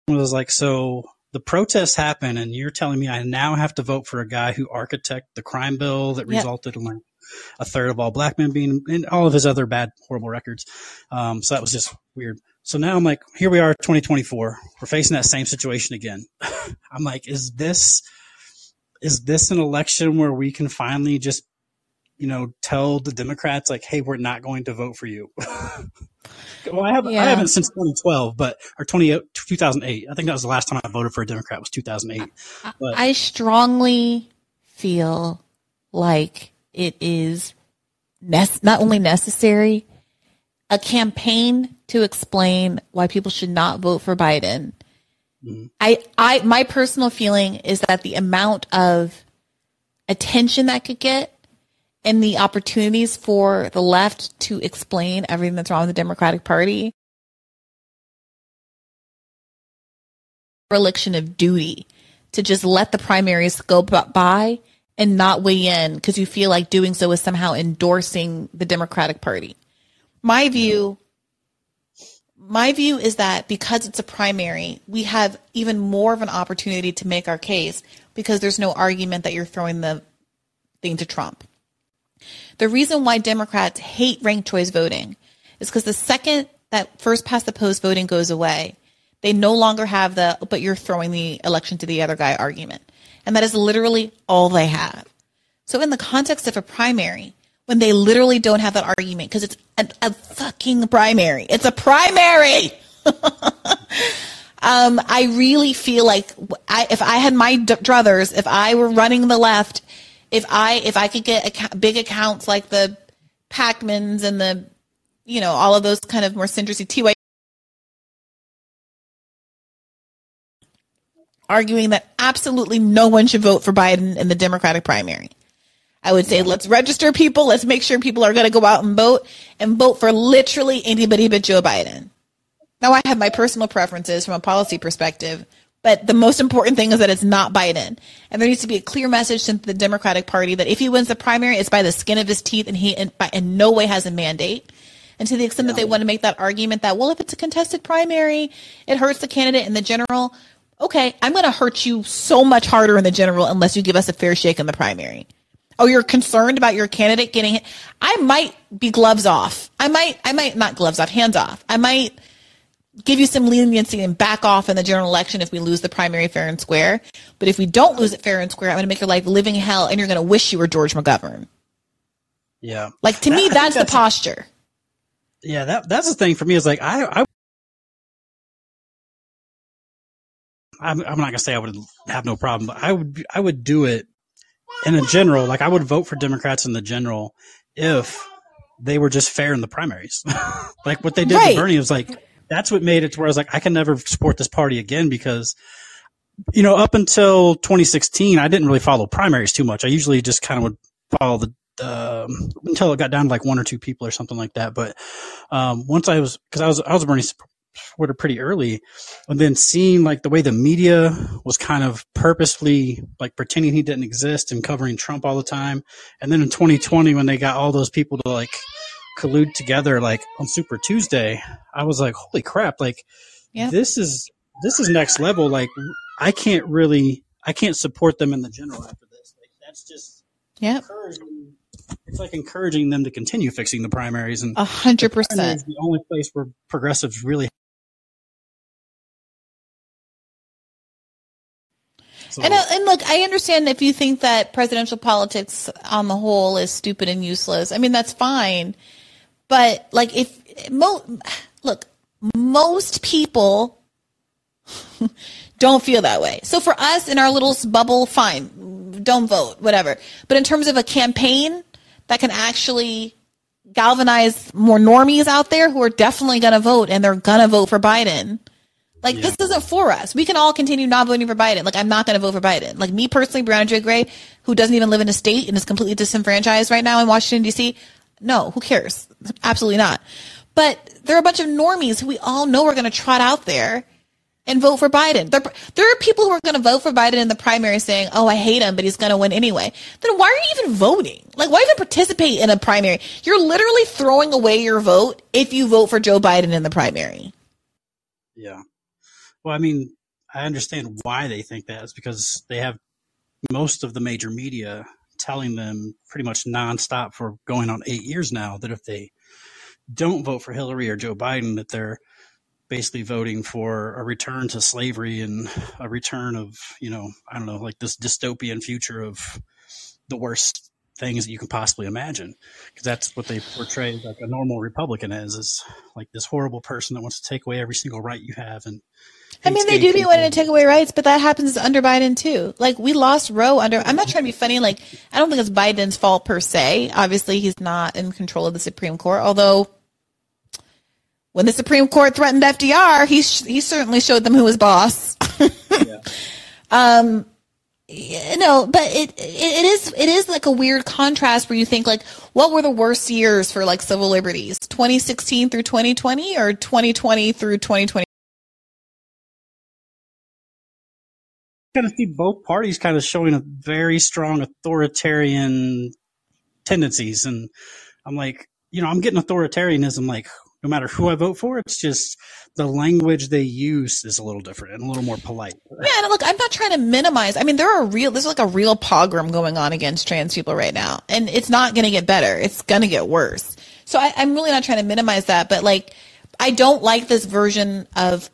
[SPEAKER 13] it was like, so the protests happen, and you're telling me I now have to vote for a guy who architected the crime bill that
[SPEAKER 2] Yep.
[SPEAKER 13] resulted in like a third of all black men being, and all of his other bad, horrible records. Um, so that was just weird. So now I'm like, here we are, 2024. We're facing that same situation again. (laughs) I'm like, is this, is this an election where we can finally just, you know, tell the Democrats like, hey, we're not going to vote for you? (laughs) well, I haven't,
[SPEAKER 2] Yeah.
[SPEAKER 13] I haven't since 2012, but or 20, 2008. I think that was the last time I voted for a Democrat was 2008. But
[SPEAKER 2] I strongly feel like it is nec- not only necessary, a campaign to explain why people should not vote for Biden. Mm-hmm. I, I, my personal feeling is that the amount of attention that could get and the opportunities for the left to explain everything that's wrong with the Democratic Party dereliction of duty to just let the primaries go by and not weigh in because you feel like doing so is somehow endorsing the Democratic Party. My view my view is that because it's a primary, we have even more of an opportunity to make our case because there's no argument that you're throwing the thing to Trump. The reason why Democrats hate ranked choice voting is because the second that first past the post voting goes away, they no longer have the oh, but you're throwing the election to the other guy argument. And that is literally all they have. So in the context of a primary, when they literally don't have that argument because it's a, a fucking primary. It's a primary. (laughs) um, I really feel like I, if I had my d- druthers, if I were running the left, if I if I could get big accounts like the Pakmans and the you know all of those kind of more centrist TY arguing that absolutely no one should vote for Biden in the Democratic primary. I would say let's register people. Let's make sure people are going to go out and vote and vote for literally anybody but Joe Biden. Now, I have my personal preferences from a policy perspective, but the most important thing is that it's not Biden. And there needs to be a clear message to the Democratic Party that if he wins the primary, it's by the skin of his teeth and he in, by, in no way has a mandate. And to the extent that they want to make that argument that, well, if it's a contested primary, it hurts the candidate in the general. Okay, I'm going to hurt you so much harder in the general unless you give us a fair shake in the primary. Oh, you're concerned about your candidate getting hit. I might be gloves off. I might, I might not gloves off, hands off. I might give you some leniency and back off in the general election if we lose the primary fair and square. But if we don't lose it fair and square, I'm going to make your life living hell and you're going to wish you were George McGovern.
[SPEAKER 13] yeah,
[SPEAKER 2] Like to
[SPEAKER 13] That-
[SPEAKER 2] me,
[SPEAKER 13] think
[SPEAKER 2] that's the
[SPEAKER 13] that's-
[SPEAKER 2] posture.
[SPEAKER 13] yeah, that that's the thing for me is like I, I I'm, I'm not gonna say I would have no problem, but I would I would do it in a general. Like I would vote for Democrats in the general if they were just fair in the primaries. (laughs) like what they did
[SPEAKER 2] Right.
[SPEAKER 13] to Bernie was like that's what made it to where I was like I can never support this party again because you know up until 2016 I didn't really follow primaries too much. I usually just kind of would follow the um, until it got down to like one or two people or something like that. But um, once I was because I was I was a Bernie supporter pretty early, and then seeing like the way the media was kind of purposefully like pretending he didn't exist and covering Trump all the time, and then in 2020 when they got all those people to like collude together like on Super Tuesday, I was like, holy crap! Like
[SPEAKER 2] Yeah.
[SPEAKER 13] this is this is next level. Like I can't really I can't support them in the general after this. Like that's just yeah it's like encouraging them to continue fixing the primaries and
[SPEAKER 2] A hundred percent
[SPEAKER 13] is the only place where progressives really
[SPEAKER 2] And, uh, and look, I understand if you think that presidential politics on the whole is stupid and useless. I mean, that's fine. But like, if mo- look, most people (laughs) don't feel that way. So for us in our little bubble, fine, don't vote, whatever. But in terms of a campaign that can actually galvanize more normies out there who are definitely going to vote and they're going to vote for Biden. Like this isn't for us. We can all continue not voting for Biden. Like I'm not going to vote for Biden. Like me personally, Briahna Joy Gray, who doesn't even live in a state and is completely disenfranchised right now in Washington D.C. No, who cares? Absolutely not. But there are a bunch of normies who we all know are going to trot out there and vote for Biden. There, there are people who are going to vote for Biden in the primary saying, "Oh, I hate him, but he's going to win anyway." Then why are you even voting? Like, why even participate in a primary? You're literally throwing away your vote if you vote for Joe Biden in the primary.
[SPEAKER 13] Yeah. Well, I mean, I understand why they think that. It's because they have most of the major media telling them pretty much nonstop for going on eight years now that if they don't vote for Hillary or Joe Biden, that they're basically voting for a return to slavery and a return of, you know, I don't know, like this dystopian future of the worst things that you can possibly imagine. Because that's what they portray like a normal Republican as, is like this horrible person that wants to take away every single right you have and
[SPEAKER 2] I mean, they do be wanting to take away rights, but that happens under Biden too. Like we lost Roe under. I'm not trying to be funny. Like I don't think it's Biden's fault per se. Obviously, he's not in control of the Supreme Court. Although, when the Supreme Court threatened FDR, he sh- he certainly showed them who was boss. yeah. (laughs) Um, you know, but it, it it is it is like a weird contrast where you think like, what were the worst years for like civil liberties? 2016 through 2020, or 2020 through 2020?
[SPEAKER 13] Kind of see both parties kind of showing a very strong authoritarian tendencies and i'm like you know i'm getting authoritarianism like no matter who i vote for it's just the language they use is a little different and a little more polite
[SPEAKER 2] Yeah, and look, I'm not trying to minimize. I mean, there are real. There's like a real pogrom going on against trans people right now, and it's not going to get better. It's going to get worse. So I, I'm really not trying to minimize that, but like, I don't like this version of,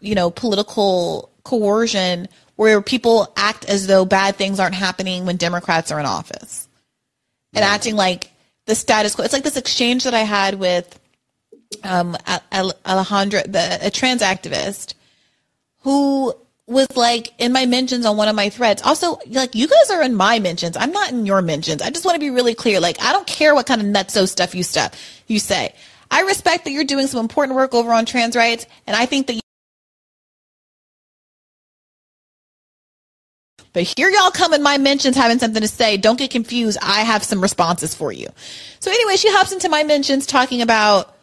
[SPEAKER 2] you know, political coercion where people act as though bad things aren't happening when Democrats are in office, and acting like the status quo. It's like this exchange that I had with um, Alejandra, the a trans activist, who was like in my mentions on one of my threads. Also, like you guys are in my mentions. I'm not in your mentions. I just want to be really clear. Like I don't care what kind of nutso stuff you stuff you say. I respect that you're doing some important work over on trans rights, and I think that. But here y'all come in my mentions having something to say. Don't get confused. I have some responses for you. So anyway, she hops into my mentions talking about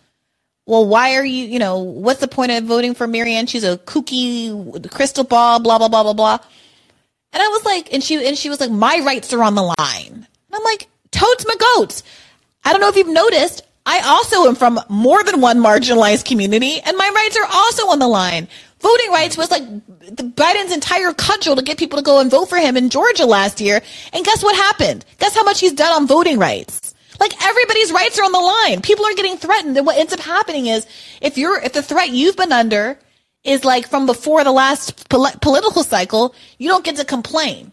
[SPEAKER 2] well, why are you, you know, what's the point of voting for Marianne? She's a kooky crystal ball, blah, blah, blah, blah, blah. And I was like, and she, and she was like, my rights are on the line. And I'm like, totes my goats. I don't know if you've noticed. I also am from more than one marginalized community and my rights are also on the line. Voting rights was like the Biden's entire cudgel to get people to go and vote for him in Georgia last year. And guess what happened? Guess how much he's done on voting rights? Like everybody's rights are on the line. People are getting threatened. And what ends up happening is if you're, if the threat you've been under is like from before the last pol- political cycle, you don't get to complain.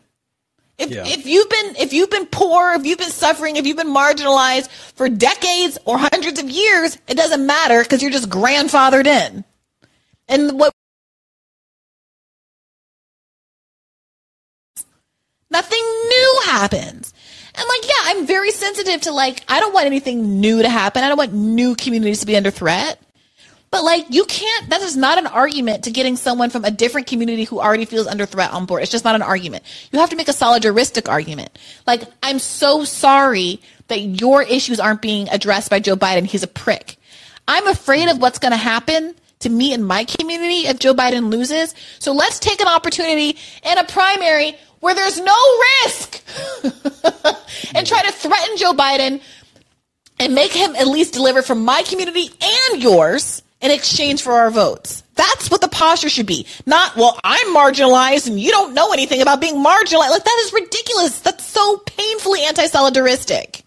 [SPEAKER 2] If,
[SPEAKER 14] Yeah.
[SPEAKER 2] if you've been, if you've been poor, if you've been suffering, if you've been marginalized for decades or hundreds of years, it doesn't matter because you're just grandfathered in. And what nothing new happens. And like, yeah, I'm very sensitive to like, I don't want anything new to happen. I don't want new communities to be under threat. But like, you can't, that is not an argument to getting someone from a different community who already feels under threat on board. It's just not an argument. You have to make a solidaristic argument. Like, I'm so sorry that your issues aren't being addressed by Joe Biden. He's a prick. I'm afraid of what's going to happen to me and my community if Joe Biden loses. So let's take an opportunity in a primary where there's no risk (laughs) and try to threaten Joe Biden and make him at least deliver for my community and yours in exchange for our votes. That's what the posture should be. Not, well, I'm marginalized and you don't know anything about being marginalized. Like, that is ridiculous. That's so painfully anti solidaristic.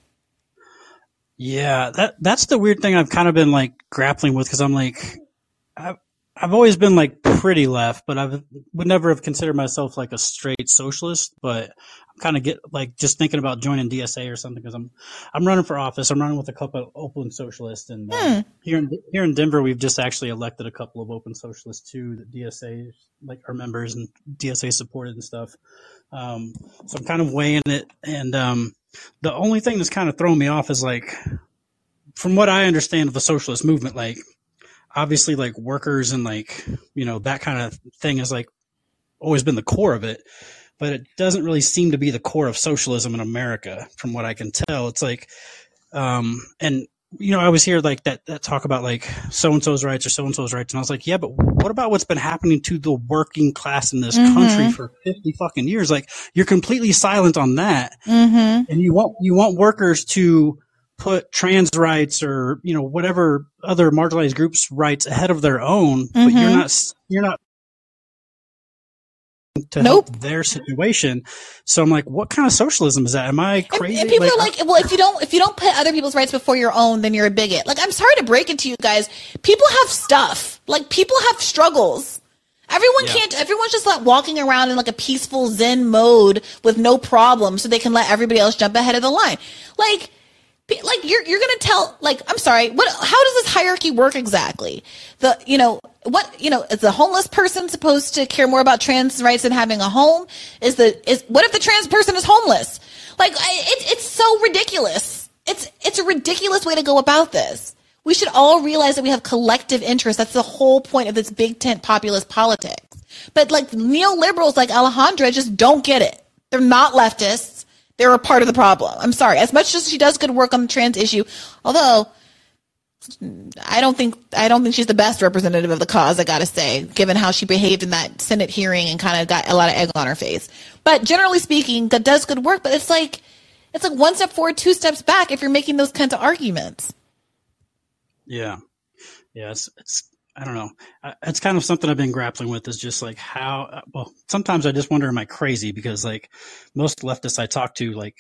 [SPEAKER 13] Yeah, that that's the weird thing I've kind of been like grappling with because I'm like, I've I've always been like pretty left, but I would never have considered myself like a straight socialist. But I'm kind of get like just thinking about joining DSA or something because I'm I'm running for office. I'm running with a couple of open socialists, and uh,
[SPEAKER 2] Hmm.
[SPEAKER 13] here in here in Denver, we've just actually elected a couple of open socialists too that DSA like our members and DSA supported and stuff. Um, so I'm kind of weighing it, and um, the only thing that's kind of throwing me off is like, from what I understand of the socialist movement, like obviously like workers and like you know that kind of thing has like always been the core of it, but it doesn't really seem to be the core of socialism in America, from what I can tell. It's like, um, and you know, I was here like that, that talk about like so and so's rights or so and so's rights. And I was like, yeah, but what about what's been happening to the working class in this
[SPEAKER 2] Mhm.
[SPEAKER 13] country for 50 fucking years? Like you're completely silent on that.
[SPEAKER 2] Mm-hmm.
[SPEAKER 13] And you want, you want workers to put trans rights or, you know, whatever other marginalized groups rights ahead of their own, but you're
[SPEAKER 2] Mhm.
[SPEAKER 13] not, you're not to help their situation. So I'm like, what kind of socialism is that? Am I crazy?
[SPEAKER 2] And people are like, well, if you don't if you don't put other people's rights before your own, then you're a bigot. Like, I'm sorry to break it to you guys. People have stuff. Like, people have struggles. Everyone
[SPEAKER 14] Yeah.
[SPEAKER 2] can't. Everyone's just like walking around in like a peaceful Zen mode with no problem, so they can let everybody else jump ahead of the line. Like, like you're you're gonna tell like I'm sorry. What? How does this hierarchy work exactly? The you know what you know is the homeless person supposed to care more about trans rights than having a home? Is the is what if the trans person is homeless? Like I, it, it's so ridiculous. It's it's a ridiculous way to go about this. We should all realize that we have collective interests. That's the whole point of this big tent populist politics. But like neoliberals like Alejandra just don't get it. They're not leftists. They're a part of the problem. I'm sorry. As much as she does good work on the trans issue, although I don't think I don't think she's the best representative of the cause. I gotta say, given how she behaved in that Senate hearing and kind of got a lot of egg on her face. But generally speaking, that does good work. But it's like it's like one step forward, two steps back if you're making those kinds of arguments.
[SPEAKER 13] Yeah. Yeah. It's, it's, I don't know. It's kind of something I've been grappling with is just like how, uh, well, sometimes I just wonder, am I crazy? Because like most leftists I talk to, like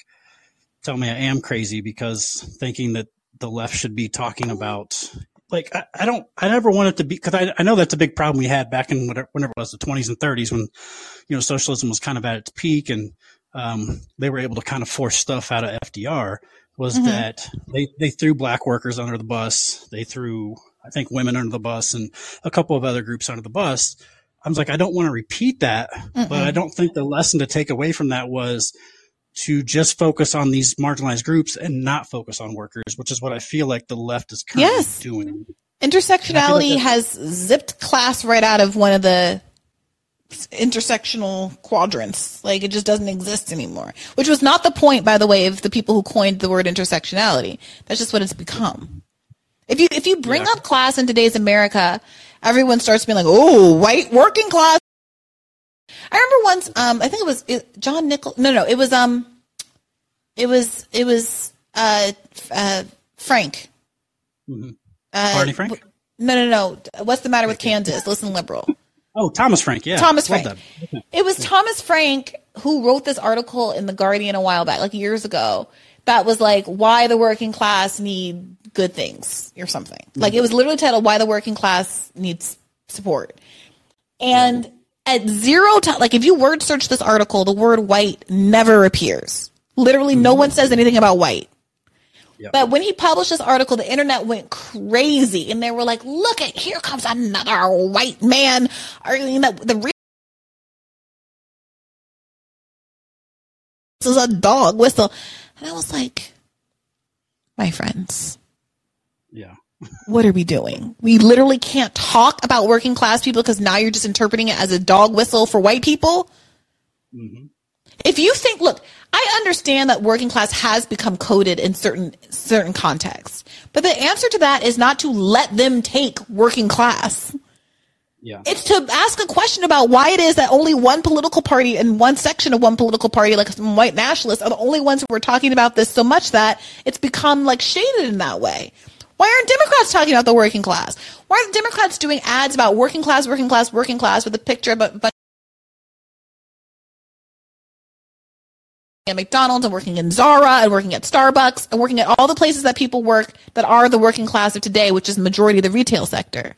[SPEAKER 13] tell me I am crazy because thinking that the left should be talking about, like, I, I don't, I never wanted to be, cause I, I know that's a big problem we had back in whatever, whenever it was the 20s and 30s when, you know, socialism was kind of at its peak and, um, they were able to kind of force stuff out of FDR was
[SPEAKER 2] Mhm.
[SPEAKER 13] that they, they threw black workers under the bus. They threw, I think, women under the bus and a couple of other groups under the bus. I was like, I don't want to repeat that, but
[SPEAKER 2] Mm-mm.
[SPEAKER 13] I don't think the lesson to take away from that was to just focus on these marginalized groups and not focus on workers, which is what I feel like the left is currently
[SPEAKER 2] Yes.
[SPEAKER 13] doing.
[SPEAKER 2] Intersectionality
[SPEAKER 13] that-
[SPEAKER 2] has zipped class right out of one of the intersectional quadrants. Like it just doesn't exist anymore. Which was not the point, by the way, of the people who coined the word intersectionality. That's just what it's become. If you if you bring up class in today's America, everyone starts being like, "Oh, white working class." I remember once, um, I think it was it, John Nichol. No, no, it was um, it was it was uh, uh Frank.
[SPEAKER 13] Mhm.
[SPEAKER 2] Uh,
[SPEAKER 13] Barney Frank?
[SPEAKER 2] w- No, no, no. What's the matter with Kansas? Listen, liberal.
[SPEAKER 13] Oh, Thomas Frank. Yeah.
[SPEAKER 2] Thomas Frank.
[SPEAKER 13] that.
[SPEAKER 2] It was Thomas Frank who wrote this article in the Guardian a while back, like years ago, that was like why the working class need good things or something. Like it was literally titled "Why the Working Class Needs Support," and at zero time, like if you word search this article, the word "white" never appears. Literally, no mm-hmm. one says anything about white. But when he published this article, the internet went crazy, and they were like, "Look at here comes another white man arguing that the real this is a dog whistle," and I was like, "My friends,
[SPEAKER 13] Yeah.
[SPEAKER 2] what are we doing? We literally can't talk about working class people because now you're just interpreting it as a dog whistle for white people." Mm-hmm. If you think, look, I understand that working class has become coded in certain certain contexts, but the answer to that is not to let them take working class.
[SPEAKER 13] Yeah.
[SPEAKER 2] It's to ask a question about why it is that only one political party and one section of one political party, like some white nationalists, are the only ones who are talking about this so much that it's become like shaded in that way. Why aren't Democrats talking about the working class? Why aren't Democrats doing ads about working class, working class, working class with a picture of a bunch at McDonald's and working in Zara and working at Starbucks and working at all the places that people work that are the working class of today, which is the majority of the retail sector.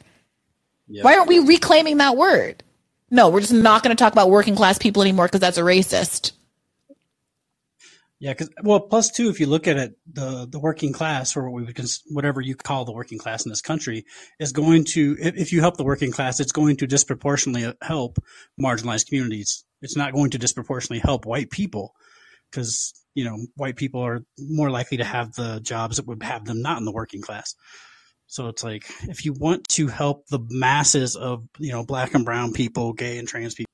[SPEAKER 2] Why aren't we reclaiming that word? No, we're just not going to talk about working class people anymore because that's a racist.
[SPEAKER 13] Yeah, because well, plus two, if you look at it, the the working class, or what we would cons- whatever you call the working class in this country, is going to if, if you help the working class, it's going to disproportionately help marginalized communities. It's not going to disproportionately help white people because you know white people are more likely to have the jobs that would have them not in the working class. So it's like if you want to help the masses of you know black and brown people, gay and trans people.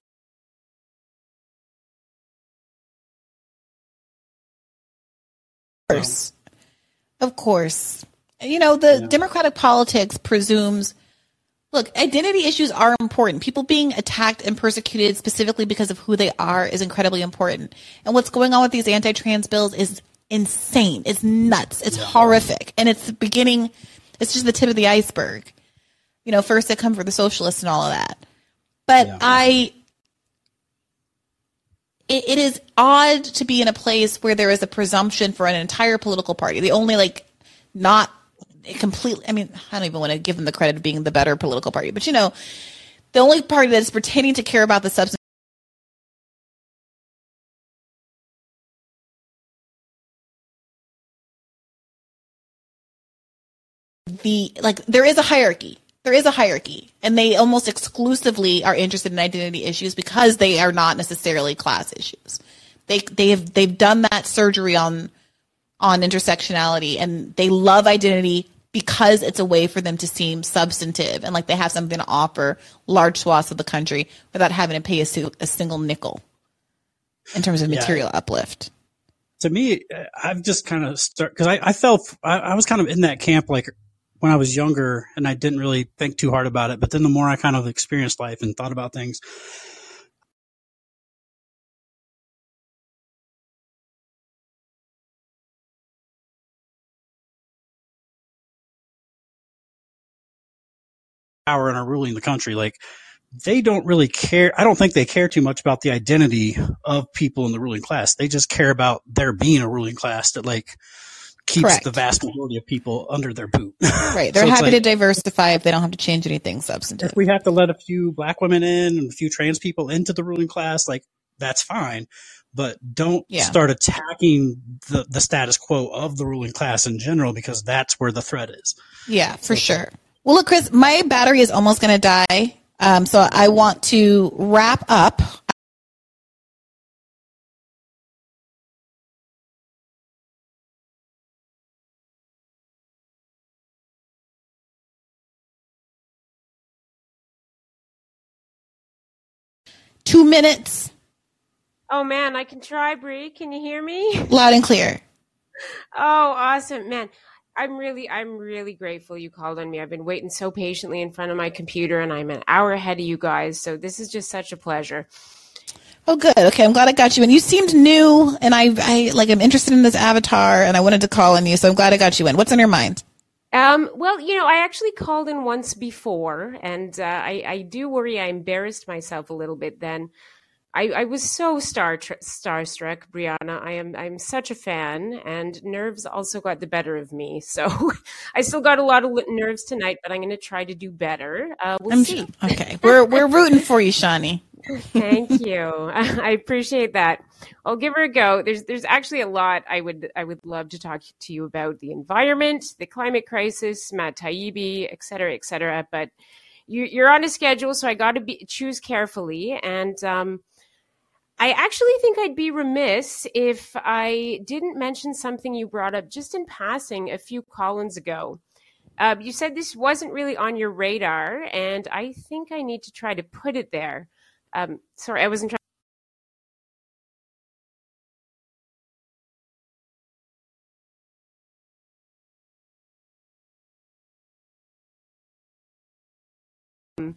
[SPEAKER 2] Of course. Of course. You know, the democratic politics presumes look, identity issues are important. People being attacked and persecuted specifically because of who they are is incredibly important. And what's going on with these anti trans bills is insane. It's nuts. It's horrific. And it's the beginning, it's just the tip of the iceberg. You know, first they come for the socialists and all of that. But I, it, it is odd to be in a place where there is a presumption for an entire political party. The only like not completely. I mean, I don't even want to give them the credit of being the better political party, but you know, the only party that's pretending to care about the substance. The like, there is a hierarchy. There is a hierarchy, and they almost exclusively are interested in identity issues because they are not necessarily class issues. They they have they've done that surgery on on intersectionality, and they love identity because it's a way for them to seem substantive and like they have something to offer large swaths of the country without having to pay a, su- a single nickel in terms of
[SPEAKER 13] Yeah.
[SPEAKER 2] material uplift.
[SPEAKER 13] to me, uh, I've just kind of start because I, I felt I, I was kind of in that camp like when I was younger, and I didn't really think too hard about it. But then the more I kind of experienced life and thought about things, power and are ruling the country, like they don't really care. I don't think they care too much about the identity of people in the ruling class. They just care about there being a ruling class that like keeps
[SPEAKER 2] Correct.
[SPEAKER 13] the vast majority of people under their boot. (laughs)
[SPEAKER 2] Right. They're
[SPEAKER 13] So
[SPEAKER 2] happy to diversify if they don't have to change anything substantive.
[SPEAKER 13] if we have to let a few black women in and a few trans people into the ruling class, like that's fine. But don't
[SPEAKER 2] Yeah.
[SPEAKER 13] start attacking the, the status quo of the ruling class in general because that's where the threat is.
[SPEAKER 2] Yeah, for sure. Well, look, Chris, my battery is almost going to die. Um, so I want to wrap up. Two minutes,
[SPEAKER 14] Oh man, I can try, Bree. Can you hear me? (laughs)
[SPEAKER 2] loud and clear.
[SPEAKER 14] Oh, awesome, man. I'm really, I'm really grateful you called on me. I've been waiting so patiently in front of my computer, and I'm an hour ahead of you guys. So this is just such a pleasure.
[SPEAKER 2] Oh, good. Okay, I'm glad I got you. And you seemed new, and I, I like, I'm interested in this avatar, and I wanted to call on you, so I'm glad I got you in. What's on your mind?
[SPEAKER 14] Um, well, you know, I actually called in once before, and uh, I, I do worry I embarrassed myself a little bit then. I, I was so star starstruck, Briahna. I am I'm such a fan, and nerves also got the better of me. (laughs) So I still got a lot of nerves tonight, but I'm going to try to do better. Uh, we'll
[SPEAKER 2] I'm
[SPEAKER 14] see.
[SPEAKER 2] Okay, we're we're rooting for you, Shawnee.
[SPEAKER 14] Thank you. (laughs) I appreciate that. I'll give her a go. There's there's actually a lot I would I would love to talk to you about the environment, the climate crisis, Matt Taibbi, et cetera, et cetera. But you, you're on a schedule, so I got to be choose carefully. And um, I actually think I'd be remiss if I didn't mention something you brought up just in passing a few call-ins ago. Uh, you said this wasn't really on your radar, and I think I need to try to put it there. Um, sorry, I wasn't trying.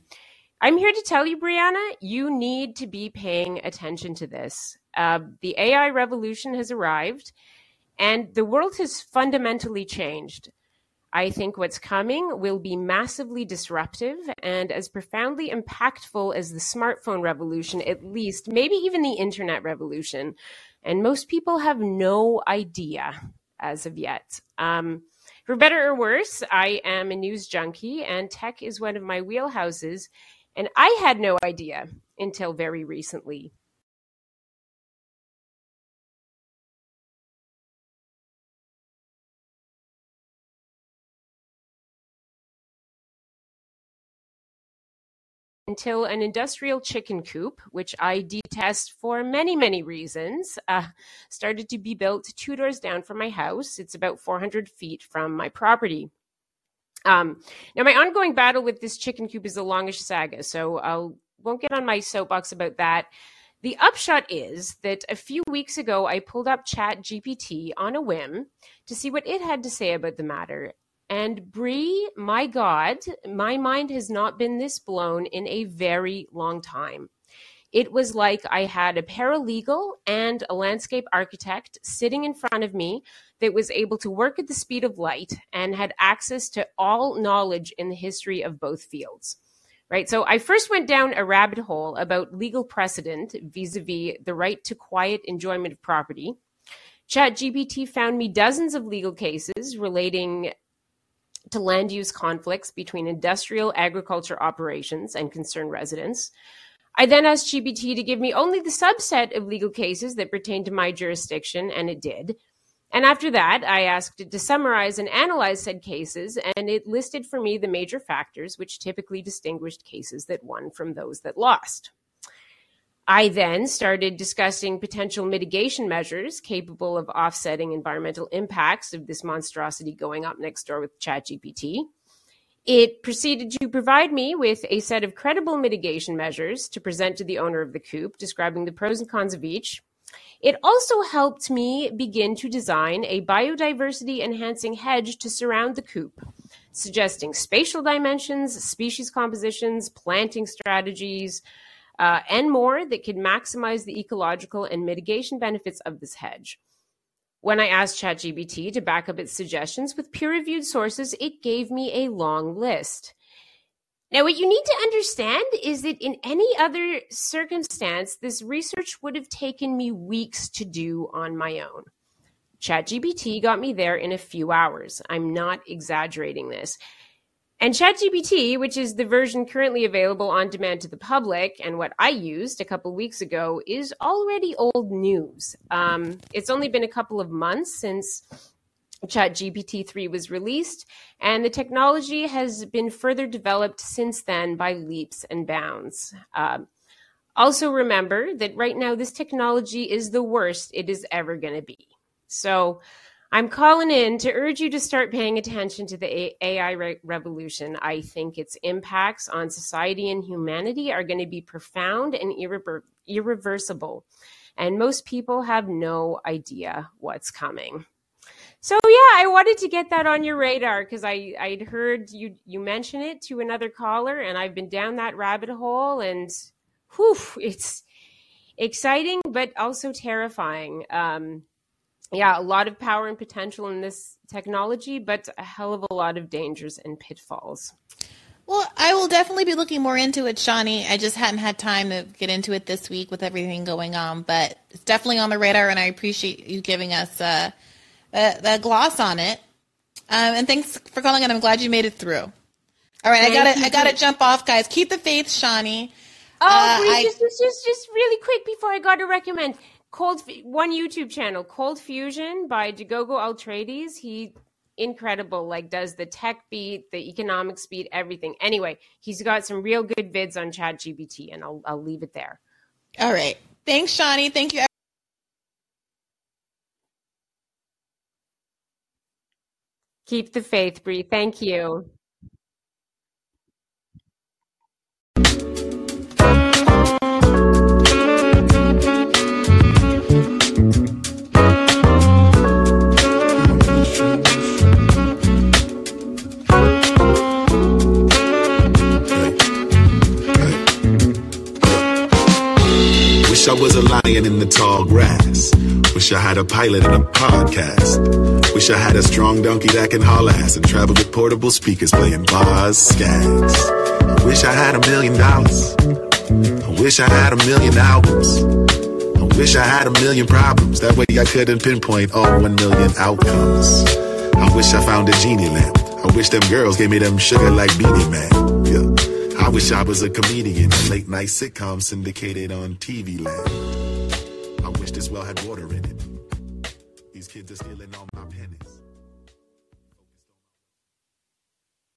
[SPEAKER 14] I'm here to tell you, Briahna, you need to be paying attention to this. Uh, the AI revolution has arrived, and the world has fundamentally changed. I think what's coming will be massively disruptive and as profoundly impactful as the smartphone revolution, at least, maybe even the internet revolution. And most people have no idea as of yet. Um, for better or worse, I am a news junkie and tech is one of my wheelhouses. And I had no idea until very recently. Until an industrial chicken coop, which I detest for many, many reasons, uh, started to be built two doors down from my house. It's about 400 feet from my property. Um, now, my ongoing battle with this chicken coop is a longish saga, so I won't get on my soapbox about that. The upshot is that a few weeks ago, I pulled up Chat GPT on a whim to see what it had to say about the matter. And Brie, my God, my mind has not been this blown in a very long time. It was like I had a paralegal and a landscape architect sitting in front of me that was able to work at the speed of light and had access to all knowledge in the history of both fields. Right. So I first went down a rabbit hole about legal precedent vis a vis the right to quiet enjoyment of property. ChatGPT found me dozens of legal cases relating to land use conflicts between industrial agriculture operations and concerned residents. I then asked GPT to give me only the subset of legal cases that pertain to my jurisdiction, and it did. And after that, I asked it to summarize and analyze said cases, and it listed for me the major factors which typically distinguished cases that won from those that lost. I then started discussing potential mitigation measures capable of offsetting environmental impacts of this monstrosity going up next door with ChatGPT. It proceeded to provide me with a set of credible mitigation measures to present to the owner of the coop, describing the pros and cons of each. It also helped me begin to design a biodiversity enhancing hedge to surround the coop, suggesting spatial dimensions, species compositions, planting strategies, uh, and more that could maximize the ecological and mitigation benefits of this hedge. When I asked ChatGPT to back up its suggestions with peer reviewed sources, it gave me a long list. Now, what you need to understand is that in any other circumstance, this research would have taken me weeks to do on my own. ChatGPT got me there in a few hours. I'm not exaggerating this. And ChatGPT, which is the version currently available on demand to the public, and what I used a couple weeks ago, is already old news. Um, it's only been a couple of months since ChatGPT 3 was released, and the technology has been further developed since then by leaps and bounds. Um, also, remember that right now, this technology is the worst it is ever going to be. So, I'm calling in to urge you to start paying attention to the AI re- revolution. I think its impacts on society and humanity are going to be profound and irre- irreversible. And most people have no idea what's coming. So yeah, I wanted to get that on your radar because I I'd heard you you mention it to another caller, and I've been down that rabbit hole, and whew, it's exciting but also terrifying. Um, yeah, a lot of power and potential in this technology, but a hell of a lot of dangers and pitfalls.
[SPEAKER 2] Well, I will definitely be looking more into it, Shawnee. I just hadn't had time to get into it this week with everything going on, but it's definitely on the radar, and I appreciate you giving us uh, a, a gloss on it. Um, and thanks for calling in. I'm glad you made it through. All right, Thank I gotta, I gotta jump off, guys. Keep the faith, Shawnee.
[SPEAKER 14] Oh, uh, I, just, just, just really quick before I got to recommend Cold one YouTube channel, Cold Fusion by Dagogo Altrades. He incredible, like does the tech beat, the economics beat, everything. Anyway, he's got some real good vids on Chat GPT, and I'll I'll leave it there.
[SPEAKER 2] All right. Thanks, Shani. Thank you.
[SPEAKER 14] Keep the faith, Brie. Thank you.
[SPEAKER 1] Wish I was a lion in the tall grass. Wish I had a pilot and a podcast. Wish I had a strong donkey that can haul ass and travel with portable speakers playing bars, scats. I wish I had a million dollars. I wish I had a million albums. I wish I had a million problems. That way I couldn't pinpoint all one million outcomes. I wish I found a genie lamp. I wish them girls gave me them sugar like Beenie Man. Yeah. I wish I was a comedian, a late night sitcom syndicated on TV land. I wish this well had water in it. These kids are stealing all